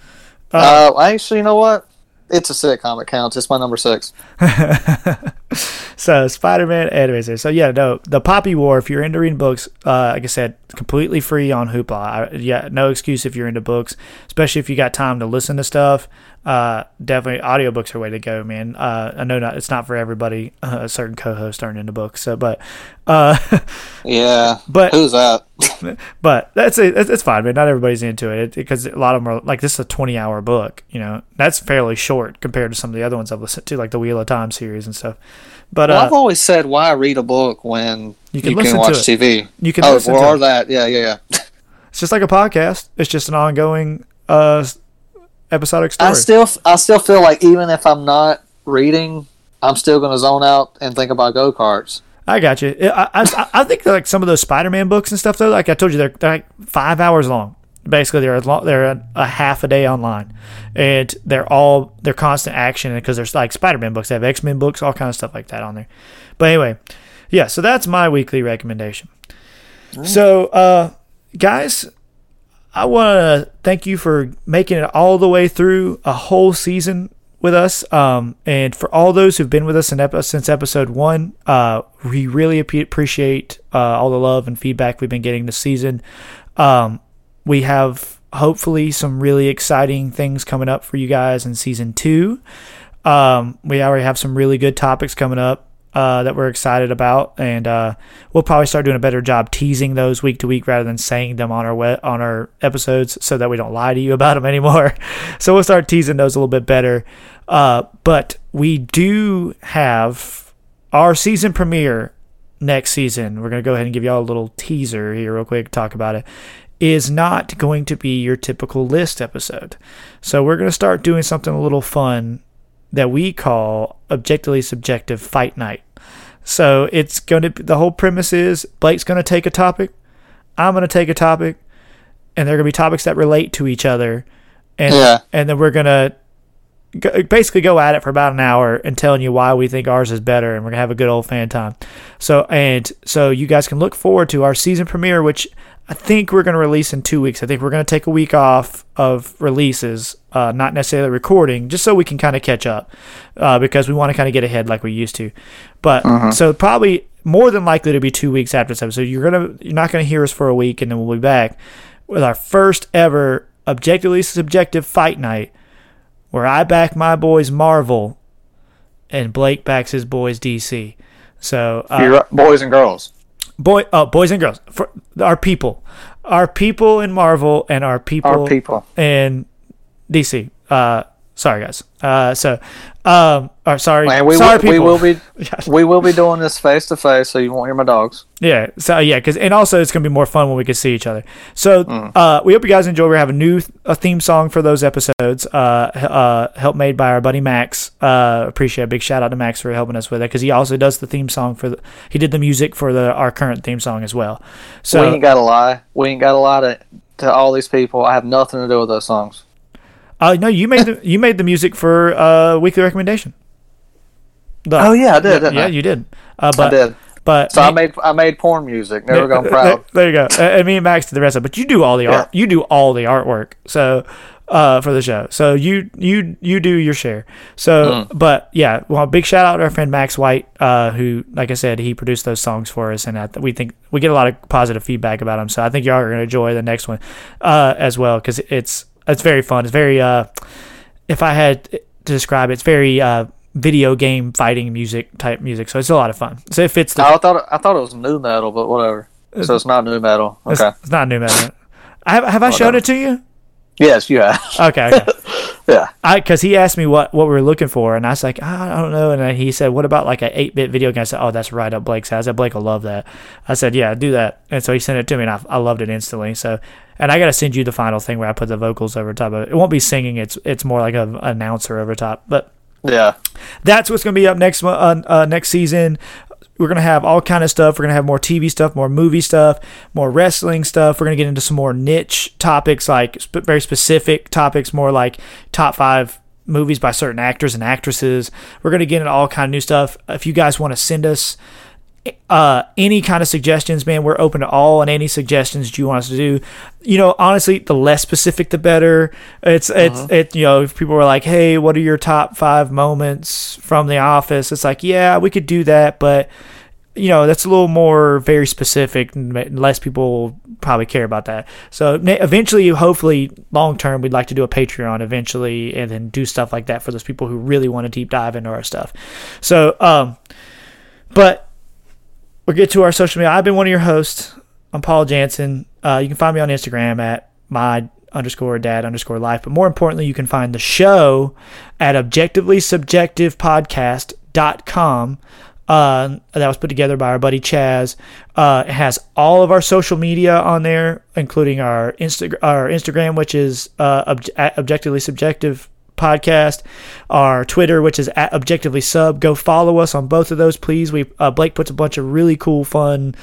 Uh, actually, you know what? It's a sitcom. It counts. It's my number six. so Spider-Man anime series. So yeah, no, the Poppy War. If you're into reading books, uh, like I said, completely free on Hoopla. I, yeah, no excuse if you're into books, especially if you got time to listen to stuff. Uh, definitely audiobooks are way to go, man. Uh, I know not it's not for everybody. Uh, certain co-hosts aren't into books, so but uh, Yeah. But- who's that? but that's it. It's fine, man. Not everybody's into it because a lot of them are like this is a 20 hour book. You know, that's fairly short compared to some of the other ones I've listened to, like the Wheel of Time series and stuff. But Well, uh, I've always said why read a book when You you can can, listen to watch. TV. You can oh, listen or, to or that. Yeah, yeah, yeah. it's just like a podcast. It's just an ongoing uh episodic story. I still, I still feel like even if I'm not reading, I'm still going to zone out and think about go karts. I got you. I, I, I think like some of those Spider-Man books and stuff though. Like I told you, they're, they're like five hours long. Basically, they're long, they're a, a half a day online, and they're all they're constant action because there's like Spider-Man books. They have X-Men books, all kind of stuff like that on there. But anyway, yeah. So that's my weekly recommendation. So, uh, guys, I want to thank you for making it all the way through a whole season with us. Um, and for all those who've been with us since episode one, uh, we really ap- appreciate uh, all the love and feedback we've been getting this season. Um, we have hopefully some really exciting things coming up for you guys in season two. Um, we already have some really good topics coming up uh, that we're excited about, and uh, we'll probably start doing a better job teasing those week to week rather than saying them on our we- on our episodes, so that we don't lie to you about them anymore. so we'll start teasing those a little bit better. Uh, but we do have our season premiere next season. We're gonna go ahead and give y'all a little teaser here, real quick, talk about it. Is not going to be your typical list episode. So we're gonna start doing something a little fun that we call objectively subjective fight night. So it's going to the whole premise is Blake's going to take a topic, I'm going to take a topic, and they're going to be topics that relate to each other, and Yeah. and then we're going to go, basically go at it for about an hour and telling you why we think ours is better, and we're gonna have a good old fan time. So and so you guys can look forward to our season premiere, which I think we're gonna release in two weeks. I think we're gonna take a week off of releases, uh, not necessarily recording, just so we can kind of catch up, uh, because we want to kind of get ahead like we used to. But so probably more than likely to be two weeks after this episode. You're gonna you're not gonna hear us for a week, and then we'll be back with our first ever objectively subjective fight night where I back my boys Marvel and Blake backs his boys DC. So uh, boys and girls. Boy, uh, boys and girls, for our people, our people in Marvel and our people, Our people. in DC. Uh, sorry guys. Uh, so, um, or sorry, And we, sorry will, we will be we will be doing this face to face, so you won't hear my dogs. Yeah. So yeah, because and also it's gonna be more fun when we can see each other. So Mm. uh, we hope you guys enjoy. We have a new th- a theme song for those episodes. Uh, uh, help made by our buddy Max. Uh, appreciate a big shout out to Max for helping us with it because he also does the theme song for the. He did the music for the our current theme song as well. So we ain't got a lie. We ain't got a lie to, to all these people. I have nothing to do with those songs. Uh, no, you made the you made the music for uh weekly recommendation. The- Oh yeah, I did. Didn't yeah, I? you did. Uh, but I did. but So I made I made porn music. Never gone proud. There you go. Uh, And me and Max did the rest of it. But you do all the Yeah. art. You do all the artwork. So uh, for the show. So you you you do your share. So Mm. but yeah, well, big shout out to our friend Max White, uh, who like I said, he produced those songs for us, and I th- we think we get a lot of positive feedback about him. So I think y'all are gonna enjoy the next one uh, as well because it's it's very fun. It's very uh, if I had to describe it, it's very uh, video game fighting music type music. So it's a lot of fun. So it fits the I thought I thought it was new metal, but whatever. So it's not new metal. Okay. it's not new metal. I have, have I shown it to you? Yes, you have. Okay, okay. yeah. Because he asked me what what we were looking for, and I was like, "Ah, I don't know. And then he said, "What about like an eight bit video game?" I said, "Oh, that's right up Blake's house. I said Blake will love that." I said, "Yeah, do that." And so he sent it to me, and I, I loved it instantly. So, and I got to send you the final thing where I put the vocals over top of it. It won't be singing; it's it's more like an announcer over top, but Yeah. that's what's going to be up next uh, uh, next season. We're going to have all kind of stuff. We're going to have more TV stuff, more movie stuff, more wrestling stuff. We're going to get into some more niche topics, like sp- very specific topics, more like top five movies by certain actors and actresses. We're going to get into all kind of new stuff. If you guys want to send us uh, any kind of suggestions, man, we're open to all and any suggestions you want us to do. You know, honestly, the less specific, the better. It's it's it. You know, if people were like, "Hey, what are your top five moments from The Office?" It's like, yeah, we could do that, but you know, that's a little more very specific, and less people probably care about that. So eventually, hopefully, long term, we'd like to do a Patreon eventually, and then do stuff like that for those people who really want to deep dive into our stuff. So, um, but we'll get to our social media. I've been one of your hosts. I'm Paul Jansen. Uh, you can find me on Instagram at my underscore dad underscore life. But more importantly, you can find the show at objectively subjective podcast.com. Uh, that was put together by our buddy Chaz. Uh, it has all of our social media on there, including our Insta- our Instagram, which is uh, ob- objectively subjective podcast, our Twitter, which is at objectively sub. Go follow us on both of those, please. We uh, Blake puts a bunch of really cool, fun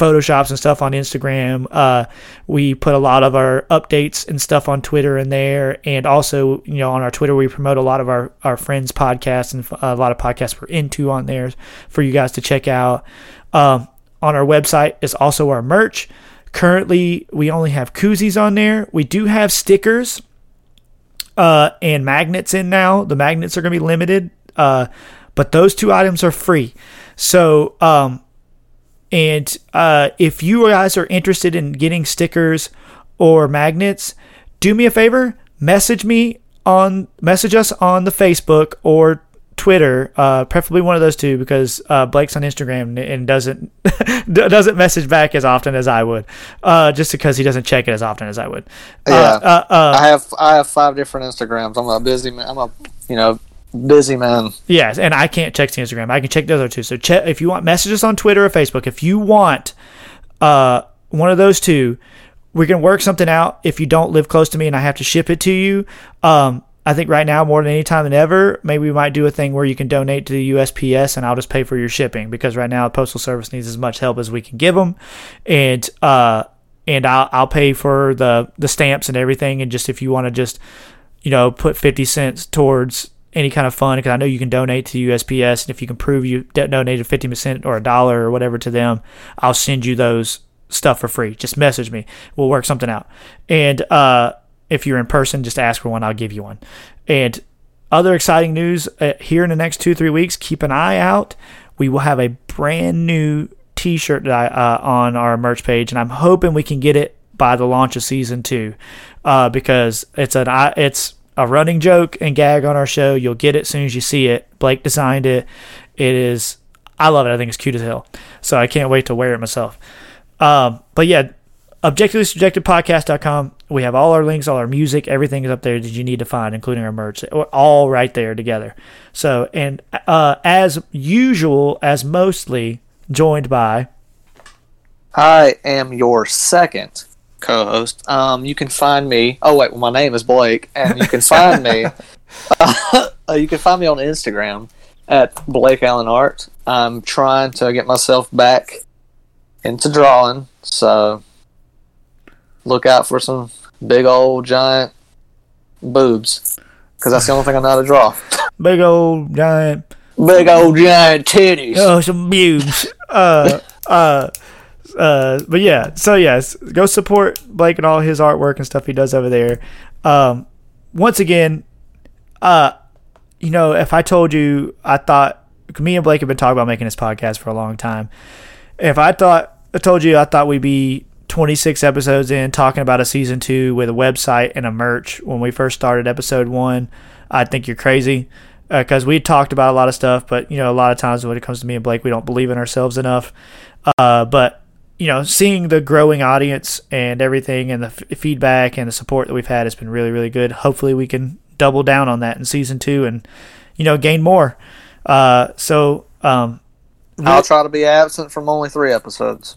photoshops and stuff on Instagram. Uh, we put a lot of our updates and stuff on Twitter and there, and also you know on our Twitter we promote a lot of our our friends' podcasts and a lot of podcasts we're into on there for you guys to check out. Um, on our website is also our merch. Currently, we only have koozies on there. We do have stickers uh, and magnets in now. The magnets are going to be limited, uh, but those two items are free. So, um, and uh, if you guys are interested in getting stickers or magnets, do me a favor, message me on message us on the Facebook or Twitter, uh, preferably one of those two, because uh, Blake's on Instagram and doesn't doesn't message back as often as I would, uh, just because he doesn't check it as often as I would. Uh, Yeah. uh, uh, I have I have five different Instagrams. I'm a busy man. I'm a you know busy man. Yes, and I can't check the Instagram. I can check the other two. So check if you want messages on Twitter or Facebook. If you want uh, one of those two, we can work something out. If you don't live close to me and I have to ship it to you, um, I think right now more than any time than ever, maybe we might do a thing where you can donate to the USPS and I'll just pay for your shipping because right now the postal service needs as much help as we can give them, and uh, and I'll I'll pay for the the stamps and everything. And just if you want to just you know put fifty cents towards any kind of fund because I know you can donate to USPS, and if you can prove you donated fifty percent or a dollar or whatever to them, I'll send you those stuff for free. Just message me. We'll work something out. And uh, if you're in person, just ask for one. I'll give you one. And other exciting news uh, here in the next two three weeks. Keep an eye out. We will have a brand new T-shirt uh, on our merch page, and I'm hoping we can get it by the launch of season two, uh, because it's an it's a running joke and gag on our show. You'll get it as soon as you see it. Blake designed it. It is I love it. I think it's cute as hell. So I can't wait to wear it myself. Um, but yeah, objectively subjective podcast.com. We have all our links, all our music, everything is up there that you need to find, including our merch, all right there together. So, and uh, as usual, as mostly joined by I am your second co-host. Um, you can find me. Oh wait, well my name is Blake, and you can find me. Uh, you can find me on Instagram at Blake Allen Art. I'm trying to get myself back into drawing, so look out for some big old giant boobs, because that's the only thing I know how to draw. big old giant Big old giant titties. Oh, some boobs. uh, uh, uh, but yeah, so yes, go support Blake and all his artwork and stuff he does over there. Um, once again, uh, you know, if I told you, I thought me and Blake have been talking about making this podcast for a long time. If I thought, I told you, I thought we'd be 26 episodes in talking about a season two with a website and a merch when we first started episode one, I think you're crazy because we talked about a lot of stuff, but you know, a lot of times when it comes to me and Blake, we don't believe in ourselves enough. Uh, but you know, seeing the growing audience and everything, and the f- feedback and the support that we've had has been really, really good. Hopefully, we can double down on that in season two, and you know, gain more. Uh, so, um, I'll try to be absent from only three episodes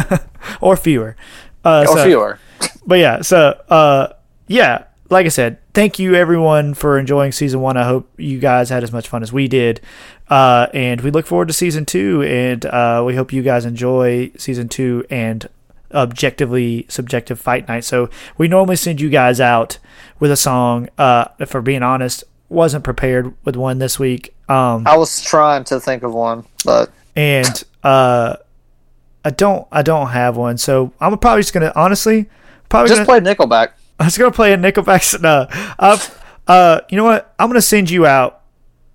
or fewer, uh, or so- fewer. but yeah, so uh, yeah, like I said, thank you everyone for enjoying season one. I hope you guys had as much fun as we did, uh, and we look forward to season two. And uh, we hope you guys enjoy season two and objectively subjective fight night. So we normally send you guys out with a song. Uh, for being honest, wasn't prepared with one this week. Um, I was trying to think of one, but and Uh, I don't I don't have one, so I'm probably just gonna honestly probably Just gonna, play Nickelback. I was gonna play a Nickelback. No, uh, uh, you know what? I'm gonna send you out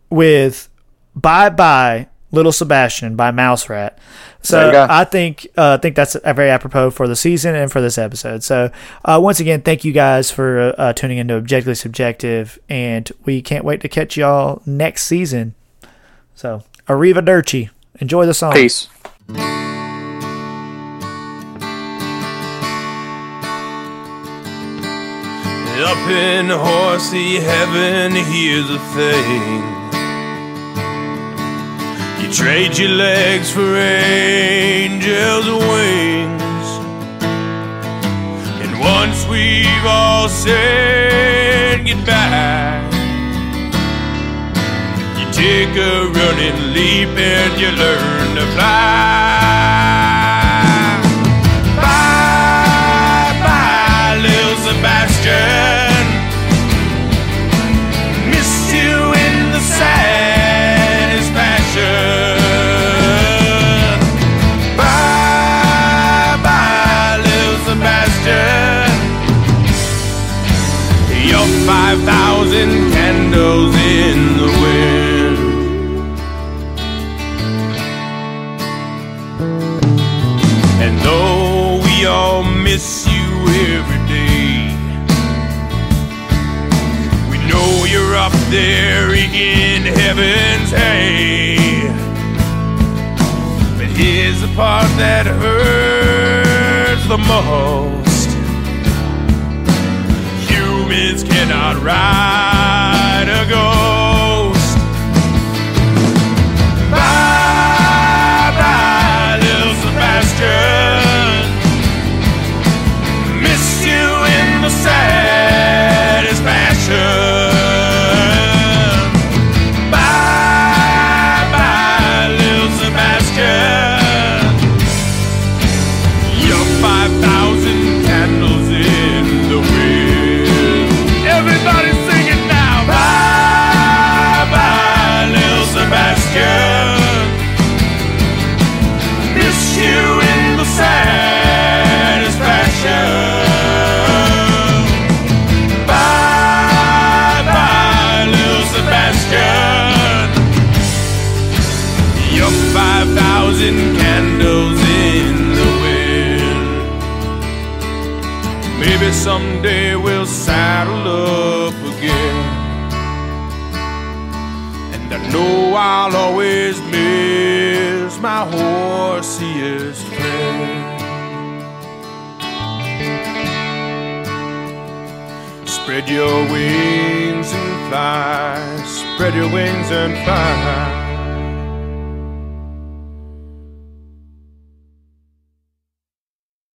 with "Bye Bye Little Sebastian" by Mouse Rat. So. I think uh, I think that's a very apropos for the season and for this episode. So uh, once again, thank you guys for uh, tuning into Objectively Subjective, and we can't wait to catch y'all next season. So arrivederci. Enjoy the song. Peace. Up in horsey heaven, here's the thing. You trade your legs for angels' wings. And once we've all said goodbye, you take a running leap and you learn to fly. Part that hurts the most. Humans cannot ride your wings and fly, spread your wings and fly.